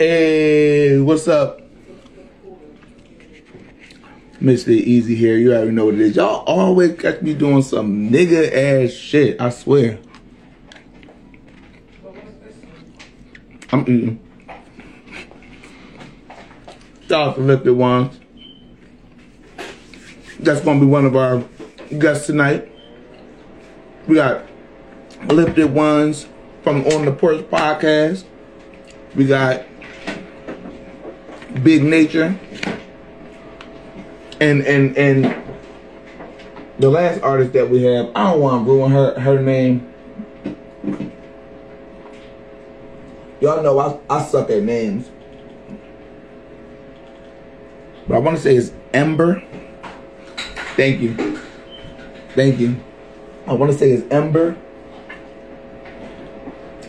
Hey, what's up? Mr. Easy here. You already know what it is. Y'all always catch me doing some nigga ass shit. I swear. I'm eating. To Lifted Ones. That's gonna be one of our guests tonight. We got Lifted Ones from On the Porch Podcast. We got Big Nature. And and and the last artist that we have, I don't want to ruin her her name. Y'all know I, I suck at names. But I want to say it's Ember. Thank you. Thank you. I want to say it's Ember.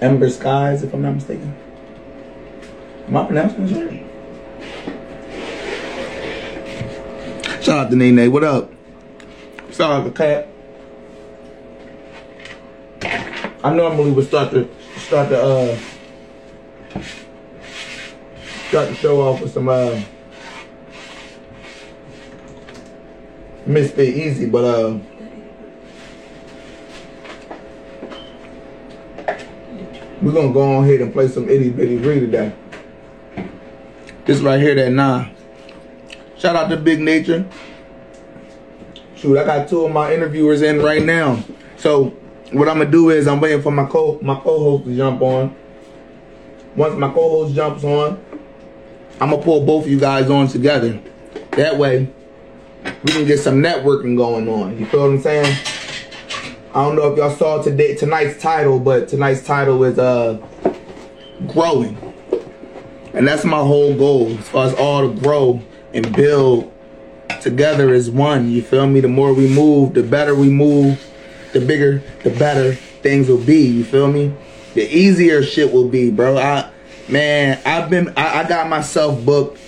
Ember Skies, if I'm not mistaken. Am I pronouncing right? Out to Nene. What up? Out to Cat. I normally would start to start to uh start the show off with some uh Mysfit EaZy, but uh we're gonna go on ahead and play some Itty Bitty Ree today. This right here, that nine. Shout out to Big Nature. Shoot, I got two of my interviewers in right now. So what I'm gonna do is I'm waiting for my co my co-host to jump on. Once my co-host jumps on, I'm gonna pull both of you guys on together. That way, we can get some networking going on. You feel what I'm saying? I don't know if y'all saw today tonight's title, but tonight's title is uh growing. And that's my whole goal as far as all to grow and build together as one. You feel me? The more we move, the better we move, the bigger, the better things will be. You feel me? The easier shit will be, bro. I man, I've been I, I got myself booked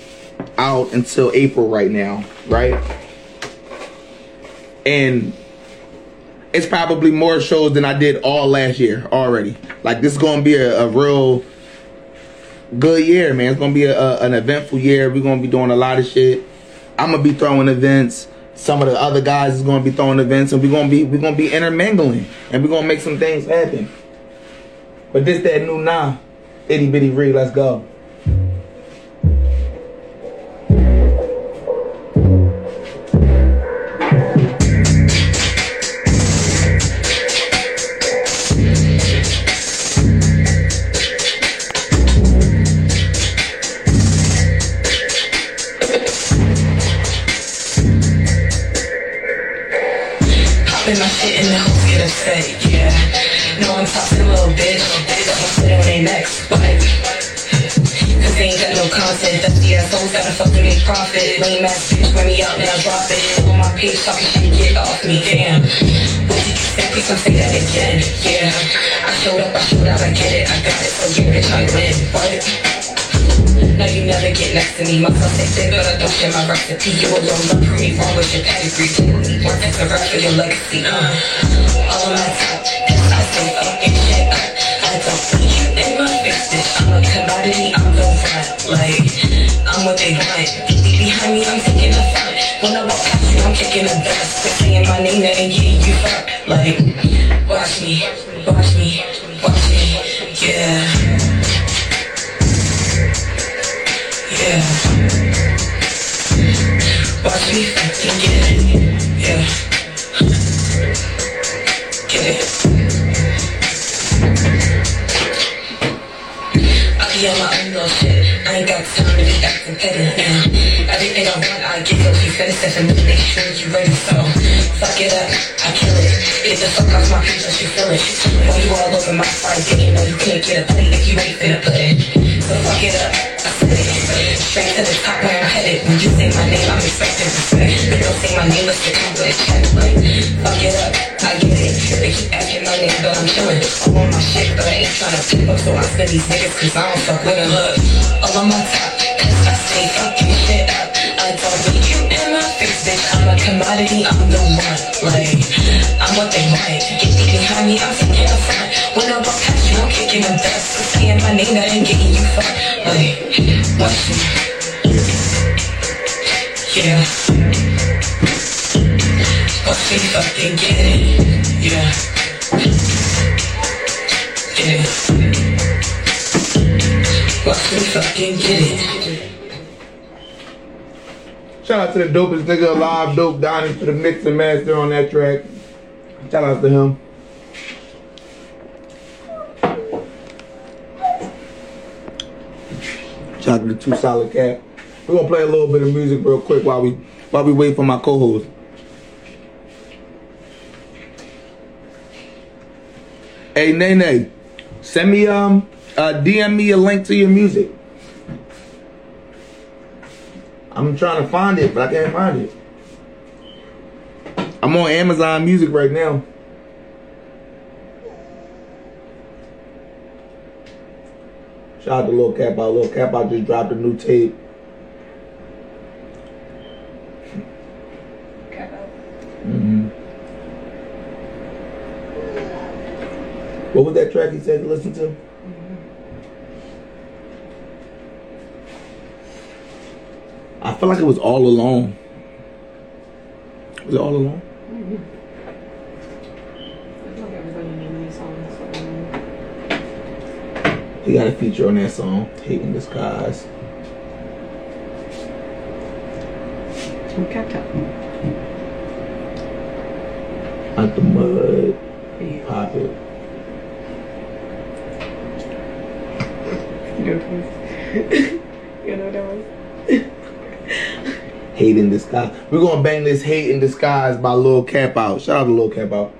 out until April right now, right? And it's probably more shows than I did all last year already. Like this is gonna be a, a real good year, man. It's gonna be a, a, an eventful year. We're gonna be doing a lot of shit. I'm gonna be throwing events. Some of the other guys is gonna be throwing events, and we're gonna be we're gonna be intermingling, and we're gonna make some things happen. But this that new nah, itty bitty ree. Let's go. Gotta fucking make profit. Lame ass bitch, wear me out and I drop it. On my page, talking shit, get off me, damn. Did you say? Don't that again, yeah. I showed up, I showed out, I get it, I got it, so yeah, bitch, I win, what? Now you never get next to me. My say thick, but I don't share my recipe. You alone look for me wrong with your pedigree. Work as a rep for your legacy. Uh, all on my top, I'm a commodity, I'm the one. Like, I'm what they want. Be behind me, I'm taking the front. When I walk past you, I'm kicking the dust. Quit saying my name and getting you fucked. Like, watch me, watch me, watch me, yeah. Yeah. Watch me fucking get it. Yeah. Get it. Be on my little shit. I ain't got time to be acting petty. Everything I want, I get. So she said it's for me. Make sure you ready. So fuck it up. I kill it. Get the fuck off my and she feel it. When you all over my side, you know you can't get a plate if you ain't finna put it. It up. I said it. Straight to the top where I'm headed. When you say my name, I'm expecting respect. But don't say my name, get come with a check. Fuck it up. I get it. They keep asking my name, but I'm chillin'. I want my shit, but I ain't tryna pick up. So I spend these niggas cause I don't fuck with them. Look, all on my top. Cause I stay fucking shit up. I don't I'm a commodity, I'm the one. Like, I'm what they want. Get behind me, I'm taking a front. When I'm up past you, I'm kicking the dust. Saying my name, that ain't getting you fucked. Like, what's Yeah. Once we fucking get it. Yeah. Yeah. Once we fucking get it. Shout out to the dopest nigga alive, Dope Donnie, for the mix and master on that track. Shout out to him. Shout out to the two solid cat. We're gonna play a little bit of music real quick while we while we wait for my co-host. Hey Nene, send me um uh DM me a link to your music. I'm trying to find it, but I can't find it. I'm on Amazon Music right now. Shout out to Lil Cap out. Lil Cap out just dropped a new tape. Mm-hmm. What was that track he said to listen to? I feel like it was all alone. Was it all alone? He got a feature on that song, Hate in Disguise. Who kept up? Out the mud, Yeah. pop it. You know what it was? you know what that was? Hate in Disguise. We're gonna bang this Hate in Disguise by Lil Cap out. Shout out to Lil Cap out.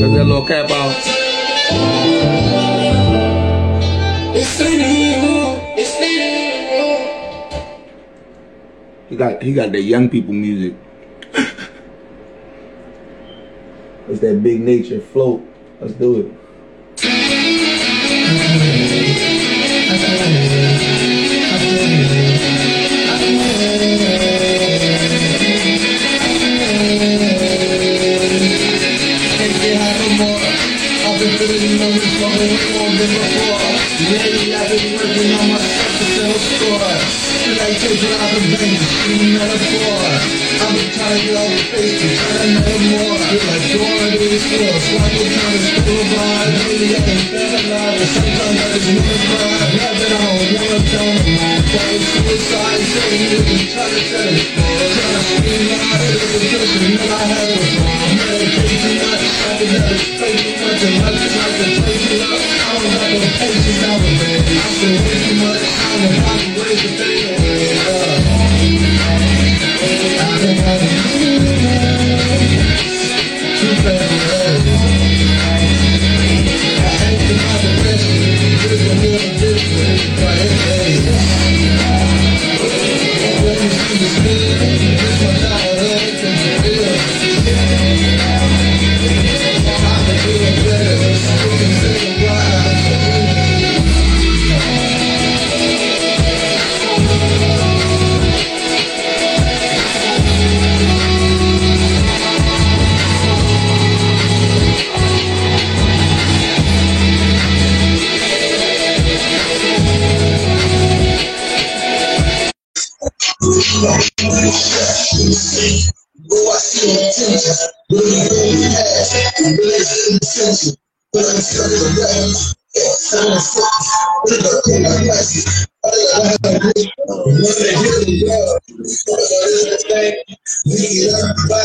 Let that little cap out. He got he got that young people music. it's that big nature float. Let's do it.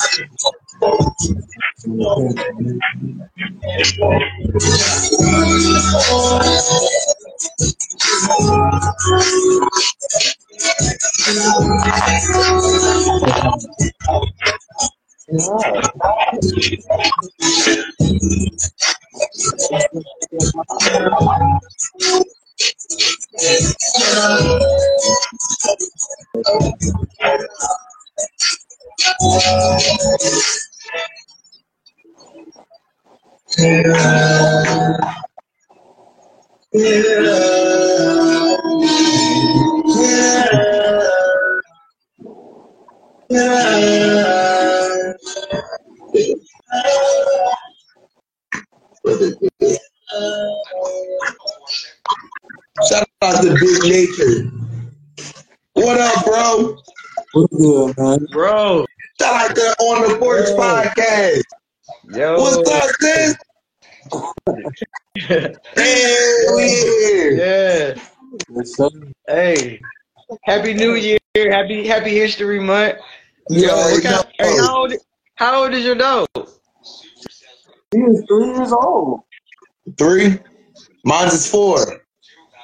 saying you Shout out to Big Nature. What up, bro? What's good, man? Bro, Shout out to On the Porch Yo. podcast. yo. What's up, sis? Hey, we. Yeah. Yes, sir. Hey. Happy New Year. Happy Happy History Month. Yo, Yo, what yo. hey, how old how old is your dog? He is three years old. Three. Mine's is four.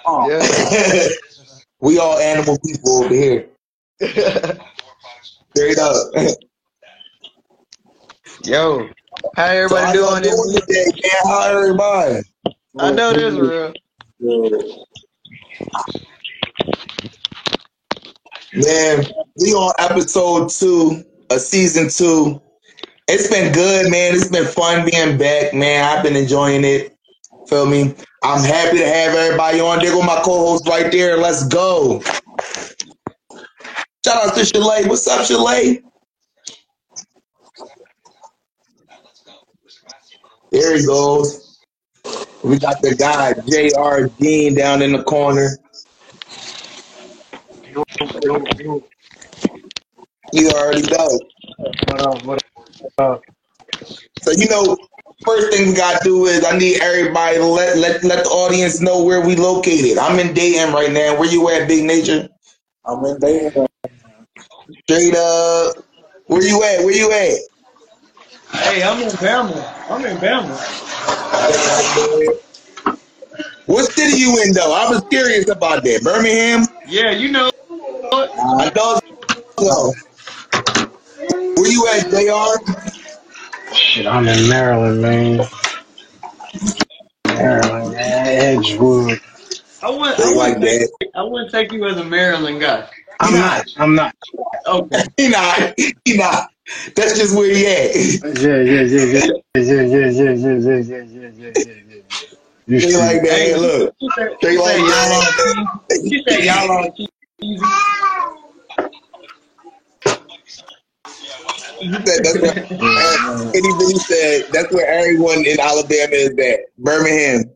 Oh, Yeah. we all animal people over here. Straight up. Yo. How everybody y'all doing? doing this today, man? How everybody? I know this real. Man, we on episode two of season two. It's been good, man. It's been fun being back, man. I've been enjoying it. Feel me? I'm happy to have everybody on. There go my co-host right there. Let's go. Shout out to Shalay. What's up, Shalay? There he goes. We got the guy, J.R. Gene, down in the corner. You already know. So you know, first thing we gotta do is I need everybody to let let let the audience know where we located. I'm in Dayton right now. Where you at, Big Nature? I'm in Dayton. Straight up. Where you at? Where you at? Hey, I'm in Bama. I'm in Bama. What city you in though? I was curious about that. Birmingham. Yeah, you know what? I know. So. Where you at, Jr? Shit, I'm in Maryland, man. Maryland. Edgewood. I wouldn't, I like wouldn't, that. take, I wouldn't take you as a Maryland guy. I'm not. I'm not. Okay. He not. He not. That's just where he at. Yeah, yeah, yeah, yeah, yeah, yeah, yeah, yeah, yeah, yeah, yeah, yeah. You He see, like that. Hey, Look. She said, They like y'all that. on She said y'all on cheesy. You said that's where uh, Itty Bitty said that's where everyone in Alabama is at. Birmingham.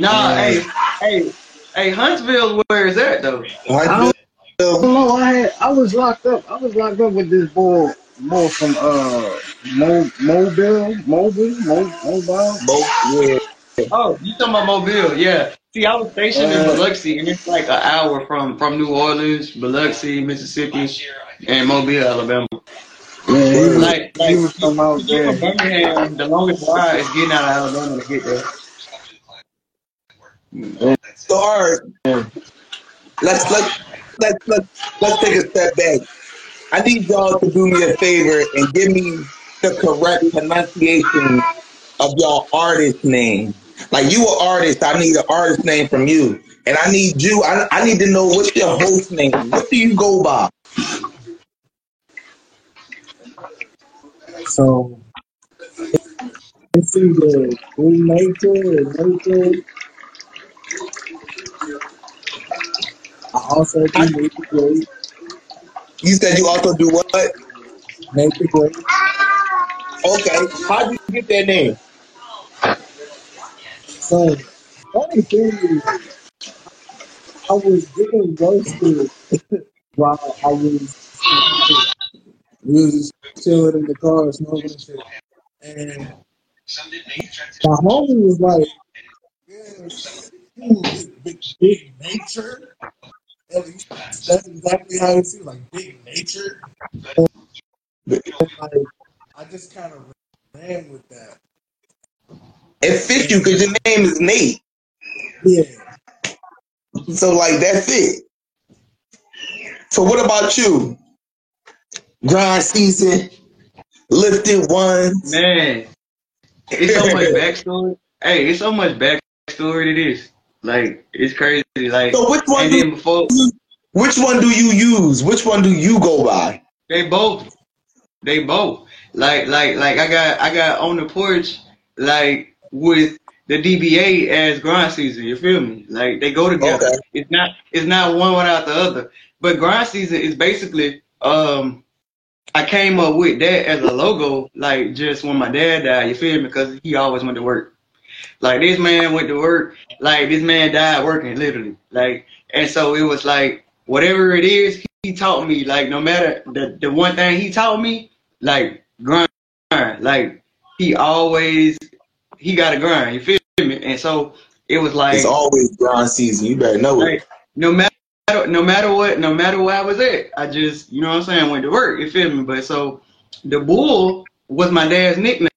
Nah, hey, hey, hey, Huntsville, where is that though? Huntsville. Hello, I had I was locked up. I was locked up with this boy, boy from uh, Mo, Mobile, Mobile, Mo, Mobile. Both, yeah. Oh, you talking about Mobile? Yeah. See, I was stationed in Uh, Biloxi, and it's like an hour from from New Orleans, Biloxi, Mississippi, and Mobile, Alabama. Yeah, he was, Like, like he was from out to from there. Birmingham, the longest ride is getting out of Alabama to get there. So right. Let's let's let's let's let's take a step back. I need y'all to do me a favor and give me the correct pronunciation of y'all artist name. Like you an artist, I need an artist name from you. And I need you, I, I need to know what's your host name. What do you go by? So it's either Green Nature or Nature. I also do Nature Great. You said you also do what? Nature Great. Okay. How'd you get that name? So funny thing is, I was getting roasted while I was we was just chilling in the car smoking and shit. And my homie was like, yeah, big, big nature. And That's exactly how it seems like big nature. And like, I just kind of ran with that. It fits you because your name is Nate. Yeah. So like that's it. So what about you? Grind season, lifted ones. Man, it's so much backstory. Hey, it's so much backstory to this. Like, it's crazy. Like, So which one do before you, which one do you use? Which one do you go by? they both, they both. Like, like, like I got, I got on the porch, like with the DBA as grind season. You feel me? Like they go together. Okay. It's not, it's not one without the other. But grind season is basically, um, I came up with that as a logo, like just when my dad died. You feel me? Because he always went to work. Like this man went to work. Like this man died working, literally. Like, and so it was like whatever it is, he taught me. Like no matter the the one thing he taught me, like grind. Like he always he got to grind. You feel me? And so it was like It's always grind season. You better know it. no matter no matter what no matter where I was at, I just you know what I'm saying went to work. You feel me? But so the bull was my dad's nickname.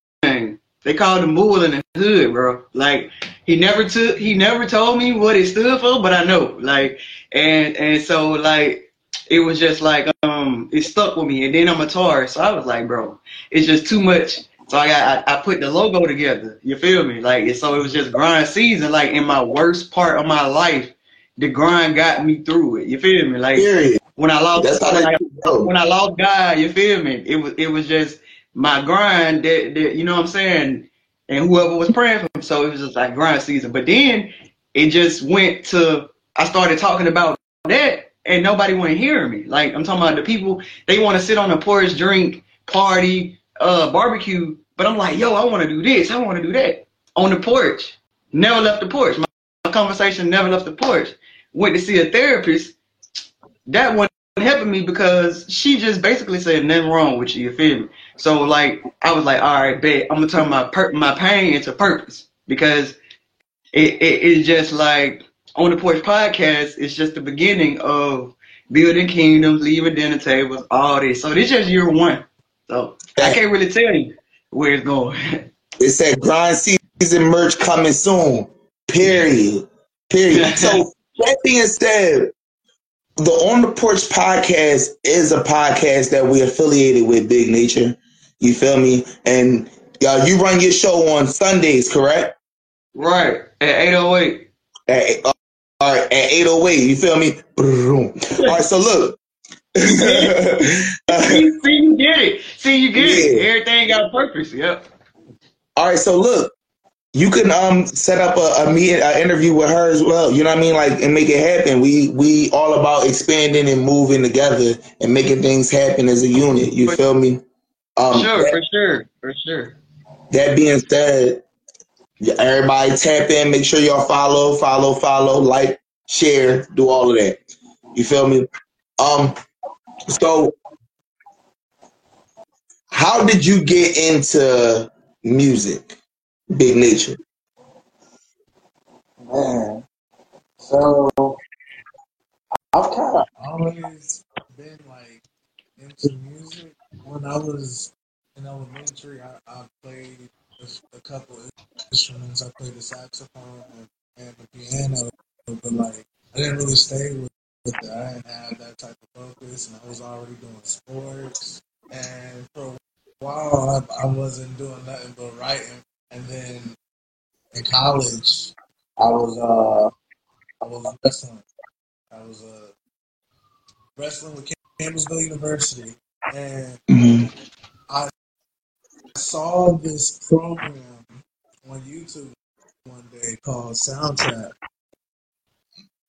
They called him Bull in the hood, bro. Like he never took he never told me what it stood for, but I know. Like and and so like it was just like um it stuck with me. And then I'm a Taurus, so I was like, bro, it's just too much. So I got I, I put the logo together. You feel me? Like so it was just grind season. Like in my worst part of my life, the grind got me through it. You feel me? Like Period. when I lost when I, when I lost God, you feel me? It was it was just my grind that, that you know what I'm saying, and whoever was praying for him. So it was just like grind season. But then it just went to I started talking about that and nobody wasn't hearing me. Like I'm talking about the people they want to sit on the porch, drink, party, uh, barbecue. But I'm like, yo, I want to do this, I want to do that on the porch. Never left the porch. My, my conversation never left the porch. Went to see a therapist. That one helping me because she just basically said nothing wrong with you. You feel me? So like I was like, all right, bet I'm gonna turn my per- my pain into purpose because it, it it's just like on the porch podcast. It's just the beginning of building kingdoms, leaving dinner tables, all this. So this is just year one. So I can't really tell you where it's going. It said grind season merch coming soon. Period. Period. so that being said, the On the Porch podcast is a podcast that we affiliated with Big Nature. You feel me? And uh, you run your show on Sundays, correct? right at 808. At, uh, all right, at 808. You feel me? All right, so look, see, see, you get it. See, you get it. Everything got a purpose. Yep. All right, so look, you can um set up a, a meet an interview with her as well. You know what I mean? Like and make it happen. We we all about expanding and moving together and making things happen as a unit. You feel me? Um, sure, that, for sure, for sure. that being said, everybody tap in. Make sure y'all follow, follow, follow, like, share, do all of that. You feel me? Um, so how did you get into music, Big Nature? Man, so I've kind of always been like into music. When I was in elementary, I, I played a, a couple instruments. I played the saxophone and, and the piano, but like I didn't really stay with, with it. I didn't have that type of focus, and I was already doing sports. And for a while, I, I wasn't doing nothing but writing. And then in college, I was uh I was wrestling. I was uh wrestling with Campbellsville University, and Mhm. I saw this program on YouTube one day called Soundtrap,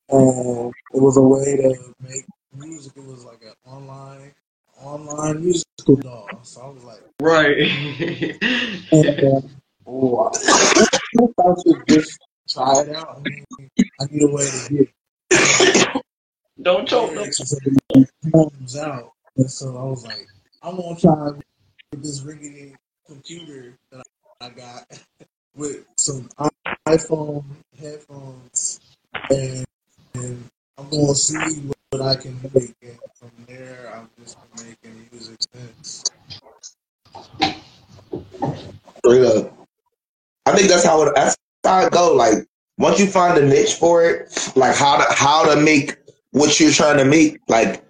and it was a way to make music. It was like an online online musical DAW. So I was like, Right. and, uh, oh, I I should just try it out. I mean, I need a way to get Don't choke them. lyrics so it comes out. And so I was like, I'm gonna try this rickety computer that I got with some iPhone headphones, and, and I'm gonna see what, I can make. And from there, I'm just making music up. I think that's how it that's how it go. Like once you find a niche for it, like how to how to make what you're trying to make, like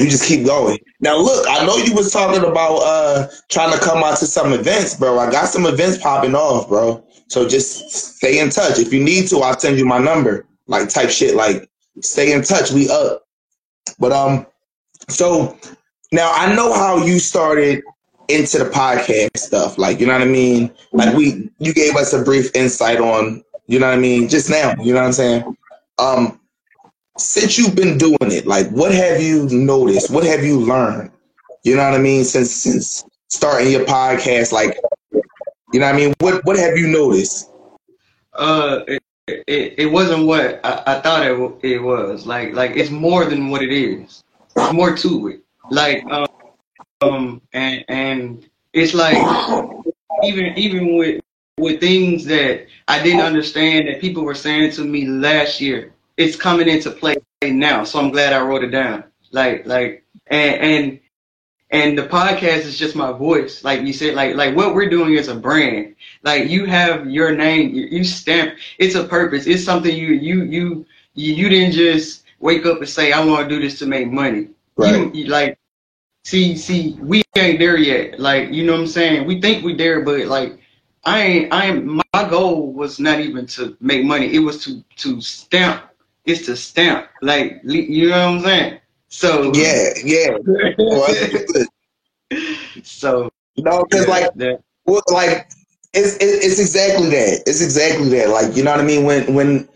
you just keep going. Now look, I know you was talking about uh trying to come out to some events, bro. I got some events popping off, bro. So just stay in touch. If you need to, I'll send you my number. Like type shit. Like stay in touch. We up. But um, so now I know how you started into the podcast stuff. Like, you know what I mean? Like we you gave us a brief insight on, you know what I mean, just now, you know what I'm saying? Um since you've been doing it, like what have you noticed? What have you learned? You know what I mean? Since since starting your podcast, like you know what I mean? What what have you noticed? uh, it, it, it wasn't what I, I thought it, it was. Like, like it's more than what it is. There's more to it. Like, um, um, and and it's like even even with with things that I didn't understand that people were saying to me last year, it's coming into play now. So I'm glad I wrote it down. Like, like, and and and the podcast is just my voice. Like you said, like like what we're doing is a brand. Like you have your name, you, you stamp. It's a purpose. It's something you you you you, didn't just wake up and say I want to do this to make money. Right. You, you like see see we ain't there yet. Like you know what I'm saying. We think we there, but like I ain't I ain't. My goal was not even to make money. It was to to stamp. It's to stamp. Like you know what I'm saying. So Yeah, yeah. Well, that's good. so know, because yeah, like that, Well, like it's it, it's exactly that. It's exactly that. Like you know what I mean. When when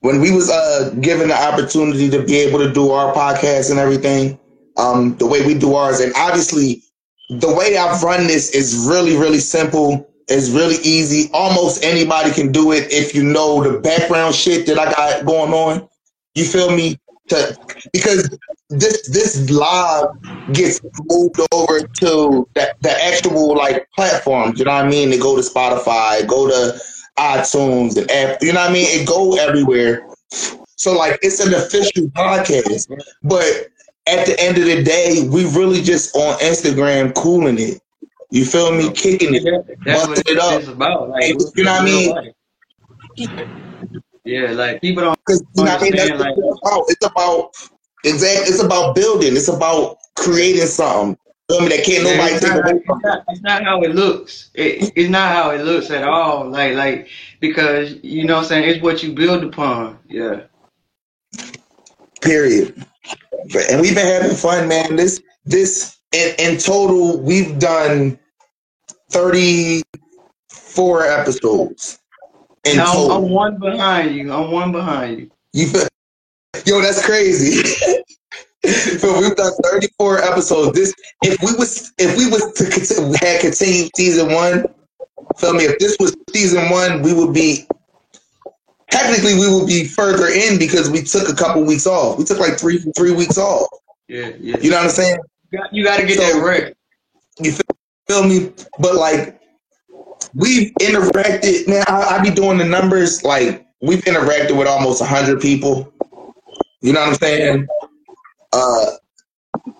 when we was uh given the opportunity to be able to do our podcast and everything, um, the way we do ours, and obviously the way I've run this is really really simple. It's really easy. Almost anybody can do it if you know the background shit that I got going on. You feel me? To, because this this live gets moved over to the, the actual like platforms. You know what I mean? They go to Spotify, go to iTunes, and app. You know what I mean? It go everywhere. So like it's an official podcast, but at the end of the day, we really just on Instagram cooling it. You feel me? Kicking it, busting it up. about. Like You know what I mean? Yeah, like people don't Because I mean? That's. Like it's about. It's about exactly. It's about building. It's about creating something. Feel me? That can't Yeah, nobody it's, take not, away it's, from. not, it's not how it looks. It, it's not how it looks at all. Like like because you know what I'm saying. It's what you build upon. Yeah. Period. and we've been having fun, man. This this in, in total, we've done thirty four episodes. In I'm, I'm one behind you. I'm one behind you. you feel, yo, that's crazy. so we've done thirty four episodes. This if we was if we was to continue, had continued season one, feel me? If this was season one, we would be technically we would be further in because we took a couple weeks off. We took like three three weeks off. Yeah, yeah. You know what I'm saying? You got, you got to get So- that right. You feel, feel me? But like we've interacted. Man, I, I be doing the numbers. Like we've interacted with almost hundred people. You know what I'm saying? Uh,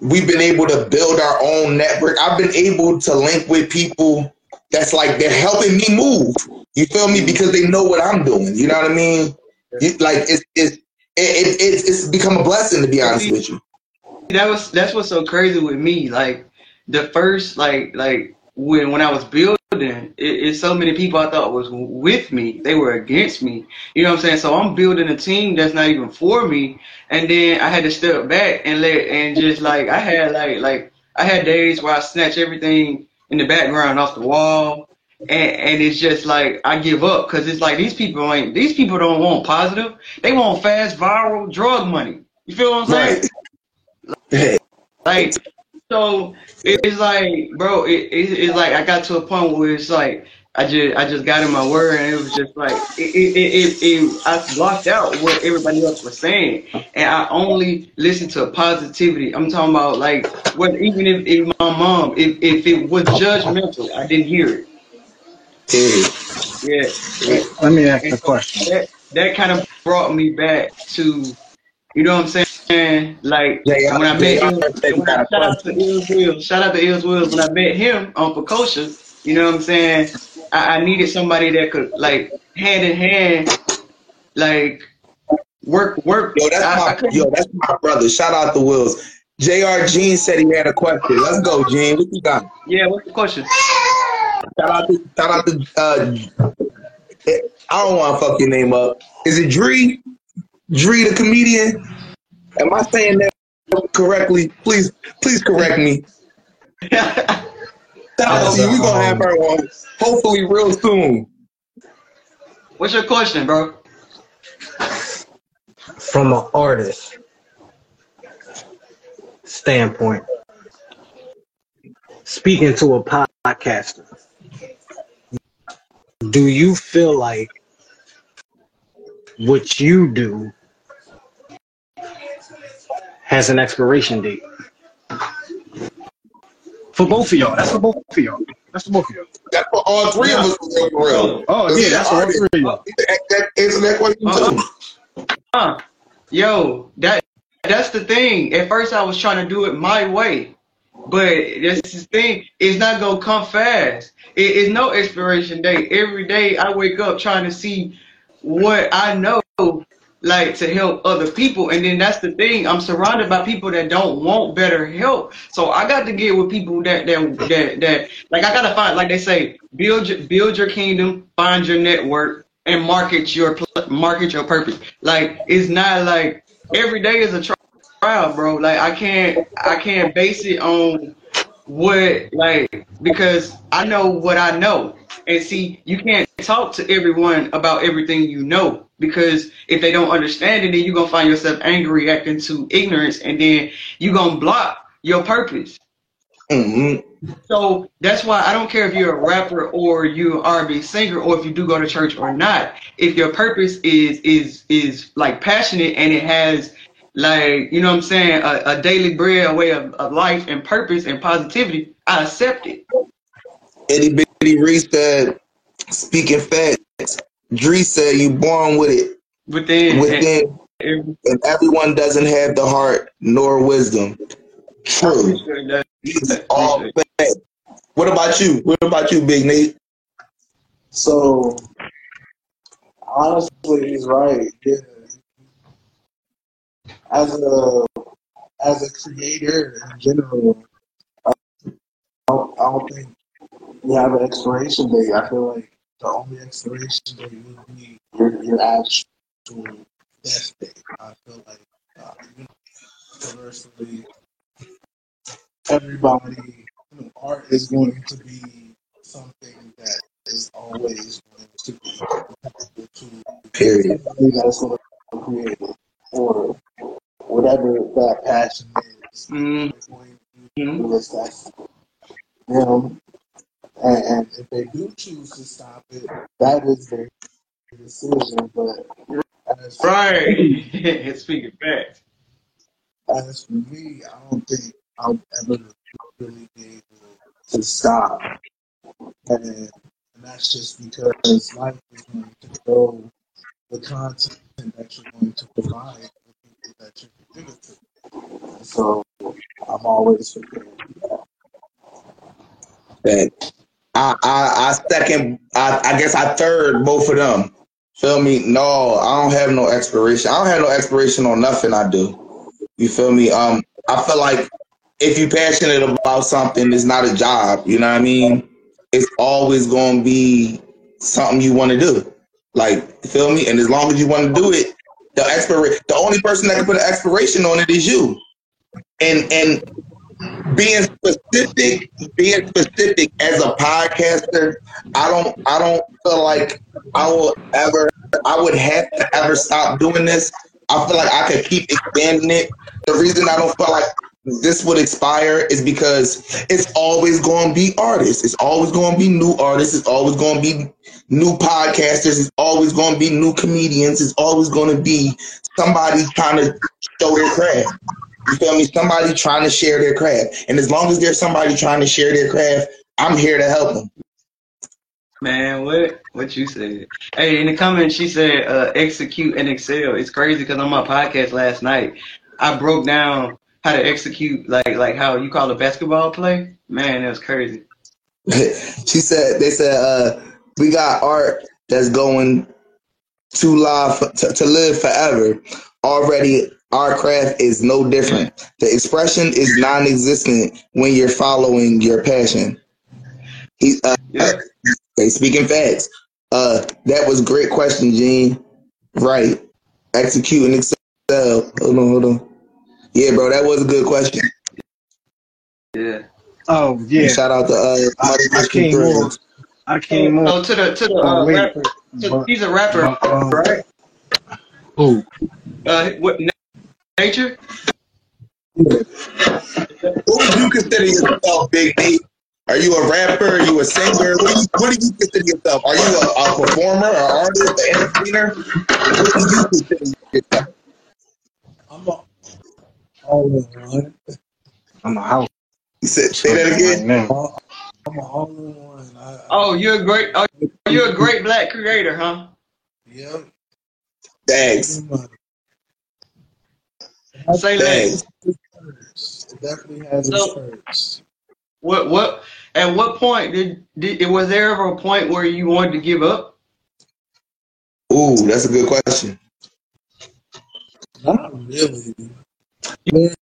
we've been able to build our own network. I've been able to link with people that's like they're helping me move. You feel me? Because they know what I'm doing. You know what I mean? You, like it's it's it, it, it's it's become a blessing to be honest with you. that was that's what's so crazy with me. Like the first like like when when I was building, it, it's so many people I thought was with me. They were against me. You know what I'm saying? So I'm building a team that's not even for me. And then I had to step back and let and just like I had like like I had days where I snatch everything in the background off the wall. And, and it's just like I give up because it's like these people ain't these people don't want positive. They want fast viral drug money. You feel what I'm saying? Right. Hey, Like, so it's like, bro, it, it, it's like I got to a point where it's like I just I just got in my word and it was just like it it, it, it, it I blocked out what everybody else was saying and I only listened to positivity. I'm talking about like what even if, if my mom if, if it was judgmental, I didn't hear it. Yeah, yeah. Let me ask a question. that that kind of brought me back to, you know what I'm saying? Like Yeah, yeah, when I met him, when I, shout out to Ills Wills, shout out to Ills Wills. When I met him on Precocious, you know what I'm saying? I, I needed somebody that could like hand in hand, like work work. Yo, that's I, I my couldn't- yo, that's my brother. Shout out to Wills. Jr. Gene said he had a question. Let's go, Gene. What you got? yeah, what's the question? Shout out to shout out to uh I don't want to fuck your name up. Is it Dree? Dree the comedian? Am I saying that correctly? Please, please correct me. Shout out to you. We gonna have um, her on hopefully real soon. what's your question, bro? from an artist standpoint, speaking to a podcaster, do you feel like what you do has an expiration date? For both of y'all. That's for both of y'all. That's for both of y'all. That's for all three of us for real. Oh, yeah, that's for all three of y'all. That, answer that question too. Huh. Yo, that that's the thing. At first, I was trying to do it my way, but that's the thing. It's not gonna come fast. It is no expiration date. Every day, I wake up trying to see what I know, like to help other people, and then that's the thing. I'm surrounded by people that don't want better help, so I got to get with people that that that that like I gotta find, like they say, build build your kingdom, find your network, and market your market your purpose. Like it's not like every day is a trial, bro. Like I can't I can't base it on what like because I know what I know. And see, you can't talk to everyone about everything you know because if they don't understand it, then you're gonna find yourself angry, acting to ignorance, and then you're gonna block your purpose. Mhm. So that's why I don't care if you're a rapper or you're an R&B singer or if you do go to church or not. If your purpose is is is like passionate and it has like you know what I'm saying a, a daily bread, a way of, of life and purpose and positivity, I accept it. Itty Bitty Reese said, speaking facts. Dree said you born with it Within, within, and, and everyone doesn't have the heart nor wisdom. True. and, These all facts. What about you? What about you, Big Nate? So honestly, he's right. Yeah. As a as a creator in general, I don't, I don't think we have an expiration date. I feel like the only expiration date would be your, your actual death date. I feel like uh, you know, universally, everybody, you know, art is going to be something that is always going to be applicable to Period. somebody that's going to create it or whatever that passion is. Mm-hmm. They're going to And, and if they do choose to stop it, that is their decision. But as, Right. Speaking facts. as for me, I don't think I'll ever really be able to stop. And, and that's just because life is going to grow the content that you're going to provide for the people that you're committed to. And so I'm always prepared for that. I, I I second I, I guess I third both of them. Feel me? No, I don't have no expiration. I don't have no expiration on nothing I do. You feel me? Um I feel like if you're passionate about something, it's not a job. You know what I mean? It's always gonna be something you want to do. Like, feel me? And as long as you want to do it, the expira- the only person that can put an expiration on it is you. And and being specific, being specific as a podcaster, I don't I don't feel like I will ever I would have to ever stop doing this. I feel like I could keep expanding it. The reason I don't feel like this would expire is because it's always going to be artists. It's always going to be new artists. It's always going to be new podcasters. It's always going to be new comedians. It's always going to be somebody trying to show their craft. You feel me? Somebody trying to share their craft. And as long as there's somebody trying to share their craft, I'm here to help them. Man, what what you said? Hey, in the comments, she said uh, execute and excel. It's crazy because on my podcast last night, I broke down how to execute like like how you call a basketball play. Man, that was crazy. she said, they said, uh, we got art that's going to live, to, to live forever. Already, our craft is no different. The expression is non existent when you're following your passion. He, uh, Yeah. Okay, speaking facts. Uh, that was a great question, Gene. Right. Execute and excel. Hold on, hold on. Yeah, bro, that was a good question. Yeah. Oh yeah, Shout out to uh, I, I came on. I came on. Oh, to the to the Oh, uh, wait, rapper. to- but- he's a rapper, but, um, right? Who? Uh, what nature? What would you consider yourself, Big D? Are you a rapper? Are you a singer? What do you, what do you consider yourself? Are you a, a performer, an artist, an entertainer? What do you consider yourself? I'm a, all in one. I'm a house. You said, say that again. now. All, I'm a all in one. I, I, Oh, you're a great. Oh, you're a great black creator, huh? Yep. Thanks. Money. Say Thanks. less. It definitely has its So- perks. What what? At what point did did was there ever a point where you wanted to give up? Ooh, that's a good question. Not really. You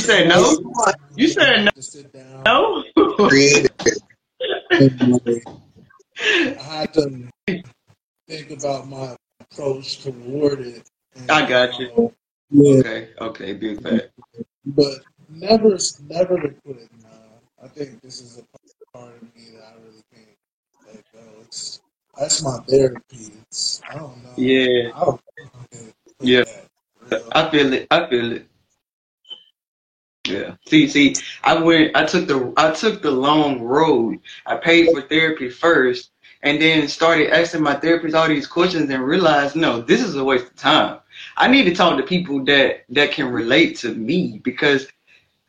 said no. You said no. To sit down No. Creative. and like, I had to think about my approach toward it. And, I got you. uh, yeah, Okay. Okay. Big fat. but never, never to quit. Nah. I think this is a part of me that I really can't let go. It's that's my therapy. It's I don't know. Yeah. I don't know. Yeah. Real. I feel it. I feel it. Yeah. See, see, I went. I took the. I took the long road. I paid for therapy first, and then started asking my therapist all these questions, and realized, no, this is a waste of time. I need to talk to people that that can relate to me because,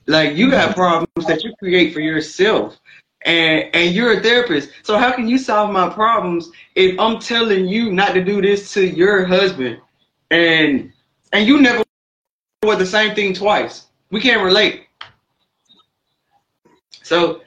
like, you have problems that you create for yourself. And, and you're a therapist, so how can you solve my problems if I'm telling you not to do this to your husband, and and you never were the same thing twice. We can't relate. So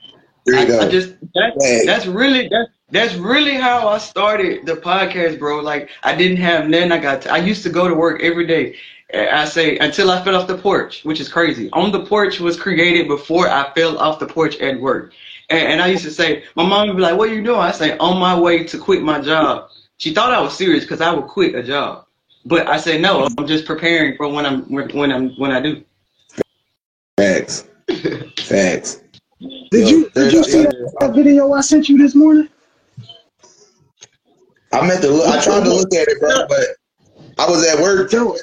I. I just that, Right. that's really that, that's really how I started the podcast, bro. Like I didn't have nothing. I got I used to go to work every day. I say until I fell off the porch, which is crazy. On the porch was created before I fell off the porch at work. And, and I used to say, my mom would be like, "What are you doing?" I say, "On my way to quit my job." She thought I was serious because I would quit a job, but I said, "No, I'm just preparing for when I'm when I'm when I do." Facts. Facts. Did Yo, you did you see that, that video I sent you this morning? I meant to look. I tried to look at it, bro, but I was at work. Yo,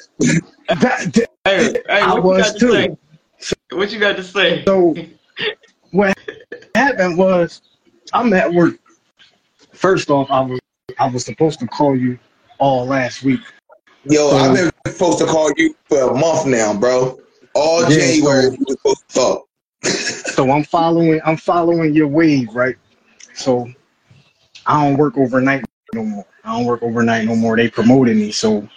that, that- Hey, hey, I what was you got too. to say? What you got to say? So what happened was I'm at work. First off, I was I was supposed to call you all last week. Yo, So- I've been supposed to call you for a month now, bro. All Yeah, January, so- we were supposed to talk. So I'm following I'm following your wave, right? So I don't work overnight no more. I don't work overnight no more. They promoted me, so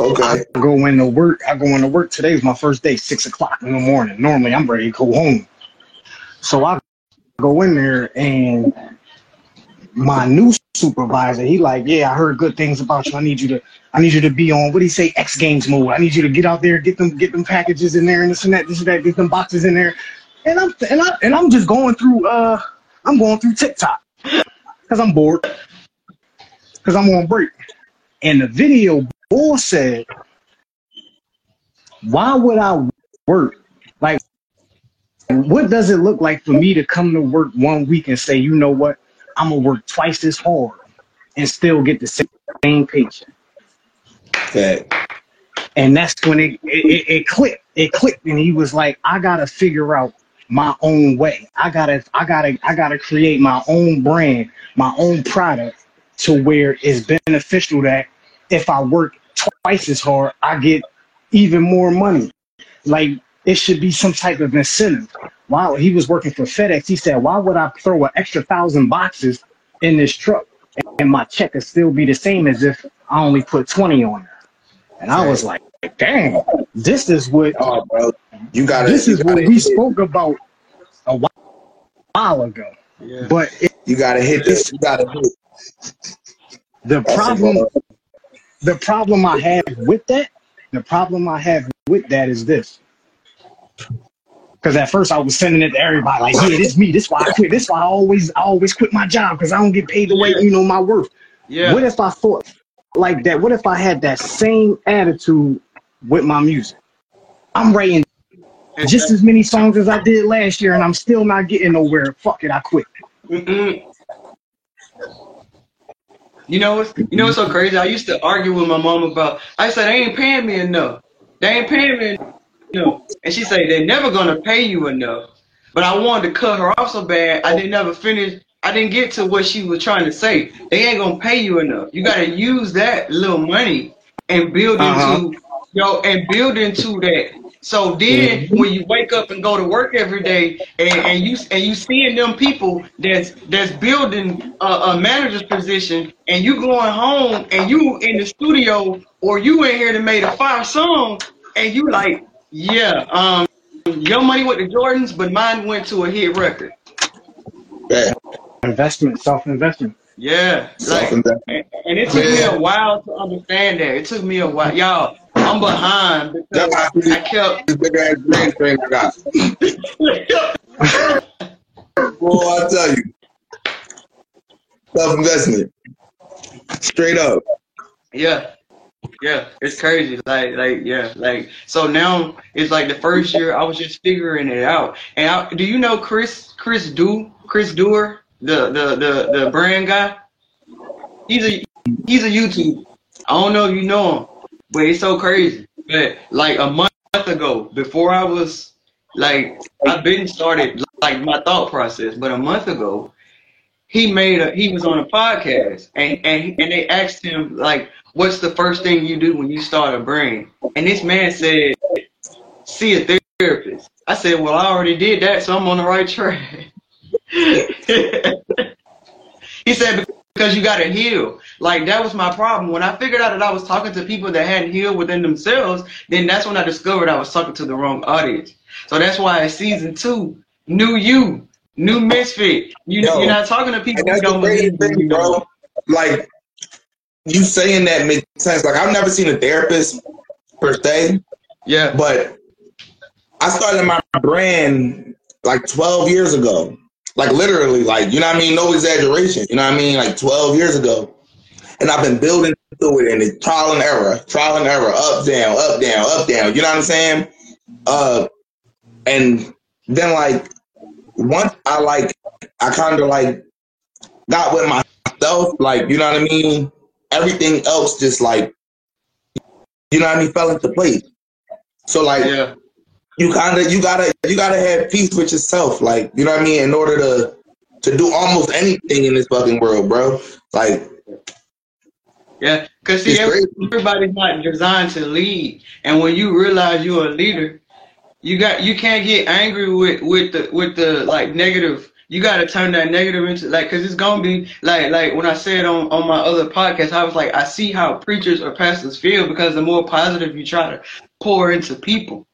Okay. I go into work. I go into work. Today Today's my first day, six o'clock in the morning. Normally, I'm ready to go home. So I go in there, and my new supervisor, he like, yeah, I heard good things about you. I need you to, I need you to be on what do he say, X Games mode. I need you to get out there, get them, get them packages in there, and this and that, this and that, get them boxes in there. And I'm, and I, and I'm just going through, uh, I'm going through TikTok because I'm bored, because I'm on break. And the video Bull said, why would I work? Like, what does it look like for me to come to work one week and say, you know what, I'm gonna work twice as hard and still get the same, paycheck? Fact. And that's when it, it, it, it clicked. It clicked, and he was like, I gotta figure out my own way. I gotta, I gotta, I gotta create my own brand, my own product to where it's beneficial that if I work twice as hard, I get even more money. Like it should be some type of incentive. Wow, he was working for FedEx. He said, "Why would I throw an extra thousand boxes in this truck and my check would still be the same as if I only put twenty on there?" And I was like, "Damn, this is what Oh, bro. You gotta. this you is what gotta we spoke about a while, while ago." Yeah. But it, You gotta hit this. You gotta hit. The problem the problem I have with that, the problem I have with that is this. Because at first I was sending it to everybody like, yeah, this me. This why I quit. This why I always I always quit my job because I don't get paid the way you know my worth. Yeah. What if I thought like that? What if I had that same attitude with my music? I'm writing just as many songs as I did last year, and I'm still not getting nowhere. Fuck it, I quit. Mm-mm. You know what's you know what's so crazy? I used to argue with my mom about. I said they ain't paying me enough. They ain't paying me enough, and she said they're never gonna pay you enough. But I wanted to cut her off so bad. I didn't ever finish. I didn't get to what she was trying to say. They ain't gonna pay you enough. You gotta use that little money and build Uh-huh. into yo and build into that. So then when you wake up and go to work every day and, and you and you seeing them people that's that's building a, a manager's position and you going home and you in the studio or you in here to made a fire song and you like, yeah, um your money went to Jordan's, but mine went to a hit record. Yeah. Investment, self investment. Yeah. Like, and, and it took me a while to understand that. It took me a while. Y'all, I'm behind because I kept this big ass brain thing I got. Boy, I tell you. Self investment. Straight up. Yeah. Yeah, it's crazy. Like, like, yeah, like. So now it's like the first year I was just figuring it out. And I, do you know Chris, Chris Do, Chris Doer, the the the the brand guy? He's a he's a YouTube. I don't know if you know him, but it's so crazy. But like a month ago, before I was like, I've been started like my thought process, but a month ago, he made a he was on a podcast and and and they asked him like what's the first thing you do when you start a brand and this man said see a therapist i said well i already did that so i'm on the right track he said because you got to heal like that was my problem when i figured out that i was talking to people that hadn't healed within themselves then that's when i discovered i was talking to the wrong audience so that's why season two new you new Mysfit you Yo, you're not talking to people who don't believe in thing, you bro. Like you saying that makes sense. Like I've never seen a therapist per se, yeah but I started my brand like 12 years ago. Like literally, like you know what I mean? No exaggeration. You know what I mean? Like 12 years ago. And I've been building through it and it's trial and error, trial and error, up, down, up, down, up, down. You know what I'm saying? Uh and then like once I like I kind of like got with myself, like you know what I mean. Everything else just like you know what I mean fell into place. So like Yeah. You kind of you gotta you gotta have peace with yourself, like you know what I mean, in order to to do almost anything in this fucking world, bro. Like Yeah, because see, every- everybody's not designed to lead, and when you realize you're a leader, you got you can't get angry with with the with the like negative. You got to turn that negative into like, cause it's gonna be like like when I said on on my other podcast, I was like, I see how preachers or pastors feel because the more positive you try to pour into people,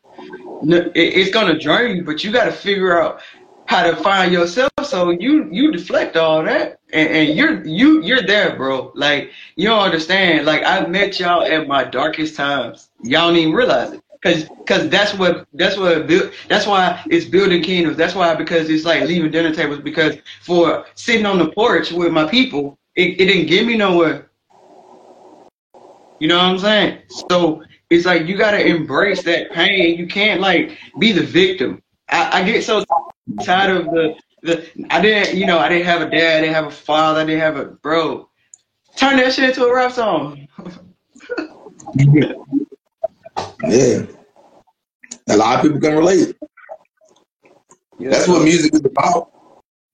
it's gonna drain you. But you got to figure out how to find yourself. So you you deflect all that, and, and you're you you're there, bro. Like you don't understand. Like I met y'all at my darkest times. Y'all don't even realize it. Cause, cause that's what that's what. That's why it's building kingdoms. That's why because it's like leaving dinner tables. Because for sitting on the porch with my people, it, it didn't get me nowhere. You know what I'm saying? So it's like you gotta embrace that pain. You can't like be the victim. I, I get so tired of the the. I didn't, you know, I didn't have a dad. I didn't have a father. I didn't have a bro. Turn that shit into a rap song. yeah, a lot of people can relate. That's what music is about.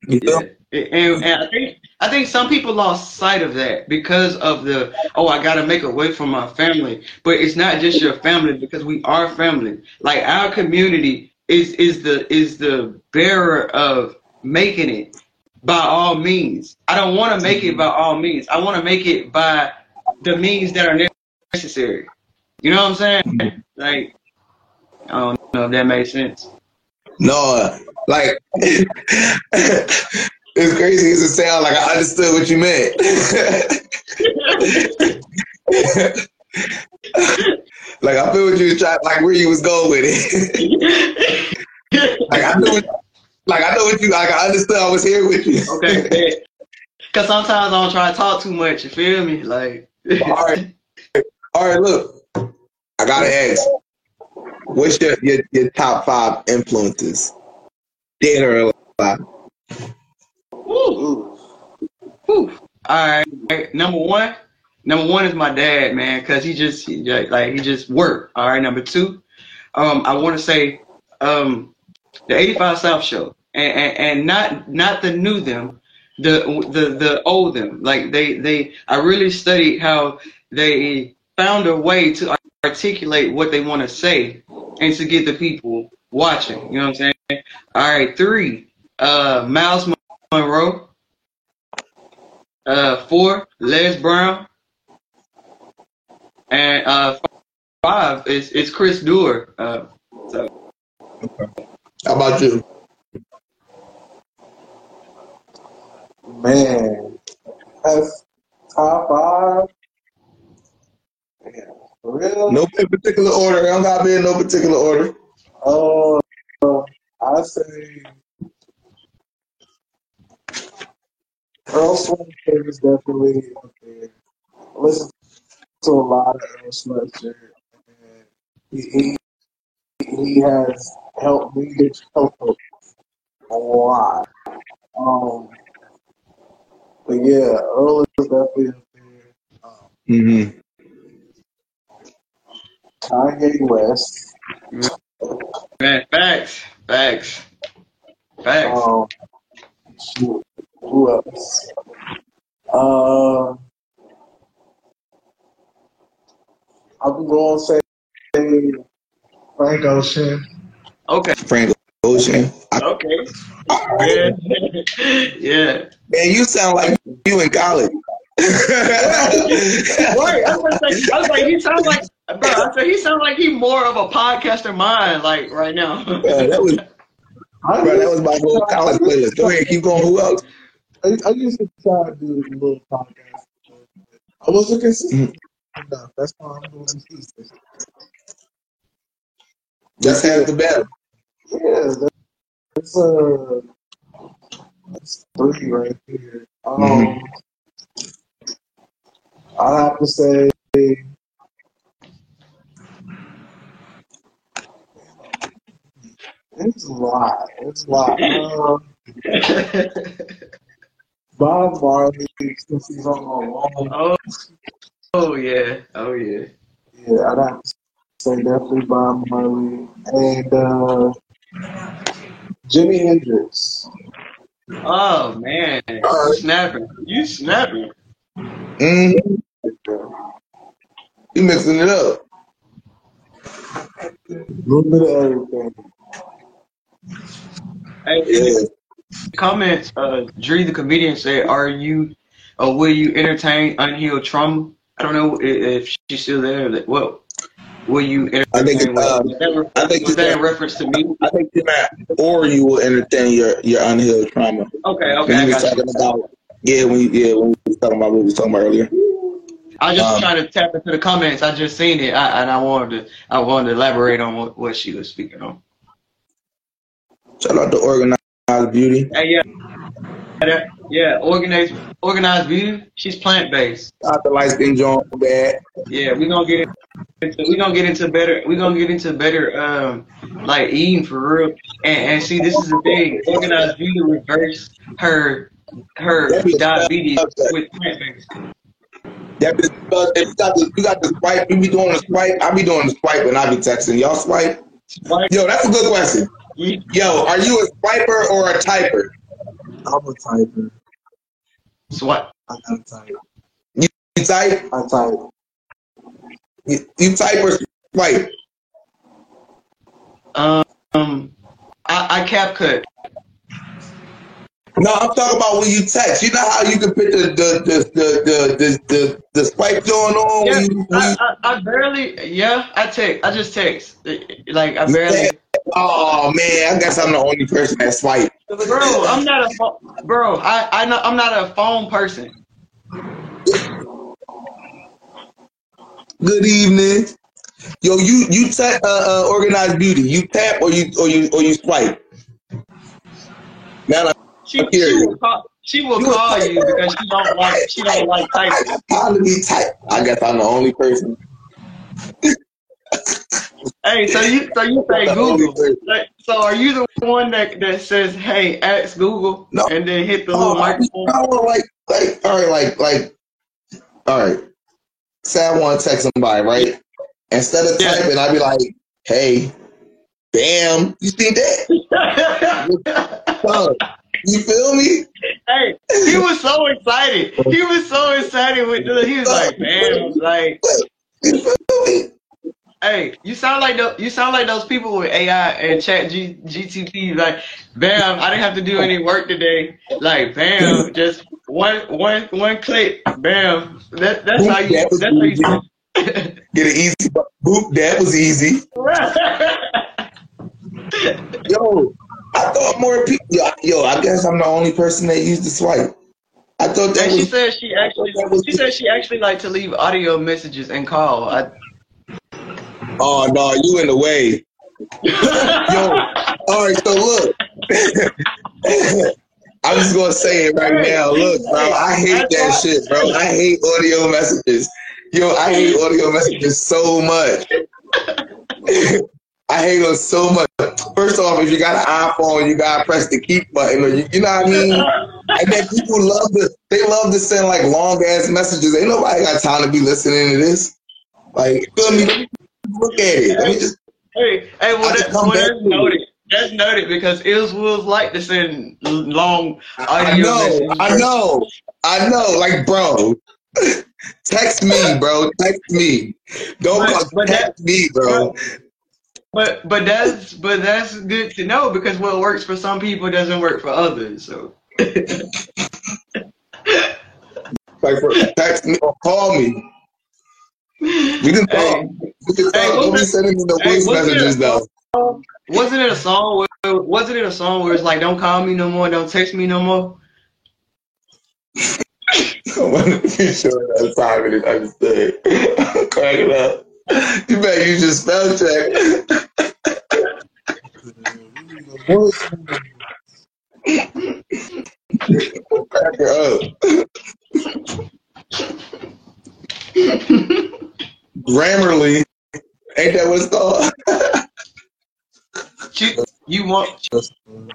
You Yeah. And, and I think I think some people lost sight of that because of the oh I gotta make a way for my family. But it's not just your family because we are family. Like our community is is the is the bearer of making it by all means. I don't want to make it by all means. I want to make it by the means that are necessary. You know what I'm saying? Mm-hmm. Like I don't know if that makes sense. No, like it's crazy as it sound like I understood what you meant. like I feel what you was trying, like where you was going with it. like I know, what, like I know what you, like I understood. I was here with you. Okay. Because sometimes I don't try to talk too much. You feel me? Like. all right, all right. Look, I gotta ask, what's your your, your top five influences, dead or alive? Woo. Woo. All right. Number one. Number one is my dad, man, because he just like he just worked. All right. Number two, um, I want to say, um, the '85 South Show, and, and and not not the new them, the the the old them. Like they they, I really studied how they found a way to articulate what they want to say and to get the people watching. You know what I'm saying? All right. Three, uh, Myles Munroe. Uh, four, Les Brown. And uh, five is is Chris Dewar. Uh, so How about you? Man, that's top five. Man, for real? No particular order. I don't gotta be in no particular order. Uh, I say Earl Sweatshirt is definitely up there. I listen to a lot of Earl Sweatshirt, and he, he he has helped me get helpful a lot. Um, but yeah, Earl is definitely up there. Um, Mm-hmm. Kanye West. man, facts, facts, facts. Um, shoot, who else? Uh, I'm going to say Frank Ocean. Okay, Frank Ocean. I, okay. Yeah, yeah. man, you sound like you in college. Right. I was like, I was like, he sounds like, bro. I said he sounds like he more of a podcaster mind, like right now. Yeah, that was bro, that was my whole college playlist. Go ahead, keep going. Who else? I, I used to try to do a little podcast. I wasn't consistent enough. That's why I'm doing these pieces. Just half the battle. Yeah, that- that's uh, that's three right here. Um, Mhm. I have to say, it's a lot. It's a lot. Uh, Bob Marley, since he's on my wall. oh, oh yeah, oh yeah. Yeah, I'd have to say definitely Bob Marley. And uh, Jimi Hendrix. Oh man, you snapping, you snapping. Mm-hmm. You mixing it up. A little bit of everything. Hey, Yeah. Comments, uh, Dree the comedian said, "Are you, or will you entertain unhealed trauma?" I don't know i- if she's still there. That what will you I think entertain? uh, that, I think was that in reference to me? I think meant, or you will entertain your, your unhealed trauma. Okay, okay, When I you got you. about, yeah, when you, yeah, when we was talking about what we was talking about earlier. I just Um, trying to tap into the comments. I just seen it, I, and I wanted to, I wanted to elaborate on what, what she was speaking on. Shout out to Organized Beauty. Hey, yeah, yeah, organized, organized beauty. She's plant based. Shout out to Light Skin John Bad. Yeah, we're gonna get into we gonna get into better we gonna get into better um like eating for real. And, and see this is the thing. Organized beauty reverse her her diabetes with plant based. That is, uh, if you got the, you got the swipe, you be doing the swipe, I be doing the swipe and I be texting. Y'all swipe? Right? Yo, that's a good question. You- Yo, are you a swiper or a typer? I'm a typer. So what? I gotta type. You type? I type. You, you type or swipe? Um I, I CapCut. No, I'm talking about when you text. You know how you can put the the the the the, the, the, the swipe going on Yeah, when you, when I, I, I barely yeah, I text I just text. Like I barely Oh man, I guess I'm the only person that swipe. Bro, I'm not a pho- bro. I I know I'm not a phone person. Good evening. Yo, you you tap uh, uh, organized beauty. You tap or you or you or you swipe. Now I She, she will call she will You call you because she don't like she don't like typing. time to be type. I guess I'm the only person. Hey, so you so you say Google. Like, so are you the one that, that says, "Hey, ask Google," No. and then hit the little microphone? Like like all right like like all right. Say I want to text somebody right. Instead of Yeah. typing, I'd be like, "Hey, bam, you see that? You feel me? hey, he was so excited. He was so excited with the. He was like, "Man, like." You feel me? Hey, you sound like the, you sound like those people with AI and Chat G, GTP. Like, bam, I didn't have to do any work today. Like, bam, just one one one click, bam. That that's how you that's how you. Get an easy boop. That was easy. Yo, I thought more people. Yo, yo, I guess I'm the only person that used the swipe. I thought that and she was. said she actually she said she actually like to leave audio messages and call. I, Oh no, you in the way. Yo, all right. So look, I'm just gonna say it right now. Look, bro, I hate that shit, bro. I hate audio messages. Yo, I hate audio messages so much. I hate them so much. First off, if you got an iPhone, you gotta press the keep button, or you, you know what I mean. And then people love to, they love to send like long ass messages. Ain't nobody got time to be listening to this. Like, feel me? Look at it. Let me just hey, hey, well, that, well that's to it. noted. That's noted because Ills Wolves like to send long I know. I know, I know. Like, bro, text me, bro. Text me. Don't But- call, but text me, bro. But but that's but that's good to know because what works for some people doesn't work for others. So Like, for, text me or call me. We can talk. Hey. We can talk. Hey, Don't be wasn't- sending me no hey, voice it messages a though. wasn't it a song where wasn't it a song where it's like don't call me no more, don't text me no more? I want to be sure that Simon is understood. I'm cracking up. You better use your spell check. Crack her up. Grammarly. Ain't that what it's called? You, You want?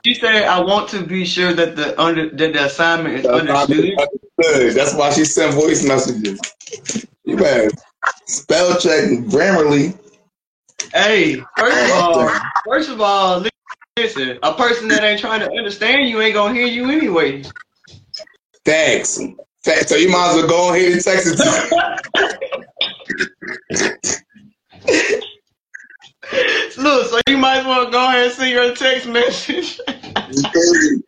She said, "I want to be sure that the under that the assignment is That's understood." understood. That's why she sent voice messages. You better spell check Grammarly. Hey, first of all, first of all, listen. A person that ain't trying to understand you ain't gonna hear you anyway. Thanks. So you might as well go ahead and text it to Look, so you might as well go ahead and send a text message. you.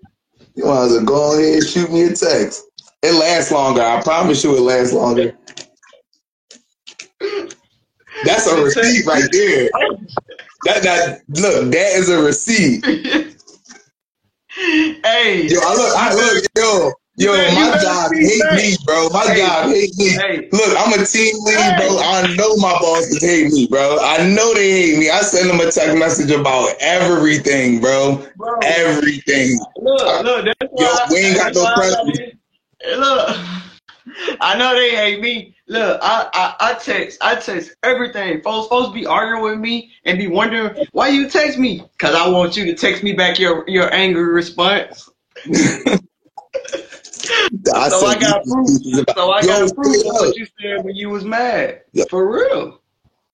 You might as well go ahead and shoot me a text. It lasts longer. I promise you it lasts longer. That's a receipt right there. That that look, that is a receipt. hey, Yo, I look, I look, yo, yo, my job hate me, bro. My Hey. job hate me. Hey. Look, I'm a team lead, bro. I know my bosses hate me, bro. I know they hate me. I send them a text message about everything, bro. bro. Everything. Look, look, that's Yo, why. we ain't got no president. Look, I know they hate me. Look, I, I, I text, I text everything. Folks, folks be arguing with me and be wondering why you text me. Cause I want you to text me back your your angry response. I So I got proof. So I got proof of what you said when you was mad. For real.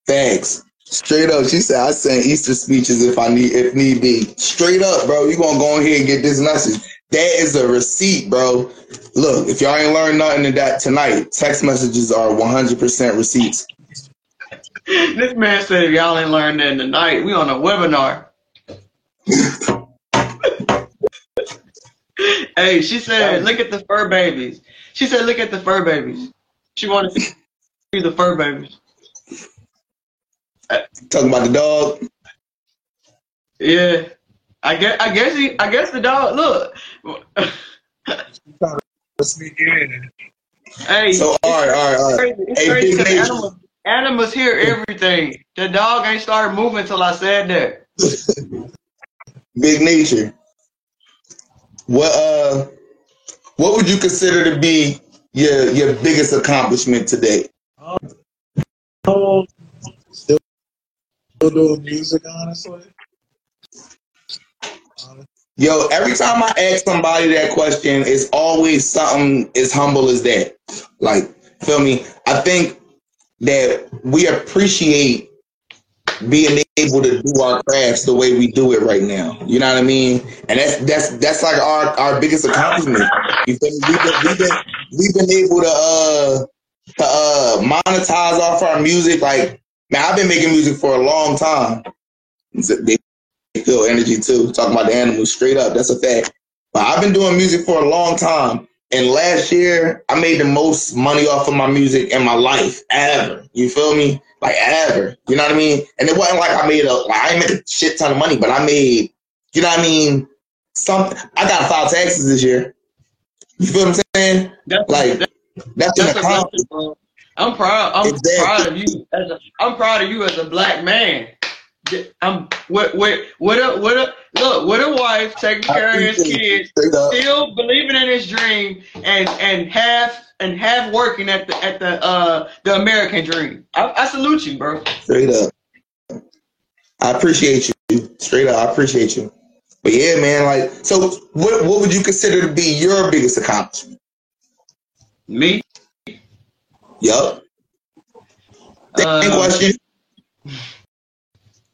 Thanks. Straight up, she said I send Easter speeches if I need if need be. Straight up, bro. You gonna go in here and get this message. That is a receipt, bro. Look, if y'all ain't learned nothing in that tonight, text messages are 100% receipts. This man said if y'all ain't learned that tonight, we on a webinar. hey, she said, look at the fur babies. She said, look at the fur babies. She wanted to see the fur babies. Talking about the dog. Yeah. I guess I guess he I guess the dog look. Sneak in. hey, So all right, all right, all right. It's Hey, crazy Big 'cause animals, animals hear everything. The dog ain't started moving until I said that. Big nature. What uh what would you consider to be your your biggest accomplishment today? Oh, still, still doing music, honestly. Honestly. Yo, every time I ask somebody that question, it's always something as humble as that. Like, feel me? I think that we appreciate being able to do our crafts the way we do it right now. You know what I mean? And that's that's that's like our, our biggest accomplishment. You feel me? We've been, we've been, we've been able to uh to uh monetize off our music. Like, man, I've been making music for a long time. They feel energy too. Talking about the animals straight up. That's a fact. But I've been doing music for a long time. And last year, I made the most money off of my music in my life ever. You feel me? Like ever. You know what I mean? And it wasn't like I made a like I didn't make a shit ton of money, but I made, you know what I mean? Something I got to file taxes this year. You feel what I'm saying? That's Like that's, that's an accomplishment. I'm proud. I'm Exactly. proud of you. As a, I'm proud of you as a black man. I'm what what what a what a look what a wife taking care of his kids, still believing in his dream and and half and half working at the at the uh the American dream. I, I salute you, bro. Straight up. I appreciate you. Straight up, I appreciate you. But yeah, man, like, so what what would you consider to be your biggest accomplishment? Me, Yup. Same uh, question.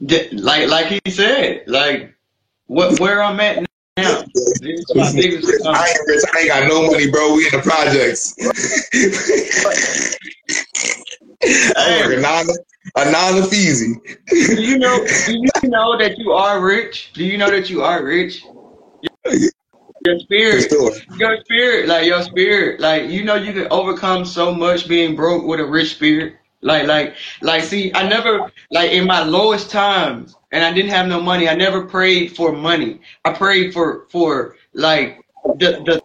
Like like he said, like what where I'm at now. I ain't rich. I ain't got no money, bro. We in the projects. I'm working nine to, a nine to Feezy. Do you know? Do you know that you are rich? Do you know that you are rich? Your spirit, your spirit, like your spirit, like you know, you can overcome so much being broke with a rich spirit. Like, like, like. See, I never, like, in my lowest times, and I didn't have no money. I never prayed for money. I prayed for, for like the the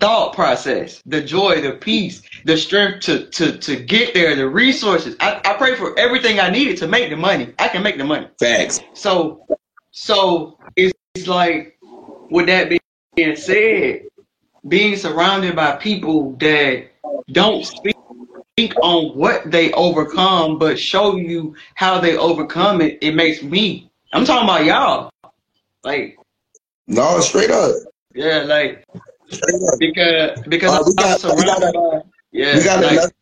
thought process, the joy, the peace, the strength to to to get there, the resources. I, I pray for everything I needed to make the money. I can make the money. Facts. So so it's, it's like with that being said, being surrounded by people that don't speak on what they overcome, but show you how they overcome it, it makes me I'm talking about y'all. Like, No, straight up. yeah, like because because Uh, we got- we got by yeah, We got like, another,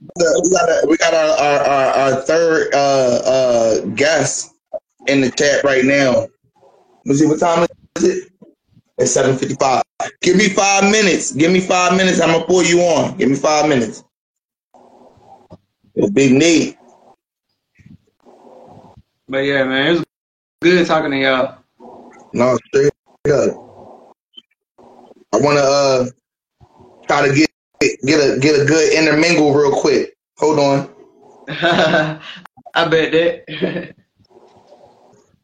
we got a, we got our our, our, our third uh uh guest in the chat right now. Let's see what time is it? It's seven fifty five. Give me five minutes. Give me five minutes. I'm gonna pull you on. Give me five minutes. It's Big Nate. but yeah, man, it was good talking to y'all. No, straight up. I wanna uh try to get get a get a good intermingle real quick. Hold on. I bet that.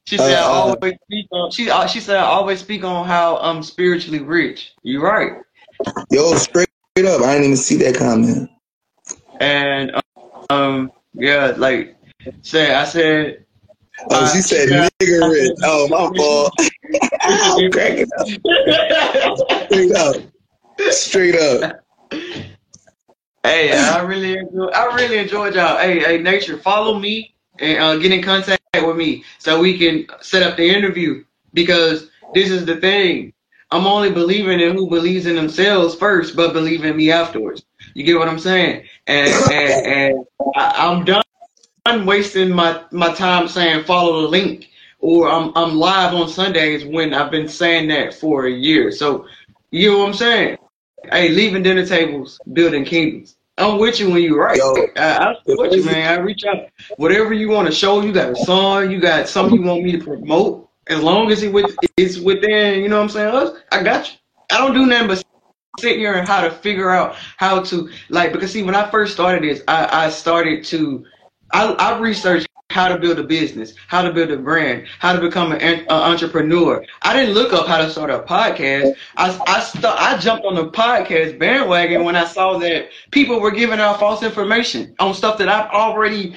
she said I Uh, always speak on she uh, she said I always speak on how I'm spiritually rich. You right. Yo, straight up. I didn't even see that comment. And um yeah, like say I said Oh, she said nigger rich. Oh, my fault. I'm cracking up. Straight up. Straight up. Hey, I really enjoy, I really enjoyed y'all. Hey, hey, nature, follow me and uh, get in contact with me so we can set up the interview because this is the thing. I'm only believing in who believes in themselves first, but believe in me afterwards. You get what I'm saying? And and, and I, I'm done done wasting my my time saying follow the link or I'm I'm live on Sundays when I've been saying that for a year. So you know what I'm saying? Hey, leaving dinner tables, building kingdoms. I'm with you when you're right. Yo. I, I with you, man. I reach out. Whatever you want to show, you got a song, you got something you want me to promote. As long as it with it's within, you know what I'm saying? Us, I got you. I don't do nothing but sit here and how to figure out how to like because see when I first started this, I, I started to I, I researched how to build a business, how to build a brand, how to become an uh, entrepreneur. I didn't look up how to start a podcast. I I, st- I jumped on the podcast bandwagon when I saw that people were giving out false information on stuff that I've already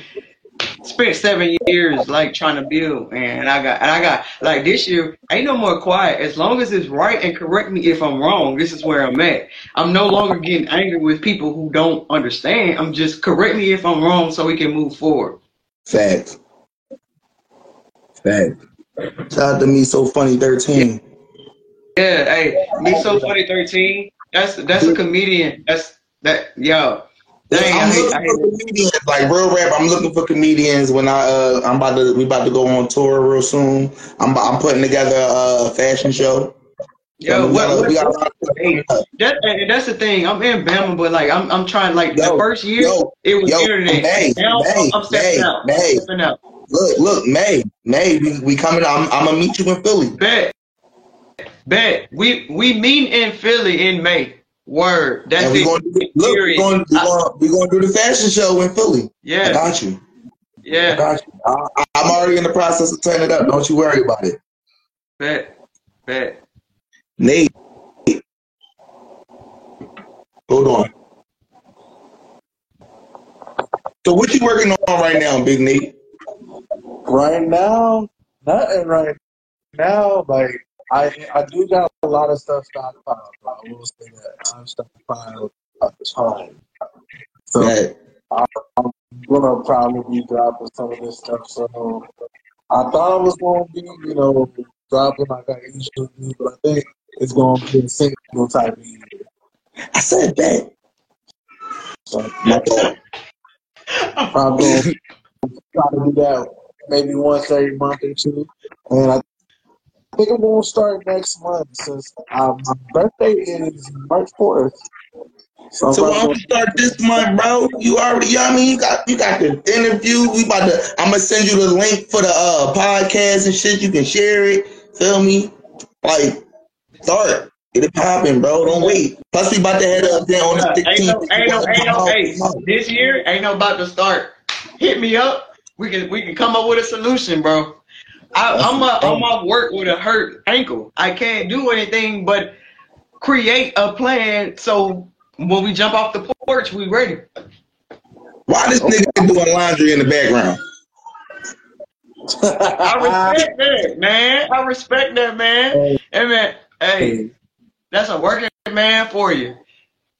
spent seven years like trying to build. And I got and I got like this year ain't no more quiet. As long as it's right and correct me if I'm wrong. This is where I'm at. I'm no longer getting angry with people who don't understand. I'm just correct me if I'm wrong so we can move forward. Facts. Facts. Shout out to me so funny 13. Yeah, hey, me so funny thirteen. That's that's a comedian. That's that yo. Dang, I I'm hate, looking I hate for comedians, like real rap. I'm looking for comedians when I uh I'm about to we about to go on tour real soon. I'm I'm putting together a fashion show. Yo, we, what, got, what, we got a lot of stuff coming up. that, that's the thing. I'm in Bama, but like I'm I'm trying like the first year yo, it was yo, internet. May, now May, I'm stepping May, out. I'm May. stepping out. Look, look, May, May, we, we coming. I'm I'm gonna meet you in Philly. Bet. Bet. We we meet in Philly in May. Word. That's And we it. gonna do, look, we're Period. going we I- gonna we gonna do the fashion show in Philly. I yeah. got you. I Yeah. got you. I, I- I'm already in the process of turning it up. Don't you worry about it. Bet. Bet. Nate. Hold on. So what you working on right now, Big Nate? Right now, nothing right now. Like I, I do got a lot of stuff stockpiled. But I will say that uh, I'm stockpiled a ton. So That I'm gonna probably be dropping some of this stuff. So I thought I was gonna be, you know, dropping like I usually do, but I think it's gonna be a single type of year. I said that. So My probably gonna try to do that maybe once every month or two. And I think I'm gonna start next month since uh, my birthday is March fourth. So, I'm So why don't we start this month, bro? You already, you know what I mean, you got you got the interview. We about to. I'm gonna send you the link for the uh podcast and shit. You can share it. Feel me? Like start. Get it popping, bro. Don't wait. Plus, we about to head up there on the Ain't no, ain't no, ain't no, hey, this year ain't no about to start. Hit me up. We can we can come up with a solution, bro. I, I'm a, I'm off work with a hurt ankle. I can't do anything but create a plan so when we jump off the porch, we ready. Why this nigga doing laundry in the background? I respect that, man. I respect that, man. Hey, man. Hey, that's a working man for you.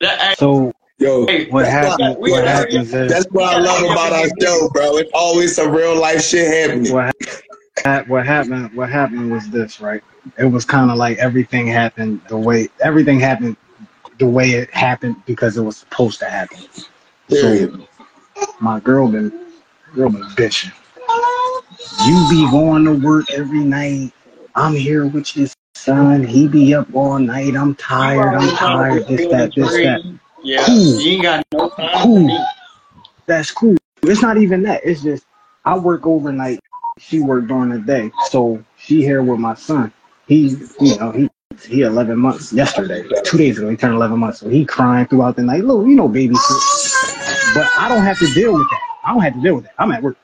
That, hey, So Yo, hey, what that's happens? we What gotta- happens is That's what I love about our show, bro. It's always some real life shit happening. what hap- what happened what happened was this, right? It was kind of like everything happened the way everything happened the way it happened because it was supposed to happen. So my girl been girl been bitching. You be going to work every night. I'm here with your son. He be up all night. I'm tired. I'm tired. This that this that. Yeah, Cool. you ain't got no time for Cool. me. That's cool. It's not even that. It's just I work overnight. She worked during the day. So she here with my son. He, you know, he he 11 months yesterday. Two days ago, he turned 11 months. So he crying throughout the night. Look, you know, baby. But I don't have to deal with that. I don't have to deal with that. I'm at work.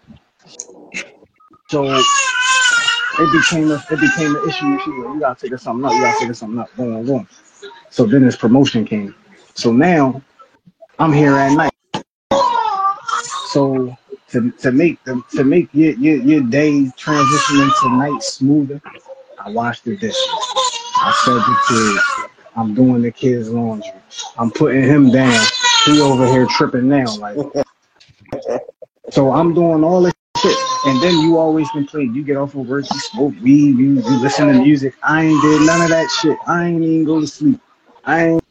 So it became a it became an issue. She like, you gotta figure something out. You gotta figure something out. Boom, boom. So then this promotion came. So now I'm here at night. So to to make the to make your your, your day transition into night smoother, I wash the dishes. I fed the kids. I'm doing the kids' laundry. I'm putting him down. He over here tripping now, like. So I'm doing all this shit, and then you always complain. You get off of work, you smoke weed, you, you listen to music. I ain't did none of that shit. I ain't even go to sleep. I ain't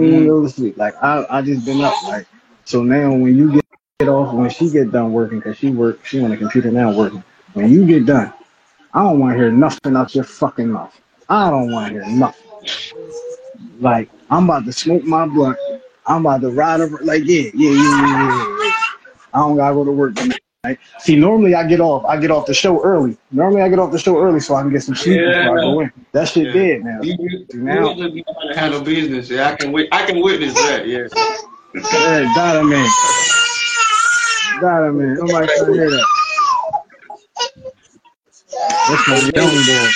even go to sleep. Like I I just been up. Like so now when you get off when she get done working because she work she on the computer now working. When you get done, I don't want to hear nothing out your fucking mouth. I don't want to hear nothing. Like I'm about to smoke my blunt. I'm about to ride over. Like yeah, yeah, yeah, yeah, yeah. yeah. I don't gotta go to work tonight. See, normally I get off. I get off the show early. Normally I get off the show early so I can get some sleep before I go in. That shit Yeah. dead now. You, you, Now- you just know how to handle business. Yeah, I can I can witness that. Yeah. Hey, Dada man. Dada man. Nobody trying to hear that. That's my young boy.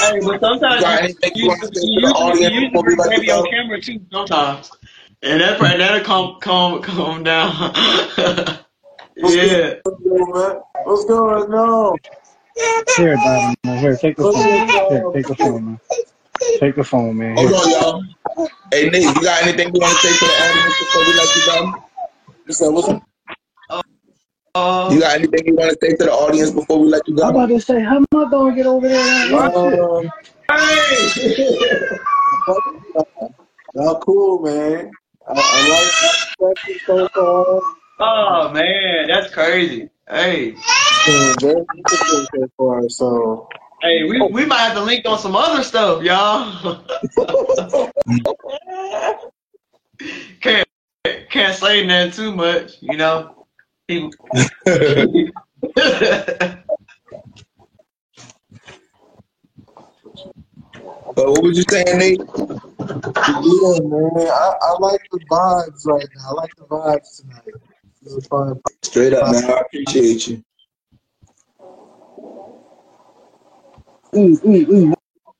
Hey, but sometimes Got you, anything you you, wanna say you, the audience you usually before we bring let you baby on camera too sometimes, and that probably that'll calm calm calm down. yeah. What's going on? Here, Dada man. Here, take the phone. Here, take the phone, man. Take the phone, man. Here. Hold on, y'all. Hey, Nate, you got anything you want to say to the audience before we let you go? You said what's up? Uh, You got anything you want to say to the audience before we let you go? I'm about to say, how am I gonna get over there and? Um, hey. y'all cool, man. I, I like that so far. oh man, that's crazy. Hey, and Very interesting so far. So hey, we we might have to link on some other stuff, y'all. can't can't say nothing too much, you know. People. But what was you saying, Nate? yeah, man. I, I like the vibes right now. I like the vibes tonight. This is fun. Straight up, man. I appreciate you. Ooh, ooh, ooh.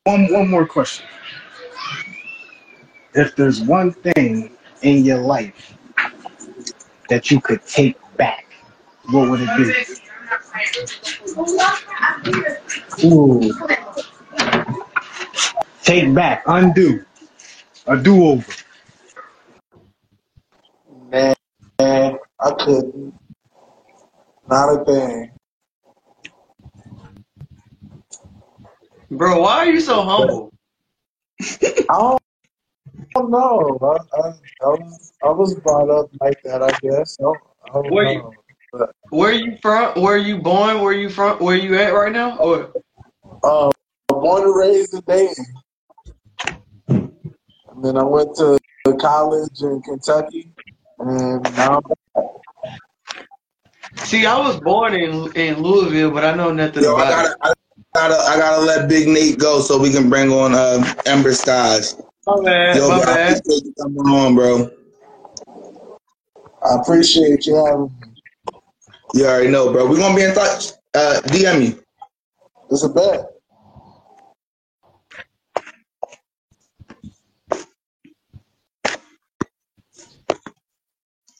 One, one more question. If there's one thing in your life that you could take back, what would it be? Ooh. Take back, undo, a do-over. Man, man, I couldn't. Not a thing. Bro, why are you so humble? I don't, I don't know. I, I, I, was, I was brought up like that, I guess. I don't, I don't Wait. know. But, Where you from? Where are you born? Where are you from? Where are you at right now? Or uh, born and raised in Dayton. And then I went to college in Kentucky. And now I'm see, I was born in in Louisville, but I know nothing Yo, about it. gotta, I gotta, I gotta let Big Nate go so we can bring on uh, Ember Skeyez. My bad, Yo, my bro, I bad. appreciate you coming on, bro. I appreciate you having me. You already know, bro. We're gonna be in touch. Uh, DM me. It's a bet.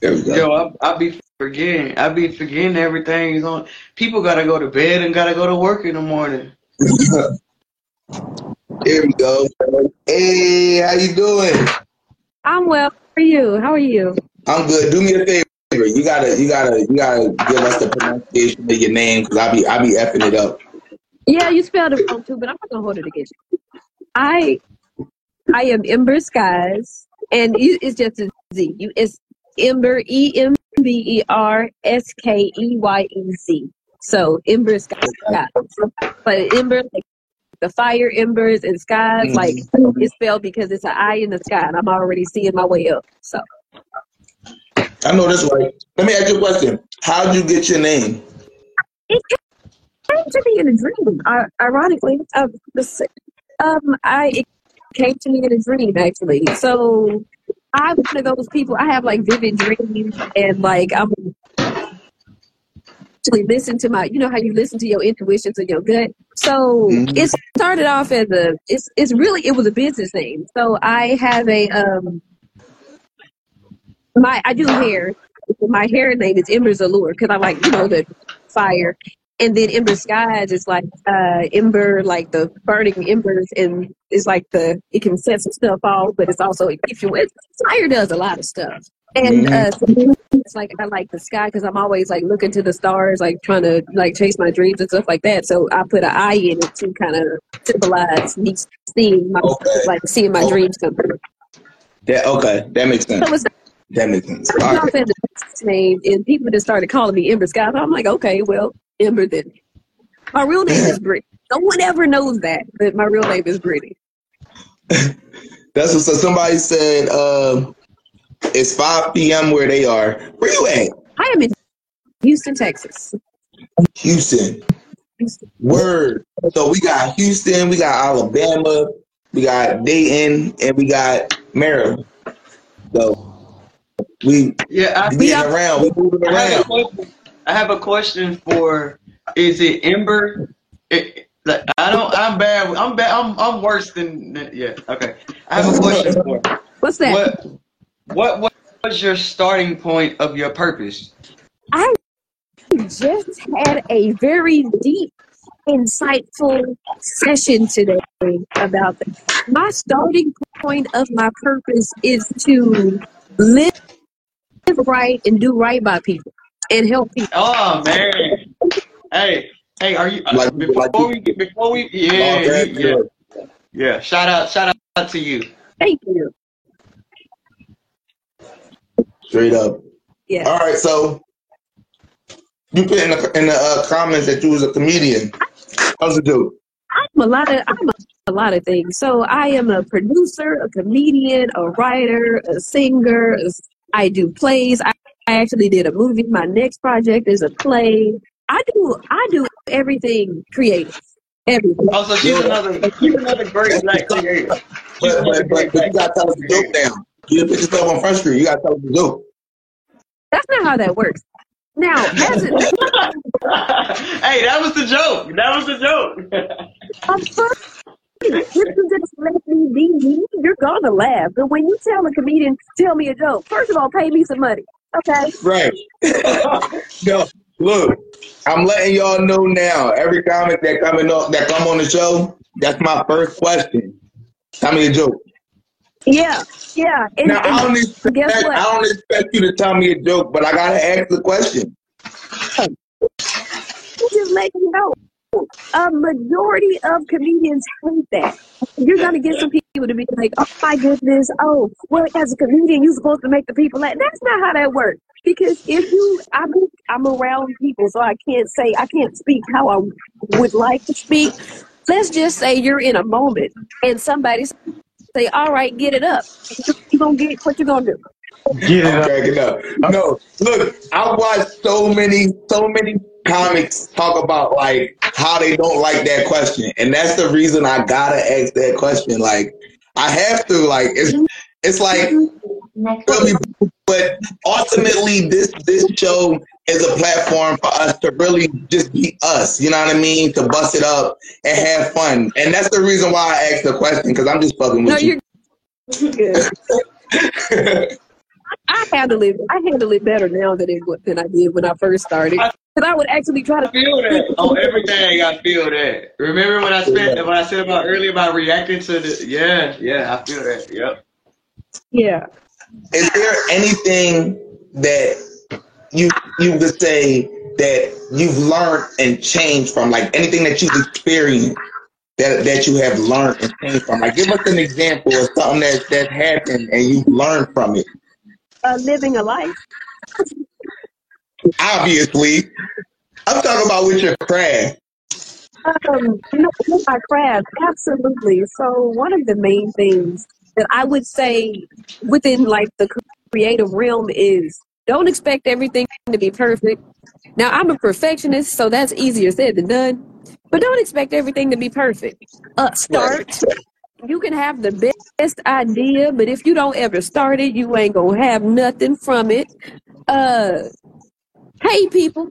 There. Yo, I, I be forgetting. I be forgetting everything is on. People gotta go to bed and gotta go to work in the morning. Here we go. Hey, how you doing? I'm well. How are you? How are you? I'm good. Do me a favor. You gotta, you gotta, you gotta give us the pronunciation of your name because I be, I be effing it up. Yeah, you spelled it wrong too, but I'm not gonna hold it against you. I I am Ember Skeyez, and you, it's just a Z. You it's Ember E M B E R S K E Y E Z. So Ember Skeyez, but Ember like the fire embers and skies like mm-hmm. it's spelled because it's an eye in the sky, and I'm already seeing my way up. So I know this right. Let me ask you a question. How'd you get your name? it came to me in a dream. Uh, ironically, um, this, um, I it came to me in a dream actually. So I'm one of those people. I have like vivid dreams, and like I'm actually listen to my. You know how you listen to your intuitions and your gut. So Mhm. it started off as a. It's it's really it was a business name. So I have a um. My I do hair. My hair name is Embers Allure because I like you know the fire. And then Ember Skeyez is like uh ember, like the burning embers, and it's like the it can set some stuff off, but it's also it, fire does a lot of stuff. And uh, so it's like I like the sky because I'm always like looking to the stars, like trying to like chase my dreams and stuff like that. So I put an eye in it to kind of symbolize me seeing my Okay. like seeing my dreams come true. That okay. That makes sense. So That makes sense. started All off right. as a business name, and people just started calling me Ember. So I'm like, okay, well, Ember then. My real name is Brittany. No one ever knows that, but my real name is Brittany. That's what so somebody said. Uh, it's 5 p.m. where they are. Where you at? I am in Houston, Texas. Houston. Houston. Word. So we got Houston, we got Alabama, we got Dayton, and we got Maryland. So we Yeah, I, we getting around. We moving I have a question. I have a question for. Is it Ember? It, like, I don't. I'm bad. I'm bad. I'm. I'm worse than. Yeah. Okay. I have a question for. What's that? What? What? What was your starting point of your purpose? I just had a very deep, insightful session today about that. My starting point of my purpose is to live right and do right by people and help people. Oh man. Hey. Hey. Are you? uh, before like- we. Before we. Long Yeah. Yeah. Yeah. Shout out. Shout out to you. Thank you. Straight up. Yeah. All right, so you put in the in the uh, comments that you was a comedian. How's it do? I'm a lot of I'm a, a lot of things. So I am a producer, a comedian, a writer, a singer. a s- I do plays. I, I actually did a movie. My next project is a play. I do I do everything creative. Everything. Oh, so she's another. She's another great black creator. But, but, but, but you gotta tell us the joke now. You didn't put yourself on front street. You gotta tell us the joke. That's not how that works. Now, as it, hey, that was the joke. That was the joke. I'm sorry. If you just let me be me, you're gonna laugh. But when you tell a comedian, tell me a joke, first of all, pay me some money. Okay. Right. no, look, I'm letting y'all know now. Every comic that coming up that come on the show, that's my first question. Tell me a joke. Yeah, yeah. And, Now I don't expect I don't expect you to tell me a joke, but I gotta ask the question. just let you know. A majority of comedians hate that. You're gonna get some people to be like, "Oh my goodness, oh, well, as a comedian, you're supposed to make the people laugh." That's not how that works. Because if you, I'm, I'm around people, so I can't say I can't speak how I would like to speak. Let's just say you're in a moment and somebody say, "All right, get it up." You gonna get what you gonna do? Get it I'm up. cracking up. No, look, I watched so many, so many comics talk about like how they don't like that question, and that's the reason I gotta ask that question. Like, I have to. Like, it's it's like but ultimately, this this show is a platform for us to really just be us. You know what I mean? To bust it up and have fun, and that's the reason why I asked the question because I'm just fucking No, with you're good. I handle it. I handle it better now than it than I did when I first started. Because I would actually try to. I feel that on everything. I feel that. Remember when I spent when I said about earlier about reacting to the yeah yeah I feel that yep. Yeah. is there anything that you you would say that you've learned and changed from? Like anything that you've experienced that that you have learned and changed from. Like give us an example of something that that happened and you learned from it. Uh, living a life. Obviously, I'm talking about with your craft. Um, you know, with my craft, absolutely. So one of the main things that I would say within like the creative realm is don't expect everything to be perfect. Now I'm a perfectionist, so that's easier said than done. But don't expect everything to be perfect. Uh, start. You can have the best idea, but if you don't ever start it, you ain't gonna have nothing from it. Uh, pay people,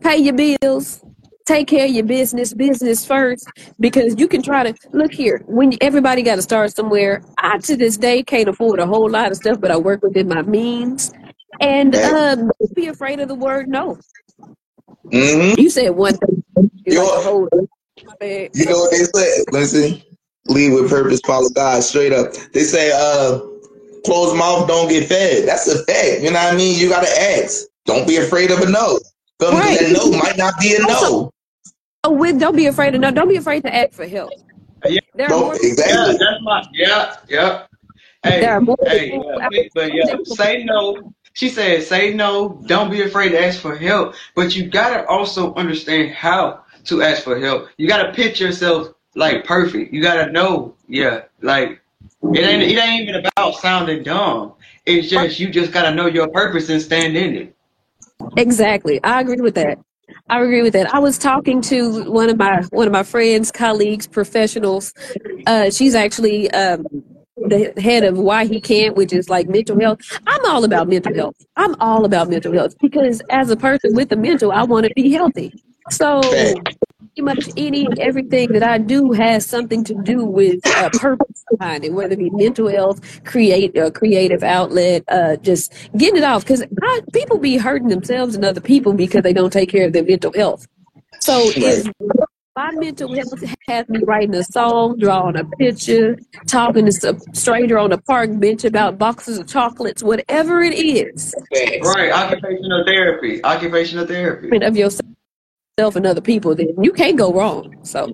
pay your bills, take care of your business, business first, because you can try to look here. When everybody got to start somewhere, I to this day can't afford a whole lot of stuff, but I work within my means. And um, don't be afraid of the word no. Mm-hmm. You said one thing. Yo, Like a whole, my bad. You know what they say? Listen, lead with purpose, follow God. Straight up, they say, "Uh, closed mouth don't get fed." That's a fact. You know what I mean? You gotta ask. Don't be afraid of a no. Feel me? Right. That no might not be a no. Oh, with don't be afraid of no. Don't be afraid to ask for help. Yeah. No, more Yeah, exactly. that's my yeah, yeah. Hey, There are more hey, yeah, but- but yeah, say no. She said, say no. Don't be afraid to ask for help. But you gotta also understand how to ask for help. You gotta pitch yourself like perfect. You gotta know, yeah, like it ain't it ain't even about sounding dumb. It's just you just gotta know your purpose and stand in it. Exactly. I agree with that. I agree with that. I was talking to one of my one of my friends, colleagues, professionals. Uh, she's actually um, the head of Why He Can't, which is like mental health. I'm all about mental health. I'm all about mental health because as a person with a mental, I want to be healthy. So pretty much any and everything that I do has something to do with a purpose behind it, whether it be mental health, create a creative outlet, uh, just getting it off. Because people be hurting themselves and other people because they don't take care of their mental health. So if my mental health has me writing a song, drawing a picture, talking to a stranger on a park bench about boxes of chocolates, whatever it is, Right, occupational therapy. Occupational therapy. of yourself and other people, then you can't go wrong. So,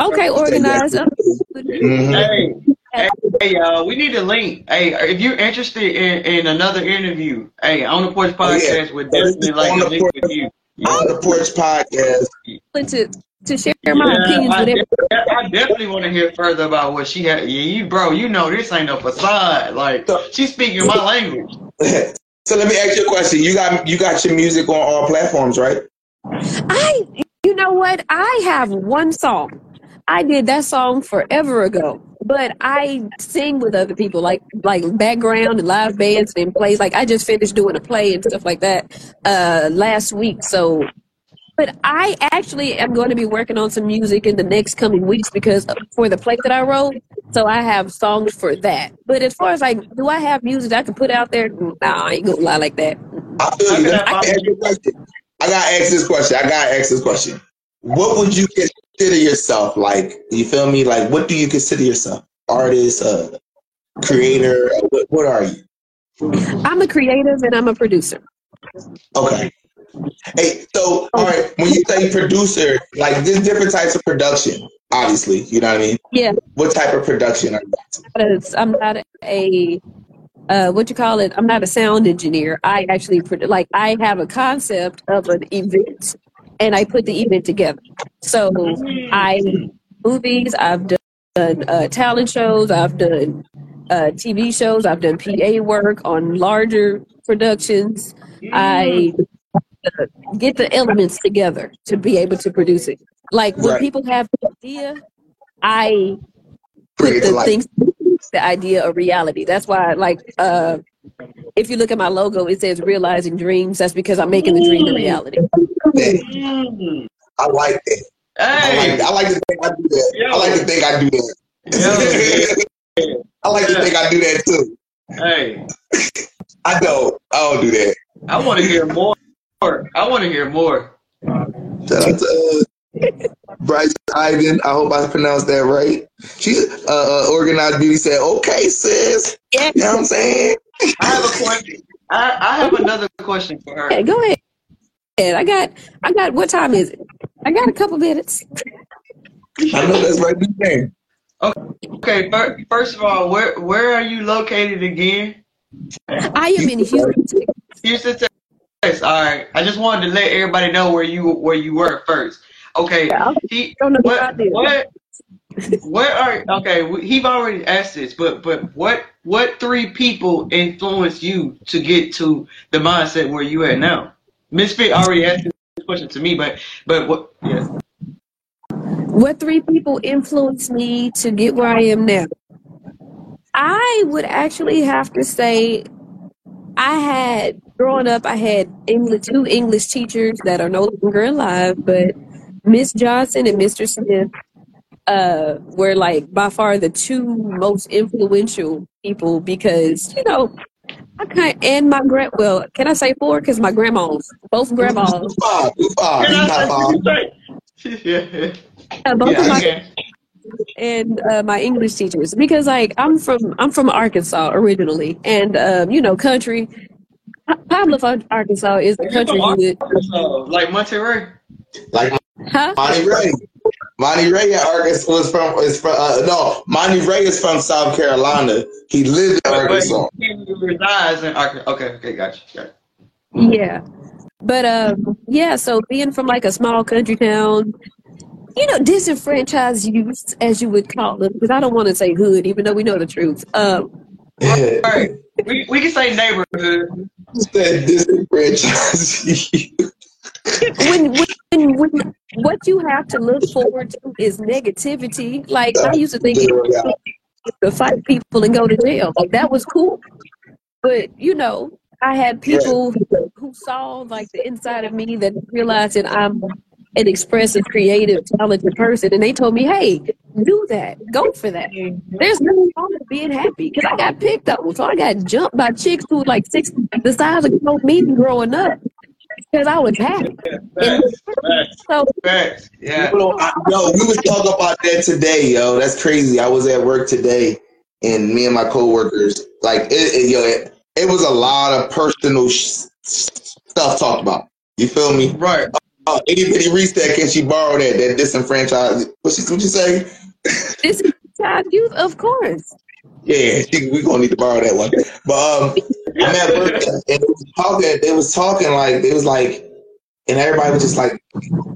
okay, organize. Mhm. Hey, hey, hey, y'all, we need a link. Hey, if you're interested in, in another interview, hey, on the porch Oh, yeah. podcast would definitely like On to the link Porch- with you. On the porch podcast. to to share my Yeah, opinions I, with everyone. I definitely want to hear further about what she had. Yeah, you, bro, you know this ain't no facade. Like she's speaking my language. so let me ask you a question. You got you got your music on all platforms, right? I, you know what? I have one song. I did that song forever ago, but I sing with other people, like like background and live bands and plays. Like I just finished doing a play and stuff like that uh, last week. So, but I actually am going to be working on some music in the next coming weeks because for the play that I wrote. So I have songs for that. But as far as like, do I have music I can put out there? Nah, I ain't gonna lie like that. I feel you. Okay, Let me ask you a question. I gotta ask this question. I gotta ask this question. What would you consider yourself like? You feel me? Like, what do you consider yourself? Artist, uh, creator? What, what are you? I'm a creative and I'm a producer. Okay. Hey, so all right, when you say producer, like there's different types of production, obviously. You know what I mean? Yeah, What type of production are you? I'm not a uh, what you call it. I'm not a sound engineer. I actually produ- like I have a concept of an event, and I put the event together. So I movies. I've done uh, talent shows. I've done uh, TV shows. I've done PA work on larger productions. I uh, get the elements together to be able to produce it. Like when Right. people have an idea, I put the things the idea of reality that's why like uh if you look at my logo it says realizing dreams that's because i'm making the dream a reality Man, I like that. I like Hey, that. I like to think I do that. I like to think I do that. I like to think I do that too. hey, I don't. I don't do that. I want to hear more. I want to hear more. Shout out to uh, Bryce Ivan. I hope I pronounced that right. She uh, uh, organized beauty said, "Okay, sis." yeah You know what I'm saying? I have a question. I, I have another question for her. Okay, go ahead. I got, I got. What time is it? I got a couple minutes. I know that's right there. Okay, fir- first of all, where where are you located again? I am in Houston. Houston, Texas. All right. I just wanted to let everybody know where you where you were first. Okay. Yeah, He, what what what what are okay? He've already asked this, but but what what three people influenced you to get to the mindset where you at now? Mysfit already asked this question to me, but but what? Yeah. What three people influenced me to get where I am now? I would actually have to say I had growing up I had English two English teachers that are no longer alive, but Miss Johnson and Mr. Smith uh were like by far the two most influential people because you know I kind and my grand well can I say four because my grandmas both grandmas Five, you five, you Can I not five. say- yeah. uh, both of my Okay. And uh, my English teachers because like I'm from I'm from Arkansas originally and um, you know country Pa- Pablo, Arkansas is the country from you would Arkansas, like Monterey. Like huh? Monty Ray. Monty Ray at Arkansas was from is from uh, no Monty Ray is from South Carolina. He lived in Arkansas. But he resides in Arkansas. Okay, okay, gotcha. gotcha. Yeah. But um yeah, so being from like a small country town, you know, disenfranchised youth, as you would call them, because I don't want to say hood, even though we know the truth. Um Yeah. All right, we, we can say neighborhood. That disenfranchised. youth. when, when when what you have to look forward to is negativity. Like I used to think to fight people and go to jail. Like that was cool. But you know, I had people who, who saw like the inside of me that realized that I'm an expressive, creative, talented person, and they told me, "Hey, do that. Go for that. Mm-hmm. There's nothing wrong with being happy." Because I got picked on, so I got jumped by chicks who were like six, the size of grown me growing up, because I was happy. Facts, facts, so facts. Yeah. Yo, I- yo, we was talking about that today, yo. That's crazy. I was at work today, and me and my coworkers, like, it, it, yo, it, it was a lot of personal sh- stuff talked about. You feel me? Right. Uh, Itty Bitty Ree said. Can she borrow that? That disenfranchised. What she? What you say? child youth, of course. Yeah, she, we gonna need to borrow that one. But um, I'm at work and they was talking. They was talking like they was like, and everybody was just like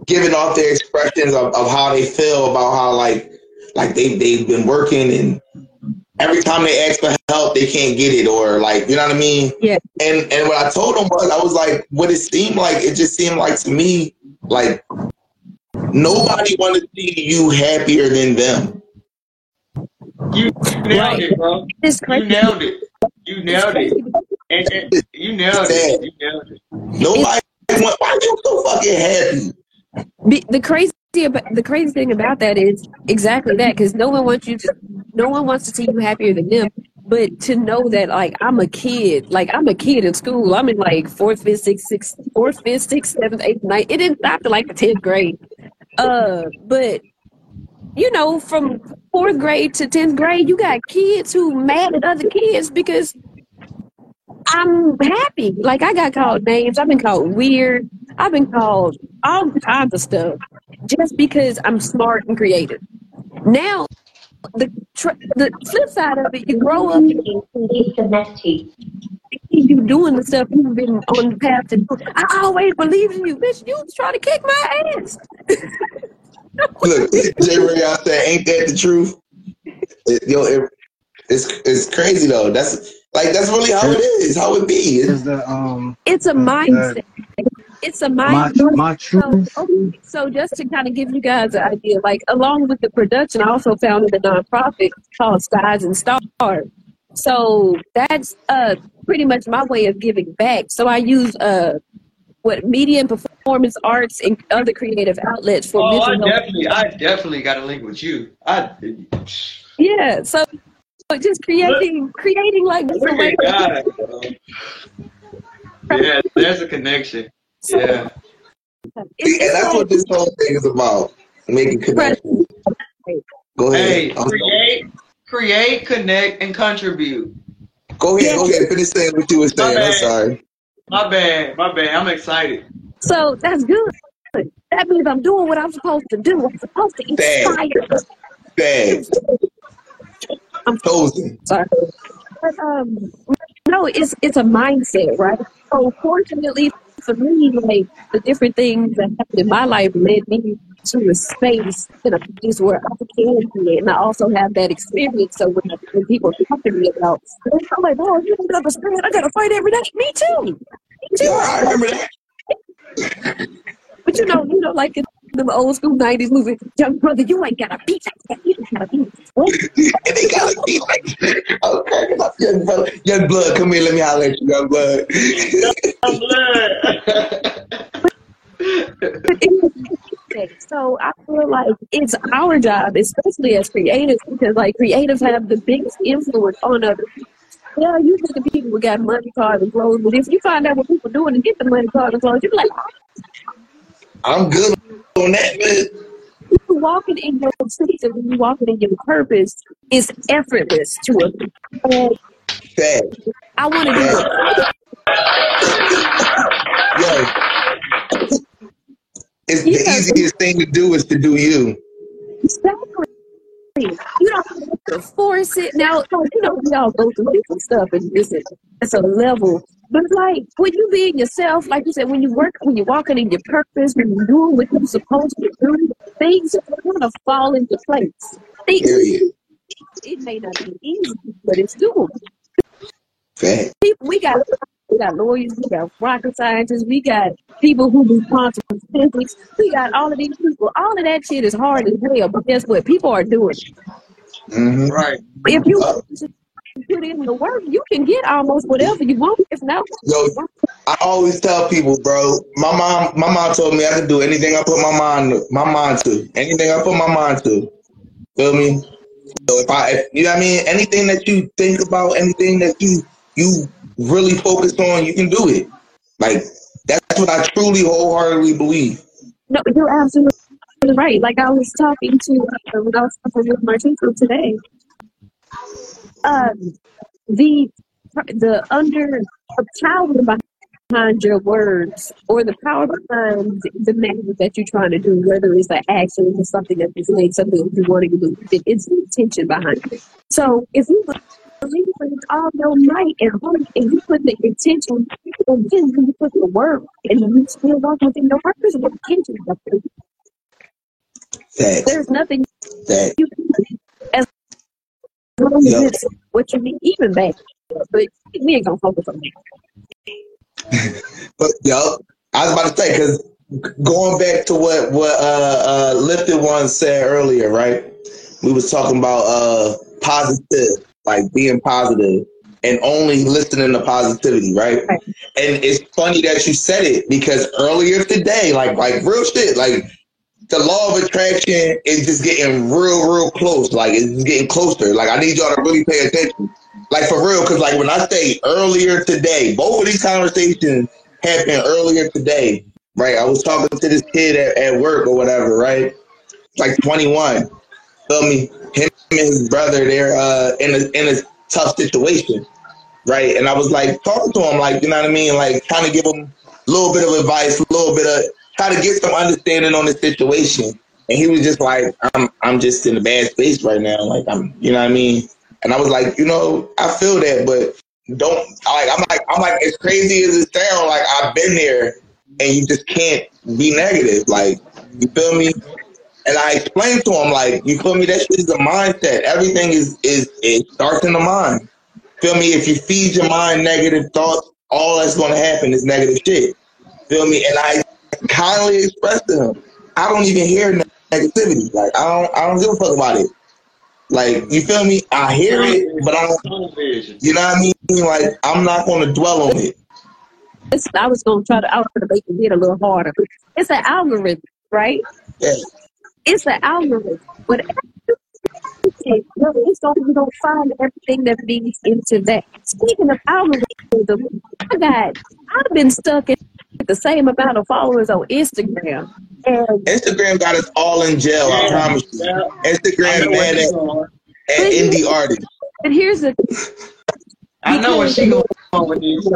giving off their expressions of, of how they feel about how like like they they've been working and every time they ask for help they can't get it or like you know what I mean. Yeah. And and what I told them was I was like, what it seemed like it just seemed like to me like nobody want to see you happier than them. You nailed it, bro. You nailed it. You nailed it. And, and you nailed it. You nailed it. Nobody want. Why you so fucking happy? Be, the crazy the crazy thing about that is exactly that because no one wants you to no one wants to see you happier than them but to know that like i'm a kid like i'm a kid in school i'm in like fourth fifth sixth sixth fourth fifth sixth seventh eighth ninth it didn't stop to like the 10th grade uh but you know from fourth grade to 10th grade you got kids who mad at other kids because i'm happy like i got called names i've been called weird i've been called all kinds of stuff just because I'm smart and creative. Now, the tr- the flip side of it, you grow up and you doing the stuff you've been on the path to do. I always believed in you, bitch. You was trying to kick my ass. Look, J. Ray out there, ain't that the truth? It- yo, it, it's it's crazy though. That's like that's really how it is. How it be. Is It's, the um It's a mindset. It's a mindset. my So, truth? okay, so just to kind of give you guys an idea, like along with the production, I also founded a nonprofit called Skeyez and Starz. So that's uh pretty much my way of giving back. So I use uh what media and performance arts and other creative outlets for Oh, I mental health. definitely, I definitely got a link with you. I Yeah, so so just creating creating like look different ways. at God. bro. Yeah, there's a connection. So Yeah. and that's what this whole thing is about. Making connections. Go ahead. Hey, create, create, connect, and contribute. Go ahead, Yeah. go ahead. Finish saying what you were saying. I'm sorry. My bad, my bad. I'm excited. So that's good. That means I'm doing what I'm supposed to do. I'm supposed to Dang. inspire. Bad. I'm Chosen. sorry. But um no, it's it's a mindset, right? So fortunately for me, like the different things that happened in my life led me to a space in a place where I can it. And I also have that experience. So when, when people talk to me about, I'm like, oh, you don't understand. I got to fight every day. Me too. Me too. Yeah, I remember that. But you know, you know, like in the old school '90s movie, young brother, you ain't gotta be like that. You ain't gotta be. What? and they gotta be like, okay, young blood, young blood, come here, let me holler at you, young blood. But it's So I feel like it's our job, especially as creatives, because like creatives have the biggest influence on other people. Yeah, you look at people who got money, cars, and clothes, but if you find out what people doing to get the money, cars, and clothes, you be like, oh, I'm good on that, man. you walking in your season, when you walking in your purpose, is effortless to. And Bad. I want to do it. Yo, it's the Yeah. easiest thing to do is to do you. Exactly. You don't have to force it. Now, you know, we all go through different stuff, and it's a, it's a level. But like when you being yourself, like you said, when you work, when you're walking in your purpose, when you're doing what you're supposed to do, things are gonna fall into place. Things, Period. it may not be easy, but it's doable. Bad. People, we got we got lawyers, we got rocket scientists, we got people who do quantum physics, we got all of these people. All of that shit is hard as hell, but guess what? People are doing it. Mm-hmm. Right. If you put in the work, you can get almost whatever you want. If not, Yo, I always tell people, bro. My mom, my mom told me I could do anything I put my mind, my mind to. Anything I put my mind to. Feel me? So if I, if, you know what I mean, anything that you think about, anything that you you really focus on, you can do it. Like that's what I truly wholeheartedly believe. no, you're absolutely right. Like I was talking to uh, I was talking with my teacher today. Um, the the under the power behind your words or the power behind the message that you're trying to do, whether it's an action or something that is made, something that you want to do, it's the intention behind it. So if you believe with all your might and heart and you put the intention and then you put the work and you still walk within your purpose and intention, That there's nothing that you can as long as Yo. it's what you mean, even bad. But we ain't gonna focus on that. But yo, I was about to say because going back to what what uh, uh, Lifted One said earlier, right? We was talking about uh, positive, like being positive, and only listening to positivity, right? Right. And it's funny that you said it because earlier today, like like real shit, like the law of attraction is just getting real, real close. Like it's getting closer. Like I need y'all to really pay attention. Like for real, because like when I say earlier today, both of these conversations happened earlier today. Right, I was talking to this kid at, at work or whatever. Right, like 21. Feel me? Him and his brother, they're uh, in a in a tough situation. Right, and I was like talking to him, like you know what I mean, like trying to give him a little bit of advice, a little bit of try to get some understanding on the situation. And he was just like, I'm I'm just in a bad space right now. Like I'm you know what I mean? And I was like, you know, I feel that, but don't like I'm like I'm like as crazy as it sounds, like I've been there and you just can't be negative. Like, you feel me? And I explained to him, like, you feel me, that shit is a mindset. Everything is is it starts in the mind. Feel me? If you feed your mind negative thoughts, all that's gonna happen is negative shit. Feel me? And I kindly express to him, I don't even hear ne- negativity. Like I don't I don't give a fuck about it. Like you feel me? I hear it, but I don't Tunnel you know what I mean? Like I'm not gonna dwell on it. It's, I was gonna try to I was gonna make it hit a little harder. It's an algorithm, right? Yeah. It's an algorithm. Whatever you say, well, it's gonna you gonna find everything that feeds into that. Speaking of algorithm, I oh got I've been stuck in the same amount of followers on Instagram. And Instagram got us all in jail, I promise you. Yeah. Instagram know mad where at, at indie artists. and here's the I know what because she going on with this.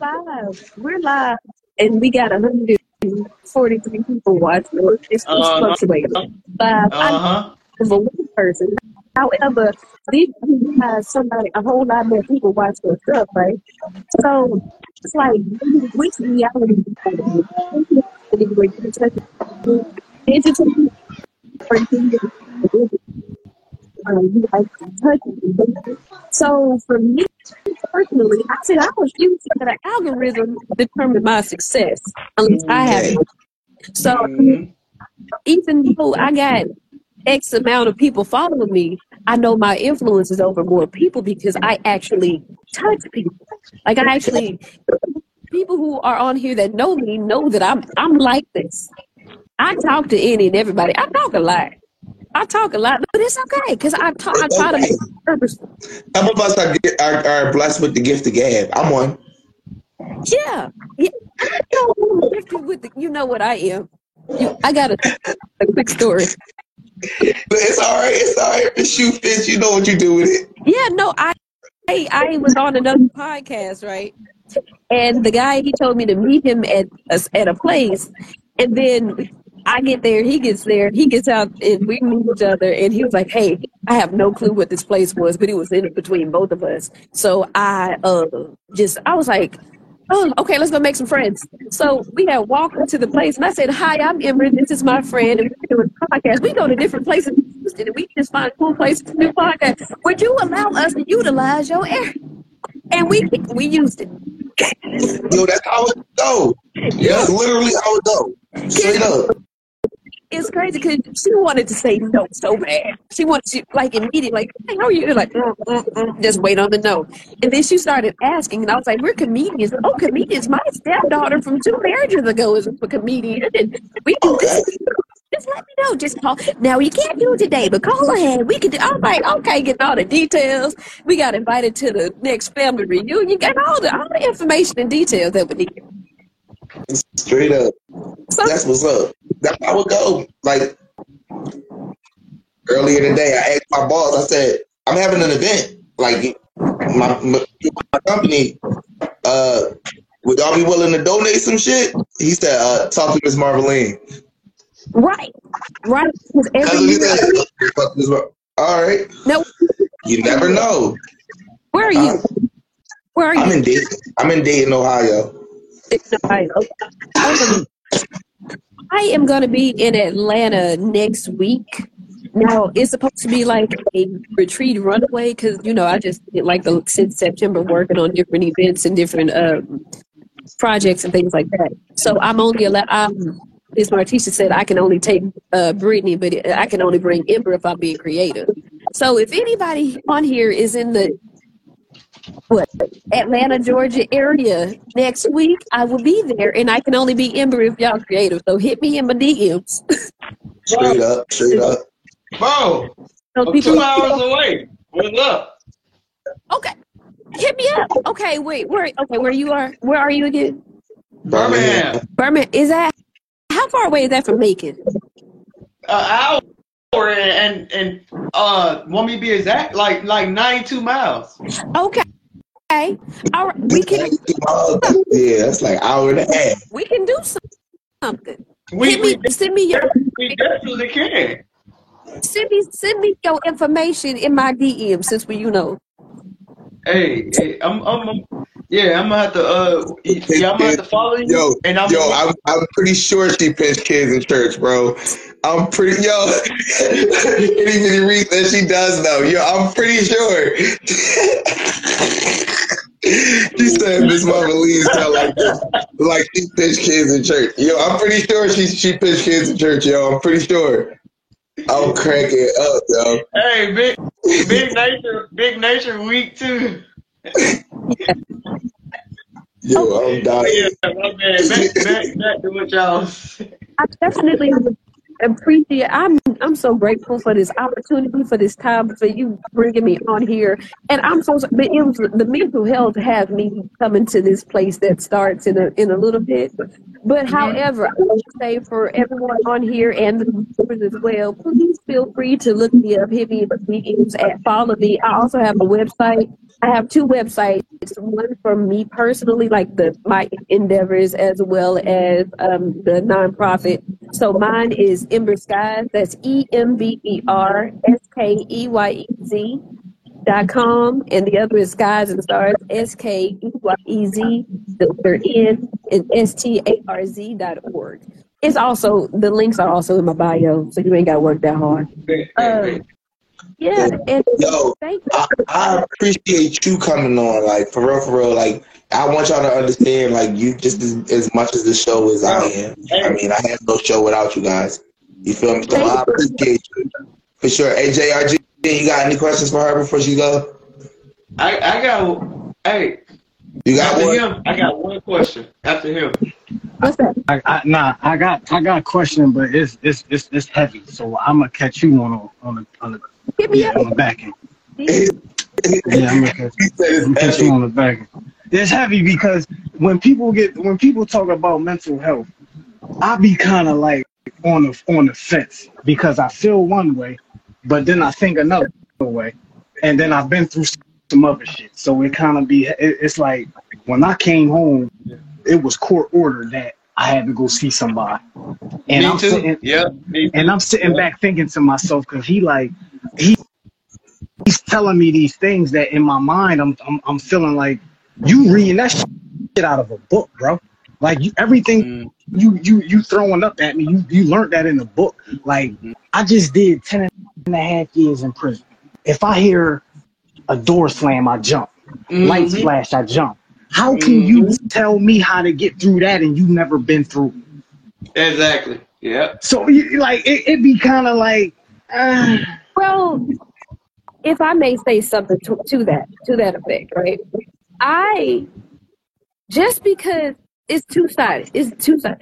live, we're live, and we got 143 people watching. It's, it's Uh fluctuating. huh. Live, I huh. know for one person. However, these people have somebody, a whole lot more people watch their stuff, right? So it's like which reality entertainment or um, you like it. So for me personally, I said I was using that an algorithm determine my success. At least I have. It. So hmm even though I got X amount of people following me, I know my influence is over more people because I actually touch people. Like I actually people who are on here that know me know that I'm I'm like this. I talk to any and everybody. I talk a lot. I talk a lot, but it's okay because I talk. I try to make it purposeful. Some of us are, are, are blessed with the gift of gab. I'm one. Yeah, yeah. I know with the, you know what I am. You, I got a, a quick story. But it's all right. It's all right. If the shoe fits, you know what you do with it. Yeah, no, I, I I was on another podcast, right? And the guy he told me to meet him at a, at a place, and then I get there, he gets there, he gets out, and we meet each other. And he was like, "Hey, I have no clue what this place was, but it was in between both of us." So I uh just I was like. Oh, okay, let's go make some friends. So we had walked into the place, and I said, "Hi, I'm Ember. This is my friend, and we're doing a podcast. We go to different places, in Houston, and we just find cool places to do podcasts. Would you allow us to utilize your area?" And we we used it. Yo, that's how it go. That's literally how it go. Straight up. It's crazy because she wanted to say no so bad. She wanted to like immediately like, hey, how are you? Like, mm, mm, mm, just wait on the no. And then she started asking, and I was like, we're comedians. Oh, comedians. My stepdaughter from two marriages ago is a comedian, and we do Okay. this. Just let me know. Just call. Now you can't do it today, but call ahead. We can do. I'm like, okay, getting all the details. We got invited to the next family reunion. Got all the all the information and details that we need. Straight up. So That's what's up. That's how it go. Like earlier today, I asked my boss. I said, "I'm having an event. Like my my, my company. Uh, would y'all be willing to donate some shit?" He said, uh, "Talk to Miss Marveline." right, right. Because every year. said. Talk to Miss Mar- All right. No, You never know. where are Uh, you? Where are you? I'm in Dayton. I'm in Dayton, Ohio. Ohio. Um, I am going to be in Atlanta next week. Now it's supposed to be like a retreat runaway because you know I just did like the since September working on different events and different um, projects and things like that. So I'm only allowed. Um, Ms. Martisha said I can only take uh, Brittany, but I can only bring Ember if I'm being creative. So if anybody on here is in the what Atlanta, Georgia area next week, I will be there, and I can only be Ember if y'all creative. So hit me in my DMs. Straight up. Straight up. Bro, So I'm people, two hours away. What's up? okay, hit me up. Okay, wait, where? Okay, where you are? Where are you again? Birmingham. Birmingham. Is that how far away is that from Macon? An hour and and uh, want me to be exact? Like like 92 miles. Okay, okay, all right. We can Yeah, that's like hour and a half. we can do something. We Hit we, send me your we definitely can. send me send me your information in my DM since we you know. Hey, hey, I'm I'm I'm- yeah, I'm gonna have to uh yeah, I'm gonna have to follow you. Yo, and I'm yo, I'm I'm pretty sure she pinched kids in church, bro. I'm pretty yo. Itty bitty read that she does know. Yo, I'm pretty sure. she said Miss Marvelise sound like this, like she pinched kids in church. Yo, I'm pretty sure she she pinched kids in church. Yo, I'm pretty sure. I'm cracking up, yo. Hey, big big nature big nature week too. Yo, I'm dying. Oh, yeah, my bad. Back, back, back to what y'all. I definitely appreciate. I'm I'm so grateful for this opportunity, for this time, for you bringing me on here, and I'm so. But it was the mental health has me coming to this place that starts in a in a little bit. But however, I would say for everyone on here and the viewers as well, please feel free to look me up, hit me up, DMs, at follow me. I also have a website. I have two websites. One for me personally, like the my endeavors, as well as um, the nonprofit. So mine is Ember Skeyez. That's E M B E R S K E Y E Z dot com and the other is skies and stars s k e y e z the third n and s t a r z dot org it's also the links are also in my bio so you ain't got to work that hard yeah and Yo, thank I, you I appreciate you coming on, like for real, for real. Like I want y'all to understand, like you just as, as much as the show as I am. I mean, I have no show without you guys. You feel me? So Thank I appreciate you for sure. Hey, JRG, you got any questions for her before she go? I, I got, hey, You got after one? him, I got one question. After him. what's that I, I, nah, I got I got a question, but it's it's it's, it's heavy, so I'm gonna catch you on a, on the on the hit me yeah up on the back end. Yeah, I'm gonna catch, He said I'm it's catch you on the back end. It's heavy because when people get when people talk about mental health, I be kind of like on the on the fence because I feel one way, but then I think another way, and then I've been through some other shit. So it kind of be it, it's like when I came home, it was court order that I had to go see somebody, and me I'm too. sitting yeah. Me and I'm sitting back thinking to myself because he like he he's telling me these things that in my mind I'm I'm, I'm feeling like you reading that shit out of a book, bro. Like you, everything Mm, you you you throwing up at me, you you learned that in the book. Like I just did 10 and a half years in prison. If I hear a door slam, I jump. Lights mhm, flash, I jump. How can you mhm. tell me how to get through that and you never been through? Exactly. Yeah. So like it, it be kind of like. Uh, well if i may say something to, to that to that effect right? I just because it's two sided it's two sided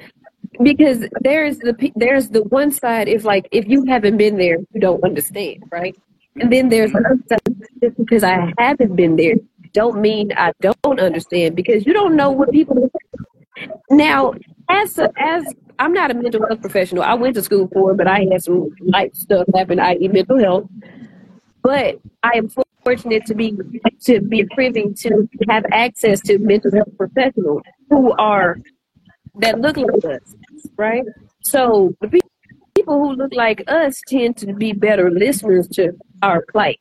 because there's the there's the one side if like if you haven't been there you don't understand right? And then there's just because i haven't been there don't mean i don't understand. Because you don't know what people now as a, as i'm not a mental health professional i went to school for it but i had some life stuff happen i.e mental health but I am fortunate to be to be privy to have access to mental health professionals who are that look like us, right? So the pe- people who look like us tend to be better listeners to our plight,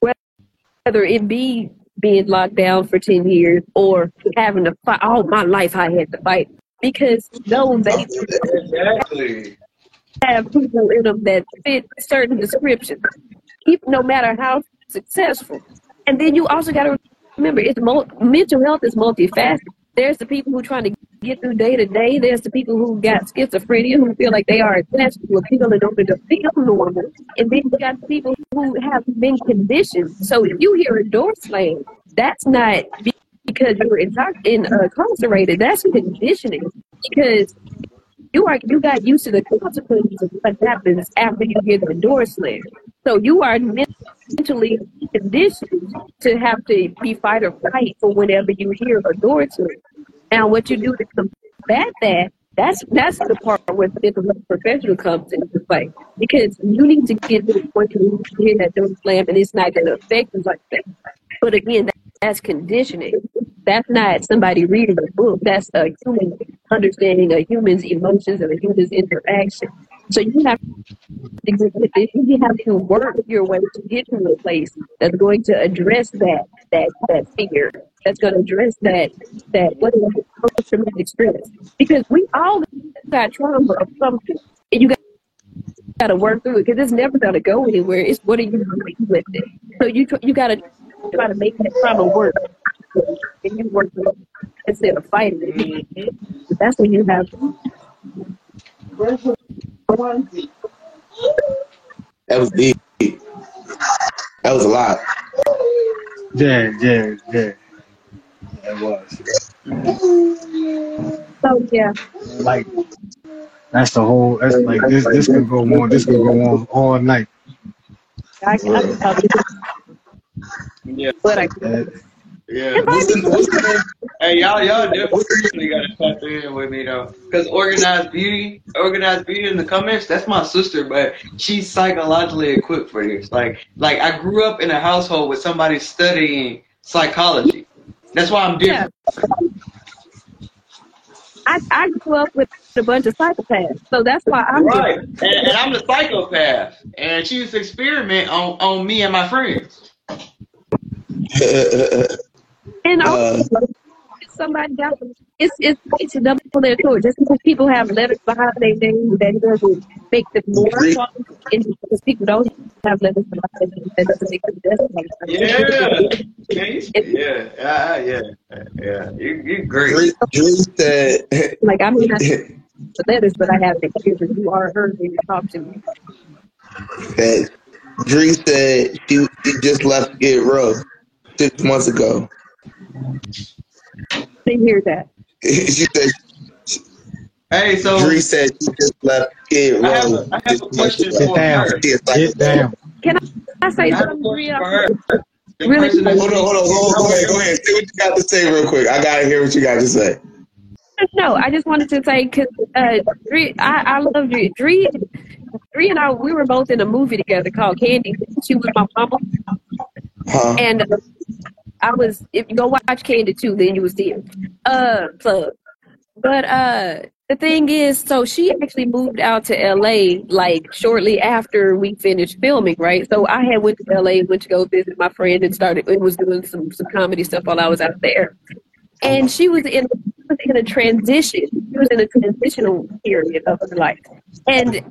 whether it be being locked down for ten years or having to fight. All my life, I had to fight because no, they Exactly. have people in them that fit certain descriptions, even no matter how successful. And then you also got to remember, it's mul- mental health is multifaceted. There's the people who trying to get through day to day. There's the people who got schizophrenia who feel like they are attached to a pill and don't feel normal. And then you got people who have been conditioned. So if you hear a door slam, that's not because you were intox- in, uh, incarcerated. That's conditioning because you are you got used to the consequences of what happens after you hear the door slam. So you are mentally conditioned to have to be fight or fight for whenever you hear a door slam. Now, what you do to combat that, that's that's the part where the professional comes into play because you need to get to the point where you hear that door slam and it's not going to affect you like that. But again, that's conditioning. That's not somebody reading a book. That's a human understanding a human's emotions and a human's interaction. So you have to. You have to work your way to get to a place that's going to address that that that fear. That's going to address that that what is post traumatic stress. Because we all got trauma of something, you got got to work through it because it's never going to go anywhere. It's what are you doing with it? So you tr- you got to try to make that trauma work, and you work through it instead of fighting it. Mm-hmm. That's when you have That was deep. That was a lot. Yeah, yeah, yeah. It was. so yeah. Like that's the whole. That's like this. This could go on. This could go on all night. I, I can talk you, Yeah. but I Uh, Yeah. What's the, what's the name? Hey, y'all, y'all definitely gotta tap in with me though, cause organized beauty, organized beauty in the comments. That's my sister, but she's psychologically equipped for this. Like, like I grew up in a household with somebody studying psychology. That's why I'm Yeah. Different. I, I grew up with a bunch of psychopaths, so that's why I'm Right, different. and, and I'm the psychopath, and she used to experiment on on me and my friends. Uh, uh, uh, and Uh, also, somebody got it's it's it's a double edged sword. Just because people have letters behind their name, that doesn't make them more Dree, qualified. And because people don't have letters behind their name, that doesn't make them less. Yeah, yeah, It- yeah, yeah, yeah, yeah. You you great. Dree, Dree said, Like I mean, I have the letters, but I have the ears, and you are heard when you talk to me. that Dree said she, she just left Skid Row six months ago. Didn't hear that. she said, Hey, so Dree said she just left Skid I have a, I have a question for down. her. She like, Get down. Can I, I say I something, question Bria? for her. The Really person that hold on, hold on, hold on, go ahead, go ahead. Say what you got to say real quick. I gotta hear what you got to say. No, I just wanted to say because uh, Dree, I, I love Dree. Dree. Dree and I, we were both in a movie together called Candy. She was my mama, Huh? and uh, I was. If you go watch Candy too, then you will see it. Uh, plug. But uh, the thing is, so she actually moved out to LA like shortly after we finished filming, right? So I had went to LA, went to go visit my friend, and started. It was doing some some comedy stuff while I was out there and she was in was in a transition. She was in a transitional period of her life, and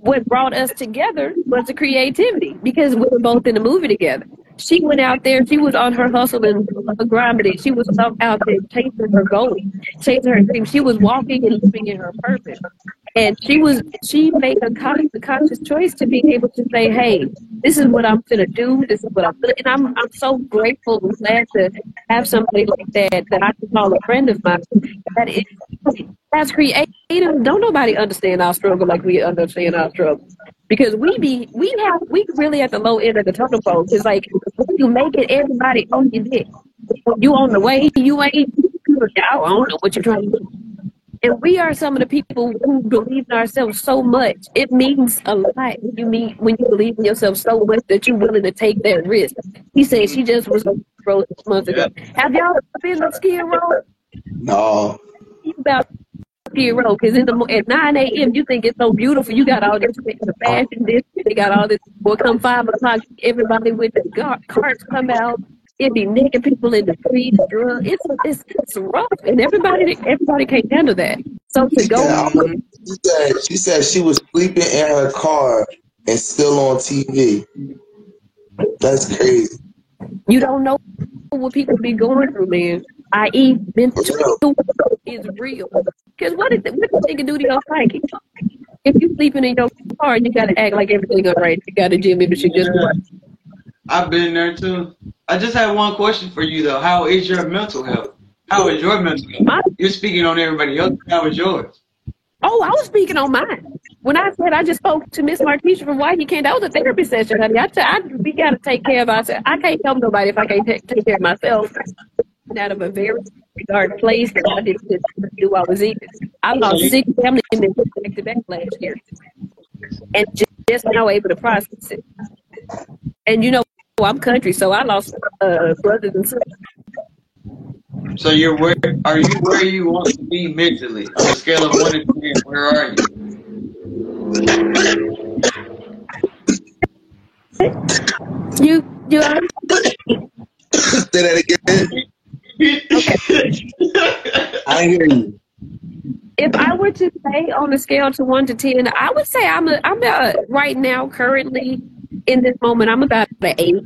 what brought us together was the creativity because we were both in the movie together. She went out there. She was on her hustle and grinding. She was out there chasing her goal, chasing her dream. She was walking and living in her purpose. And she was she made a conscious, a conscious choice to be able to say, "Hey, this is what I'm gonna do. This is what I'm." Gonna, and I'm I'm so grateful and glad to have somebody like that that I can call a friend of mine. That is that's creative. Don't nobody understand our struggle like we understand our struggle. Because we be we have we really at the low end of the totem pole. It's like you make it, everybody on your dick. You on the way, you ain't. I don't know what you're trying to do. And we are some of the people who believe in ourselves so much. It means a lot when you mean when you believe in yourself so much that you're willing to take that risk. He said she just was on the road six months ago. Have y'all been to Skid Row? No. About Skid Row because in the at 9 a.m. you think it's so beautiful. You got all this the fashion, this they got all this. Well, come five o'clock, everybody with the car, carts come out. It be naked people in the street, drugs. It's it's it's rough, and everybody everybody can't handle that. So to go, Yeah, um, she said she said she was sleeping in her car and still on TV. That's crazy. you don't know what people be going through, man. I.e., mental is real. Because what is it, what they can do to your psyche? If you sleeping in your car, you gotta act like everything all right. You got a gym membership just work. I've been there too. I just have one question for you though. How is your mental health? How is your mental health? My, You're speaking on everybody else. How is yours? oh, I was speaking on mine. When I said I just spoke to Miss Marquisha from Why You Can't, that was a therapy session, honey. I, t- I we gotta take care of ourselves. I can't help nobody if I can't take, take care of myself. Out of a very dark place that I didn't do I was in. I lost six family members back to back last year, and just, just now able to process it. And you know, I'm country, so I lost uh, brothers and sisters. So you're where are you where you want to be mentally? On a scale of one to ten, where are you? You, you, are. Say that again. Okay. I hear you. if I were to say on a scale to one to ten, I would say I'm a, I'm a, right now currently in this moment I'm about an eight,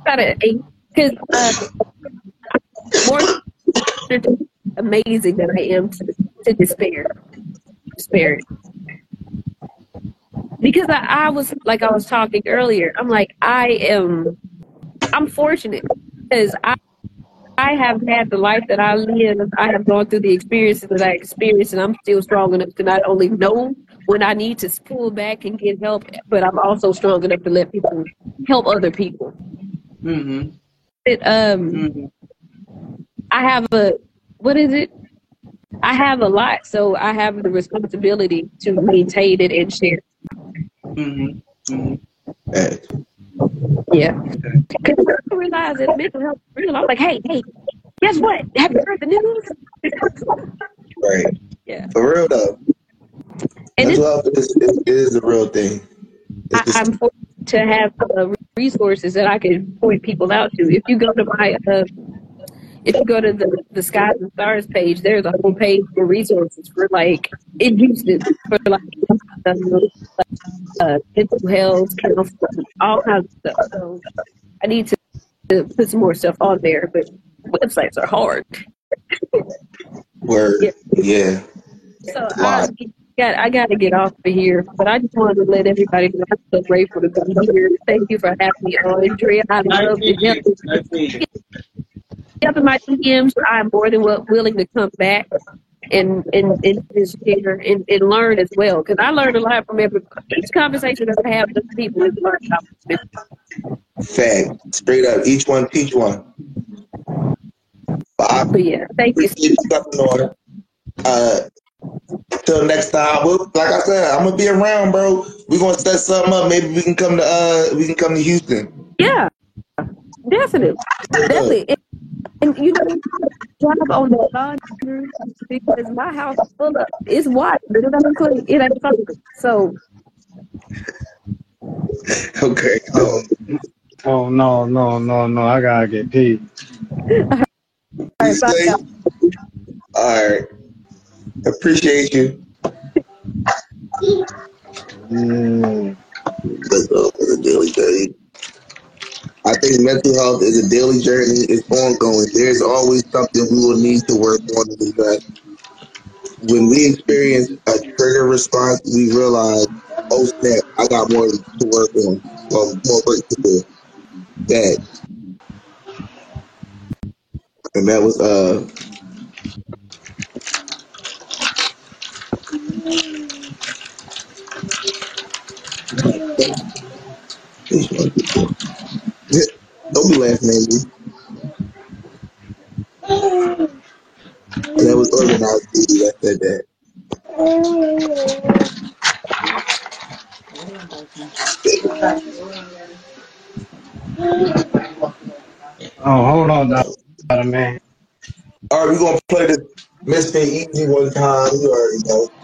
about an eight because uh, more amazing than I am to, to despair, despair. Because I, I was like I was talking earlier, I'm like I am, I'm fortunate because I. I have had the life that I live. I have gone through the experiences that I experienced, and I'm still strong enough to not only know when I need to pull back and get help, but I'm also strong enough to let people help other people. Mm-hmm. It, um, mm-hmm. I have a what is it? I have a lot, so I have the responsibility to maintain it and share. Mm-hmm. Hey, Yeah. Because I realize that mental health is real. I'm like, hey, hey, guess what? Have you heard the news? right. yeah. For real though. And Mental it's, health is, is, is a real thing. I, It's I'm fortunate to have uh, resources that I can point people out to. If you go to my, uh, if you go to the, the Skeyez and Starz page, there's a whole page for resources for like in Houston for like uh, uh, mental health, counseling, all kinds of stuff. So I need to, to put some more stuff on there, but websites are hard. word. Yeah. Yeah. So I Lot. Got I got to get off of here, but I just wanted to let everybody know I'm so grateful to be here. Thank you for having me on, Andrea. I love Nice the help. meeting you. Nice you. In my DMs. I'm more than willing to come back and and and just share and, and learn as well because I learned a lot from every each conversation that I have with people is learning something. Fact. Straight up. Each one teach one. But I But yeah, thank you. appreciate you coming. Uh, till next time. We'll, like I said, I'm gonna be around, bro. We're gonna set something up. Maybe we can come to uh, we can come to Houston. Yeah, definitely, definitely. And, and you know, drive on that laundry because my house is full of it's white, but it ain't clean. It ain't clean. So Okay. Oh, oh no, no, no, no! I gotta get paid. all right, Appreciate you. Yeah. Mental health is a daily journey. I think mental health is a daily journey. It's ongoing. There's always something we will need to work on. That when we experience a trigger response, we realize, oh snap, I got more to work on, um, more work to do. That, and that was uh. Don't be laughing at me. That was organized that said that. Oh, hold on, Dada man. All right, we're gonna play this Mysfit EaZy one time. You already know.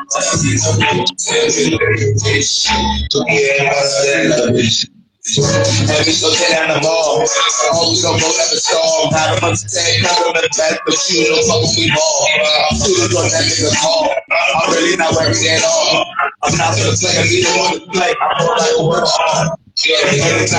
Every looking at them all. Always on road at the storm. Had them understand, had them back, but you don't fuck with me ball. Shooters on that nigga call. I'm really not working at all. I'm not gonna play, I'm either one to play. I'm like a world. Yeah,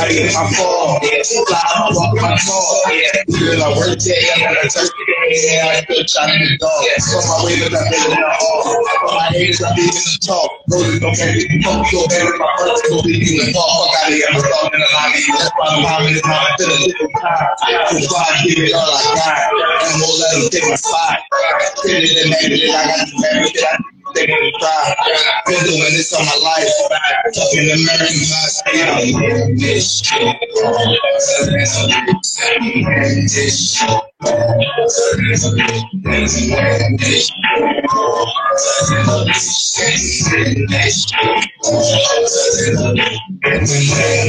you my fall, I'm walk my call. I work day, I'm gonna turkey. Yeah, I still trying to dog. So my way, but I'm in hall. For my haters, I'm the talk. Roses don't make me fuck, so bad if my first go leave you the. Fuck out of here, in. That's why I'm this moment to the different time. That's why I it I got. And won't let them take my spot. It I got the marriage that They try. Been doing this all my life. In American life. This shit.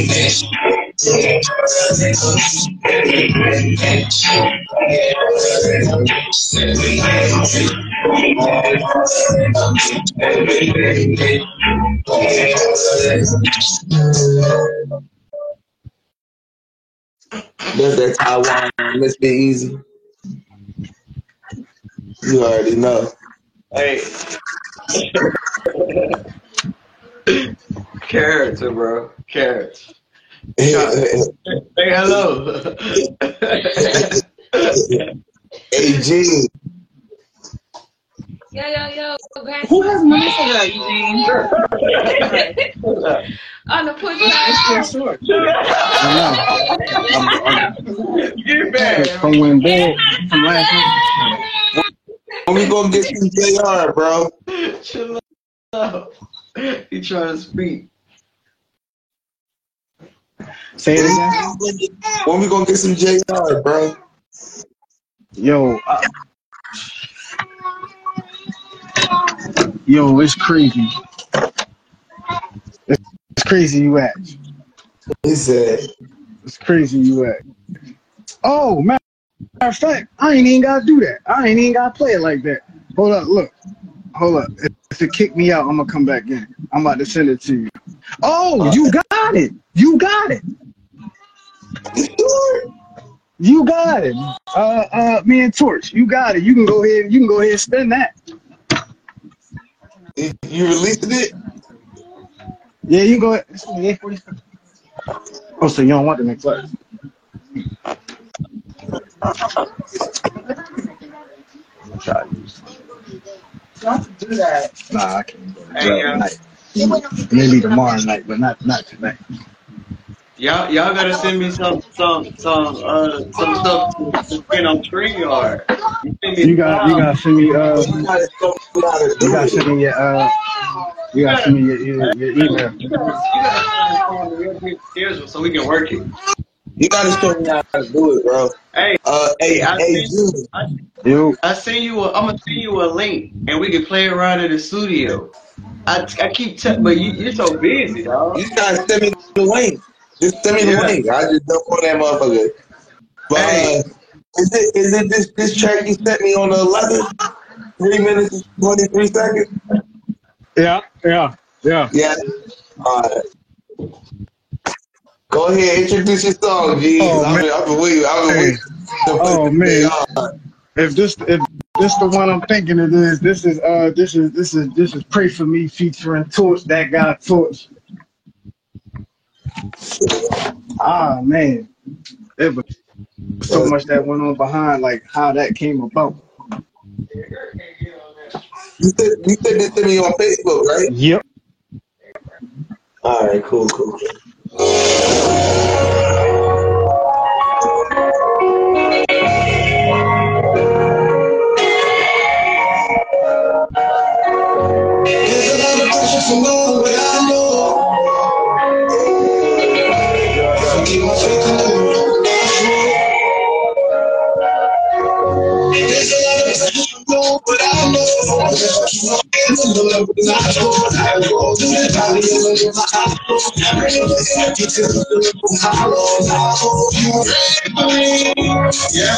This That's that Taiwan. Let's be easy. You already know. Hey. Character, bro. Character. Eh, hey, eh, eh. Say hello. Gene. Yo, yo, yo. Grab Who has money for that, Eugene? on the push side. I Get back. know. From when bed from last night. When we gonna get some JR, bro? Chill out. He trying to speak. Say it again. When we gonna get some JR, bro? Yo, uh, yo, it's crazy. It's, crazy you act. He said, It's crazy you act. Oh, matter of fact, I ain't even gotta do that. I ain't even gotta play it like that. Hold up, look. Hold up. If, if it kick me out, I'm gonna come back in. I'm about to send it to you. Oh, you got it. You got it. You got it. Uh, uh, me and Torch, you got it. You can go ahead. You can go ahead and spend that. you you released it? Yeah, you go ahead. It's only 8:45. Oh, so you don't want the next class? Try to use Nah, I can't go to Hey, jail yeah. tonight. Maybe tomorrow night, but not not tonight. Y'all, y'all gotta send me some, some, some, uh, some stuff to spin on StreamYard. You send me You got you gotta send me uh You gotta show me how to you gotta send me your uh you gotta send me your, your, your email. You gotta send me schedule so we can work it. You gotta show me how to do it, bro. Hey, Uh, hey, I hey, seen, June. I, Yo, I send you a, I'm gonna send you a link and we can play around in the studio. I, I keep telling, but you, you're so busy, dog. You gotta send me the link. Just send me the Yeah. link. I just don't want that motherfucker. But Hey. uh, is it is it this this track you sent me on the 11th? Three minutes and 23 seconds? yeah, yeah, yeah. Yeah. Alright. Go ahead, introduce your song, G. Oh, I've man. been, I've been waiting. I've been waiting. Oh, man. If this if this the one I'm thinking it is, this is uh this is this is this is Pray for Me featuring Torch, that guy Torch. Ah man. It was so much that went on behind like how that came about. You said you said this to me on Facebook, right? Yep. All right, cool, cool. There's a lot of pressure know what I Yeah.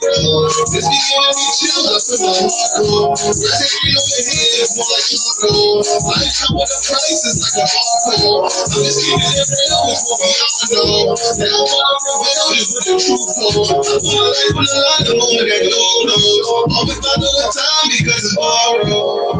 This be giving me chills to my soul. Rather be over here is more like a soul. Life come with a price, it's like a hardcore. I'm just keeping it real with what we all know. Now what I'm revealed is what the truth holds. I wanna live what I know, and that no knows. Always find the time because it's borrowed.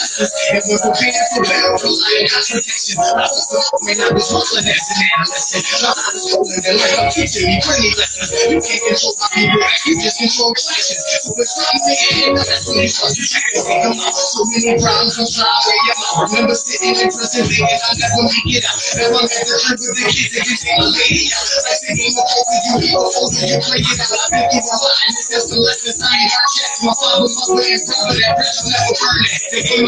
This was a painful battle for life, not protection. I was hoping I was hopeless as an adolescent. My mind is open and like I'm teaching me plenty lessons. You can't control my people, you just control clashes. So if I'm end. that's when you start to check and think I'm. So many problems I'm trying to get out. Remember sitting in prison thinking I'll never make it out. Now I'm at the trip with the kids that can take my lady out. Life's a game of poker, you eat and you play it out. I think you're a lot, it's just a lesson. I ain't got checked my father, mother, and brother. That bridge will never burn it. The game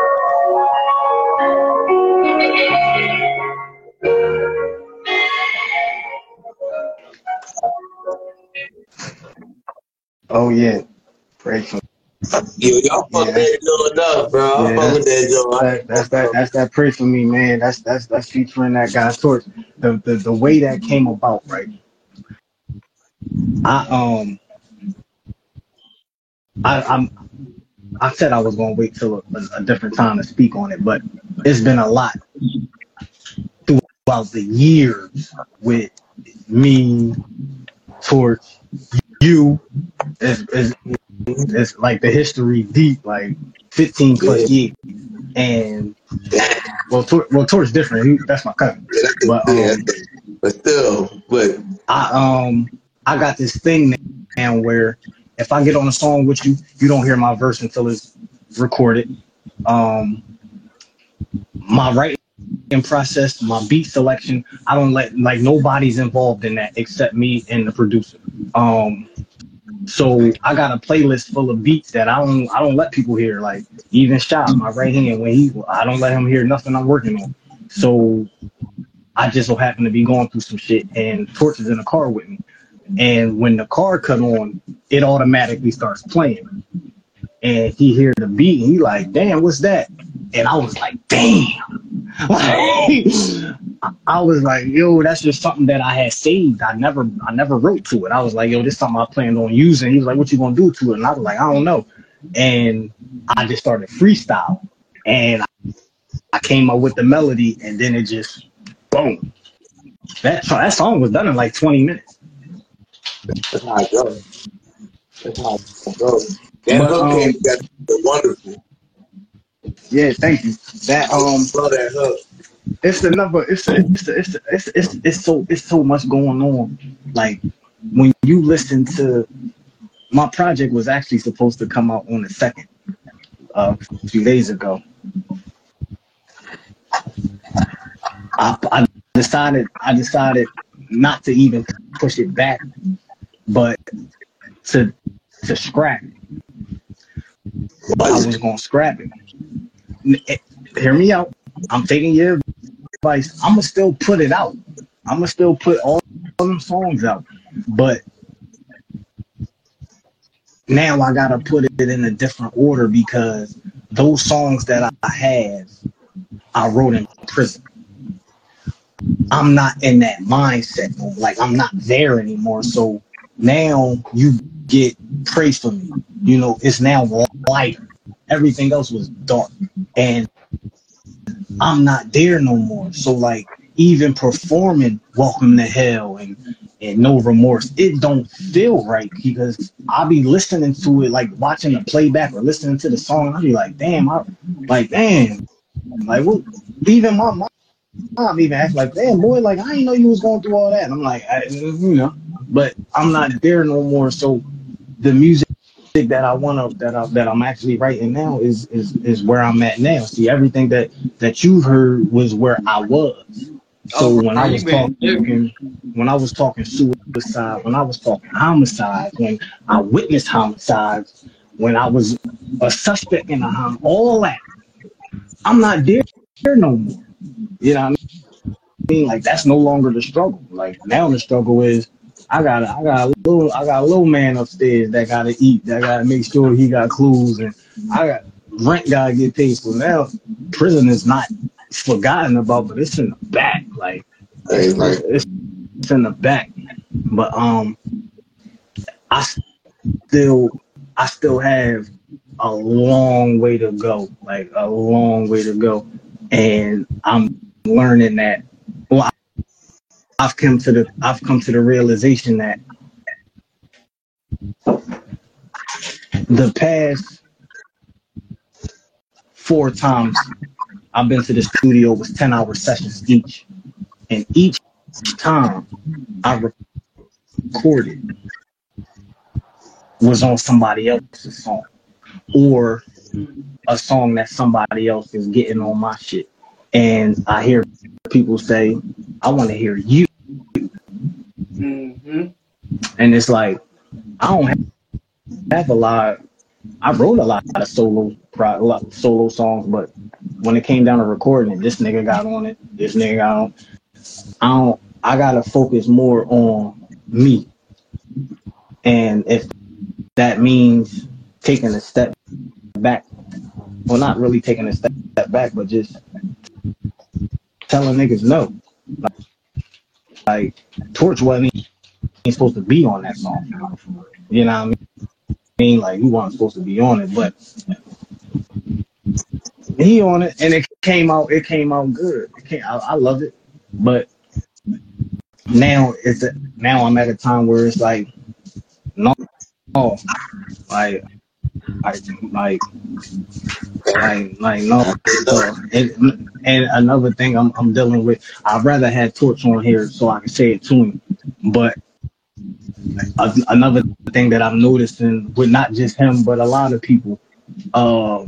Oh yeah, breaking. Yo, y'all fuck yeah, that joint up, bro. Yeah, fuck with that joint. That, that's that. That's that. Pray for me, man. That's that's that's featuring that guy's torch. The the the way that came about, right? I um, I I'm, I said I was gonna wait till a, a different time to speak on it, but it's been a lot throughout the years with me, Torch, you is, as like the history deep, like 15 plus years. And well, Tor, well, Tor's different. He, that's my cousin. But um, but still, but I um I got this thing now where if I get on a song with you, you don't hear my verse until it's recorded. Um, my right in process, my beat selection. I don't let like nobody's involved in that except me and the producer. Um, so I got a playlist full of beats that I don't I don't let people hear. Like even Shot, my right hand, when he I don't let him hear nothing I'm working on. So I just so happen to be going through some shit and torches in the car with me. And when the car cut on, it automatically starts playing. And he hear the beat and he like, damn, what's that? and I was like, damn. I was like, yo, that's just something that I had saved. I never, I never wrote to it. I was like, yo, this something I planned on using. He was like, what you gonna do to it? And I was like, I don't know. And I just started freestyle, and I came up with the melody, and then it just boom. That that song was done in like 20 minutes. That's how it goes. That's how it goes. That um, wonderful. Yeah, thank you. That um, it's another. It's it's it's, it's, it's it's so it's so much going on. Like when you listen to my project was actually supposed to come out on the second, uh, a few days ago. I, I decided I decided not to even push it back, but to to scrap it. I was gonna scrap it Hear me out. I'm taking your advice. I'm gonna still put it out. I'm gonna still put all, all them songs out, but now I gotta put it in a different order because those songs that I have, I wrote in prison. I'm not in that mindset. Like I'm not there anymore. So now you get praise for me. You know, it's now lighter. Everything else was dark, and I'm not there no more. So like even performing Welcome to Hell and and No Remorse, it don't feel right because I'll be listening to it like watching the playback or listening to the song. I'll be like, damn, I like damn. Like what even my mom even asked like, damn boy, like I didn't know you was going through all that. And I'm like, I, you know, but I'm not there no more. So the music that I want to that I, that I'm actually writing now is is is where I'm at now. See, everything that that you've heard was where I was. So Oh, when I was man. talking, when I was talking suicide, when I was talking homicide, when I witnessed homicides, when I was a suspect in a hom, all that, I'm not there no more. You know what I mean? Like that's no longer the struggle. Like now the struggle is I got I got a little I got a little man upstairs that gotta eat, that gotta make sure he got clothes and I got rent gotta get paid. So now prison is not forgotten about, but it's in the back. Like like, it's, it's in the back. But um I still I still have a long way to go. Like a long way to go. And I'm learning that well I've come to the I've come to the realization that the past four times I've been to the studio was 10 hour sessions each. And each time I recorded was on somebody else's song or a song that somebody else is getting on my shit. And I hear people say, I want to hear you. Mm-hmm. And it's like, I don't have, have a lot. I wrote a lot of solo pro, solo songs, but when it came down to recording this nigga got on it. This nigga got on. I don't. I gotta focus more on me. And if that means taking a step back, well, not really taking a step step back, but just telling niggas no. Like, like Torch wasn't even supposed to be on that song. You know what I mean? Like he wasn't supposed to be on it, but he on it, and it came out. It came out good. Came, I, I love it, but now it's now I'm at a time where it's like no, no like like like like like no. And, and another thing I'm I'm dealing with, I'd rather have Torch on here so I can say it to him, but a- another thing that I'm noticing with not just him but a lot of people, uh,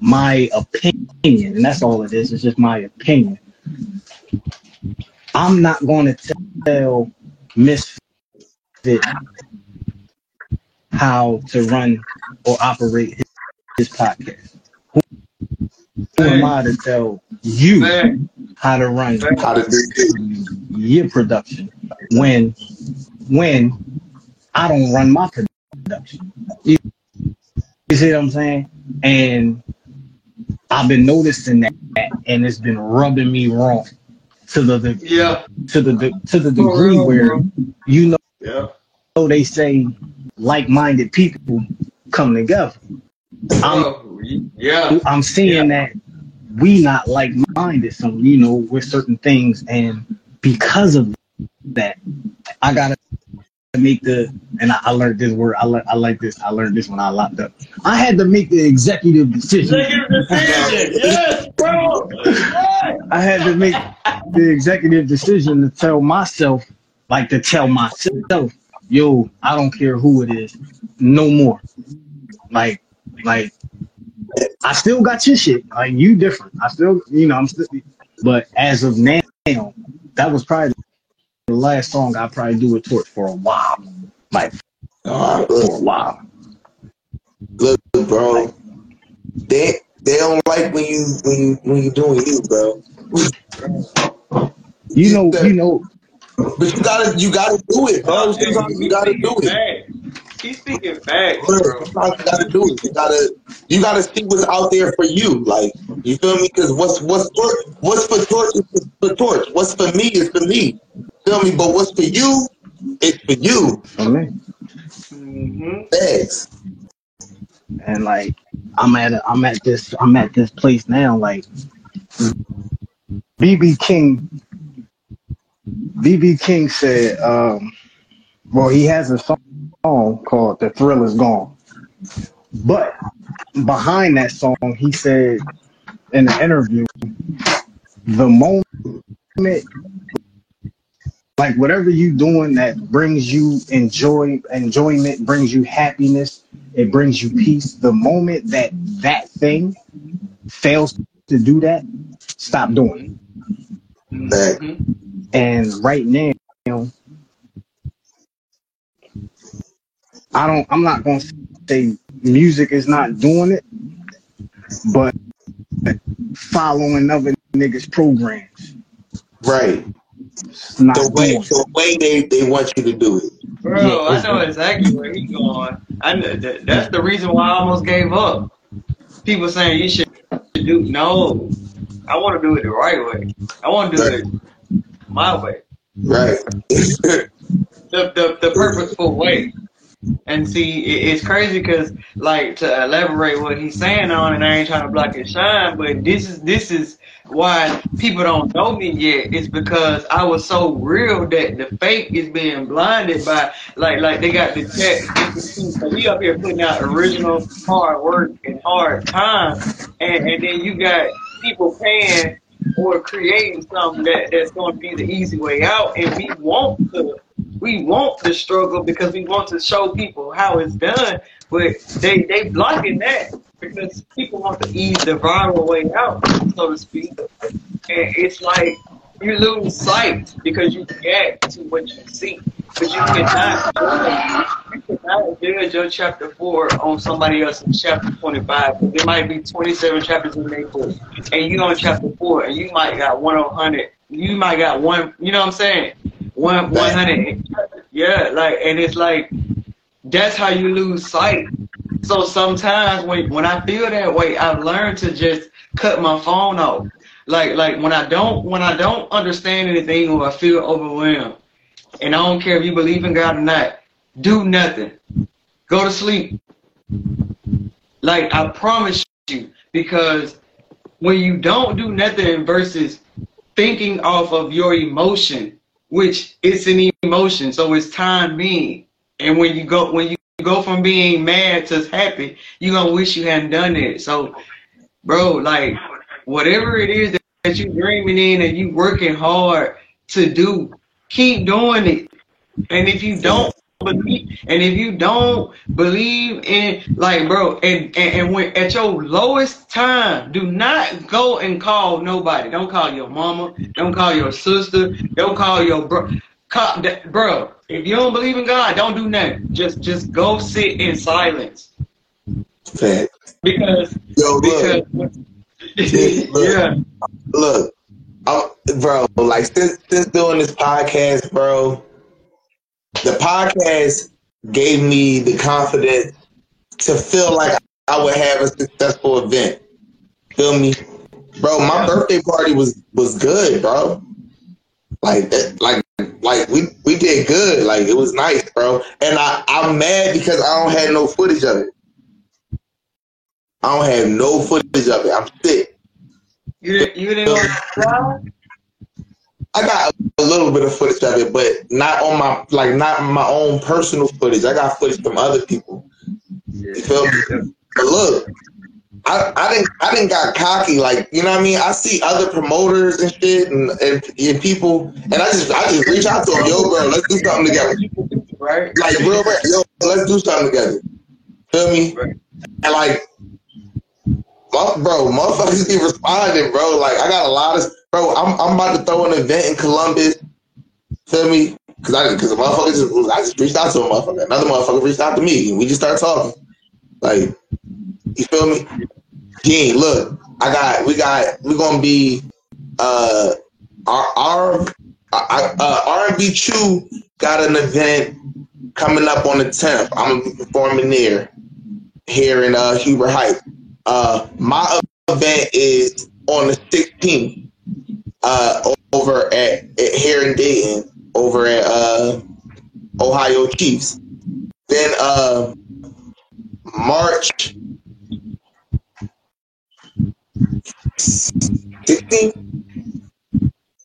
my opinion, and that's all it is. It's just my opinion. I'm not going to tell Mysfit how to run or operate his, his podcast. Who, who am I to tell you how to run how to your production when when I don't run my production? You, you see what I'm saying? And I've been noticing that, and it's been rubbing me wrong to the, the yeah, to the to the degree where you know yeah. they say like-minded people come together. I'm yeah. I'm seeing that we not like-minded So you know with certain things, and because of that, I gotta make the and I, I learned this word. I, le- I like this. I learned this when I locked up. I had to make the executive decision. Executive decision. Yes, bro. Yes. I had to make the executive decision to tell myself, like to tell myself, yo, I don't care who it is, no more. Like, like, I still got your shit. Like, you different. I still, you know, I'm still, but as of now, that was probably the last song I probably do with Torch for a while, like Nah, for a while. look, bro. They they don't like when you when you when you doing you, bro. You know, you know, But you gotta you gotta do it, bro. Sometimes you gotta do it. Facts. He's speaking facts, Bro, bro. sometimes you gotta do it. You gotta you gotta see what's out there for you. Like you feel me? Because what's what's for, what's for torch is for torch. What's for me is for me. Feel me? But what's for you, it's for you. for me. hmm Thanks. and like I'm at a, I'm at this I'm at this place now. Like BB King, BB King said, um, well, he has a song called "The Thrill Is Gone," but behind that song, he said in the interview, the moment, like whatever you're doing that brings you enjoy enjoyment, brings you happiness, it brings you peace. The moment that that thing fails to do that, stop doing it. Thanks. And right now, I don't. I'm not gonna say music is not doing it, but following other niggas' programs, Right. it's not The way doing the way they, they want you to do it. Bro, Yeah, I know exactly where he's going. I know that, that's the reason why I almost gave up. People saying you should do no. I want to do it the right way. I want to do Right. it my way, Right. the the, the purposeful way. And see, it, it's crazy because, like, to elaborate what he's saying on, and I ain't trying to block his shine, but this is this is why people don't know me yet. It's because I was so real that the fake is being blinded by, like, like they got the tech. So he up here putting out original hard work and hard time, and and then you got people paying or creating something that, that's going to be the easy way out, and we want to we want the struggle because we want to show people how it's done, but they they blocking that because people want to ease the viral way out, so to speak. And it's like you lose sight because you react to what you see, but you cannot you cannot judge your chapter four on somebody else's chapter twenty five because there might be twenty seven chapters in their book, and you're on chapter four, and you might got one on hundred, you might got one, you know what I'm saying? One one hundred, yeah, like, and it's like that's how you lose sight. So sometimes when when I feel that way, I've learned to just cut my phone off. Like like when I don't when I don't understand anything or I feel overwhelmed, and I don't care if you believe in God or not, do nothing. Go to sleep. Like I promise you, because when you don't do nothing versus thinking off of your emotion, which it's an emotion, so it's time being. And when you go when you go from being mad to happy, you're gonna wish you hadn't done it. So, bro, like whatever it is that, that you dreaming in and you working hard to do, keep doing it. And if you don't believe, and if you don't believe in, like, bro, and, and, and when at your lowest time, do not go and call nobody. Don't call your mama. Don't call your sister. Don't call your bro. Call, that, bro, if you don't believe in God, don't do nothing. Just, just go sit in silence Fact. because, Yo, because, look. yeah, look, I'm, bro. Like since since doing this podcast, bro, the podcast gave me the confidence to feel like I would have a successful event. Feel me, bro? My birthday party was was good, bro. Like that, like like we we did good. Like it was nice, bro. And I I'm mad because I don't have no footage of it. I don't have no footage of it. I'm sick. You didn't, you didn't know. I got a little bit of footage of it, but not on my like not my own personal footage. I got footage from other people. You feel me? But look, I, I didn't I didn't got cocky like you know what I mean. I see other promoters and shit and, and, and people, and I just I just reach out to them, yo, bro, let's do something together. Right? Like real, yo, let's do something together. Feel me? And like, bro, motherfuckers be responding, bro. Like I got a lot of bro. I'm I'm about to throw an event in Columbus Feel me? Cause I, cause a motherfucker just, I just reached out to a motherfucker. Another motherfucker reached out to me, and we just started talking. Like, you feel me? Ain't look. I got, we got, we gonna be, uh, our, our, uh, R&B Chew got an event coming up on the 10th. I'm gonna be performing there, here in uh Huber Heights. Uh, my event is on the 16th, uh, over at, at here in Dayton, over at uh Ohio Chiefs. Then uh March 16th,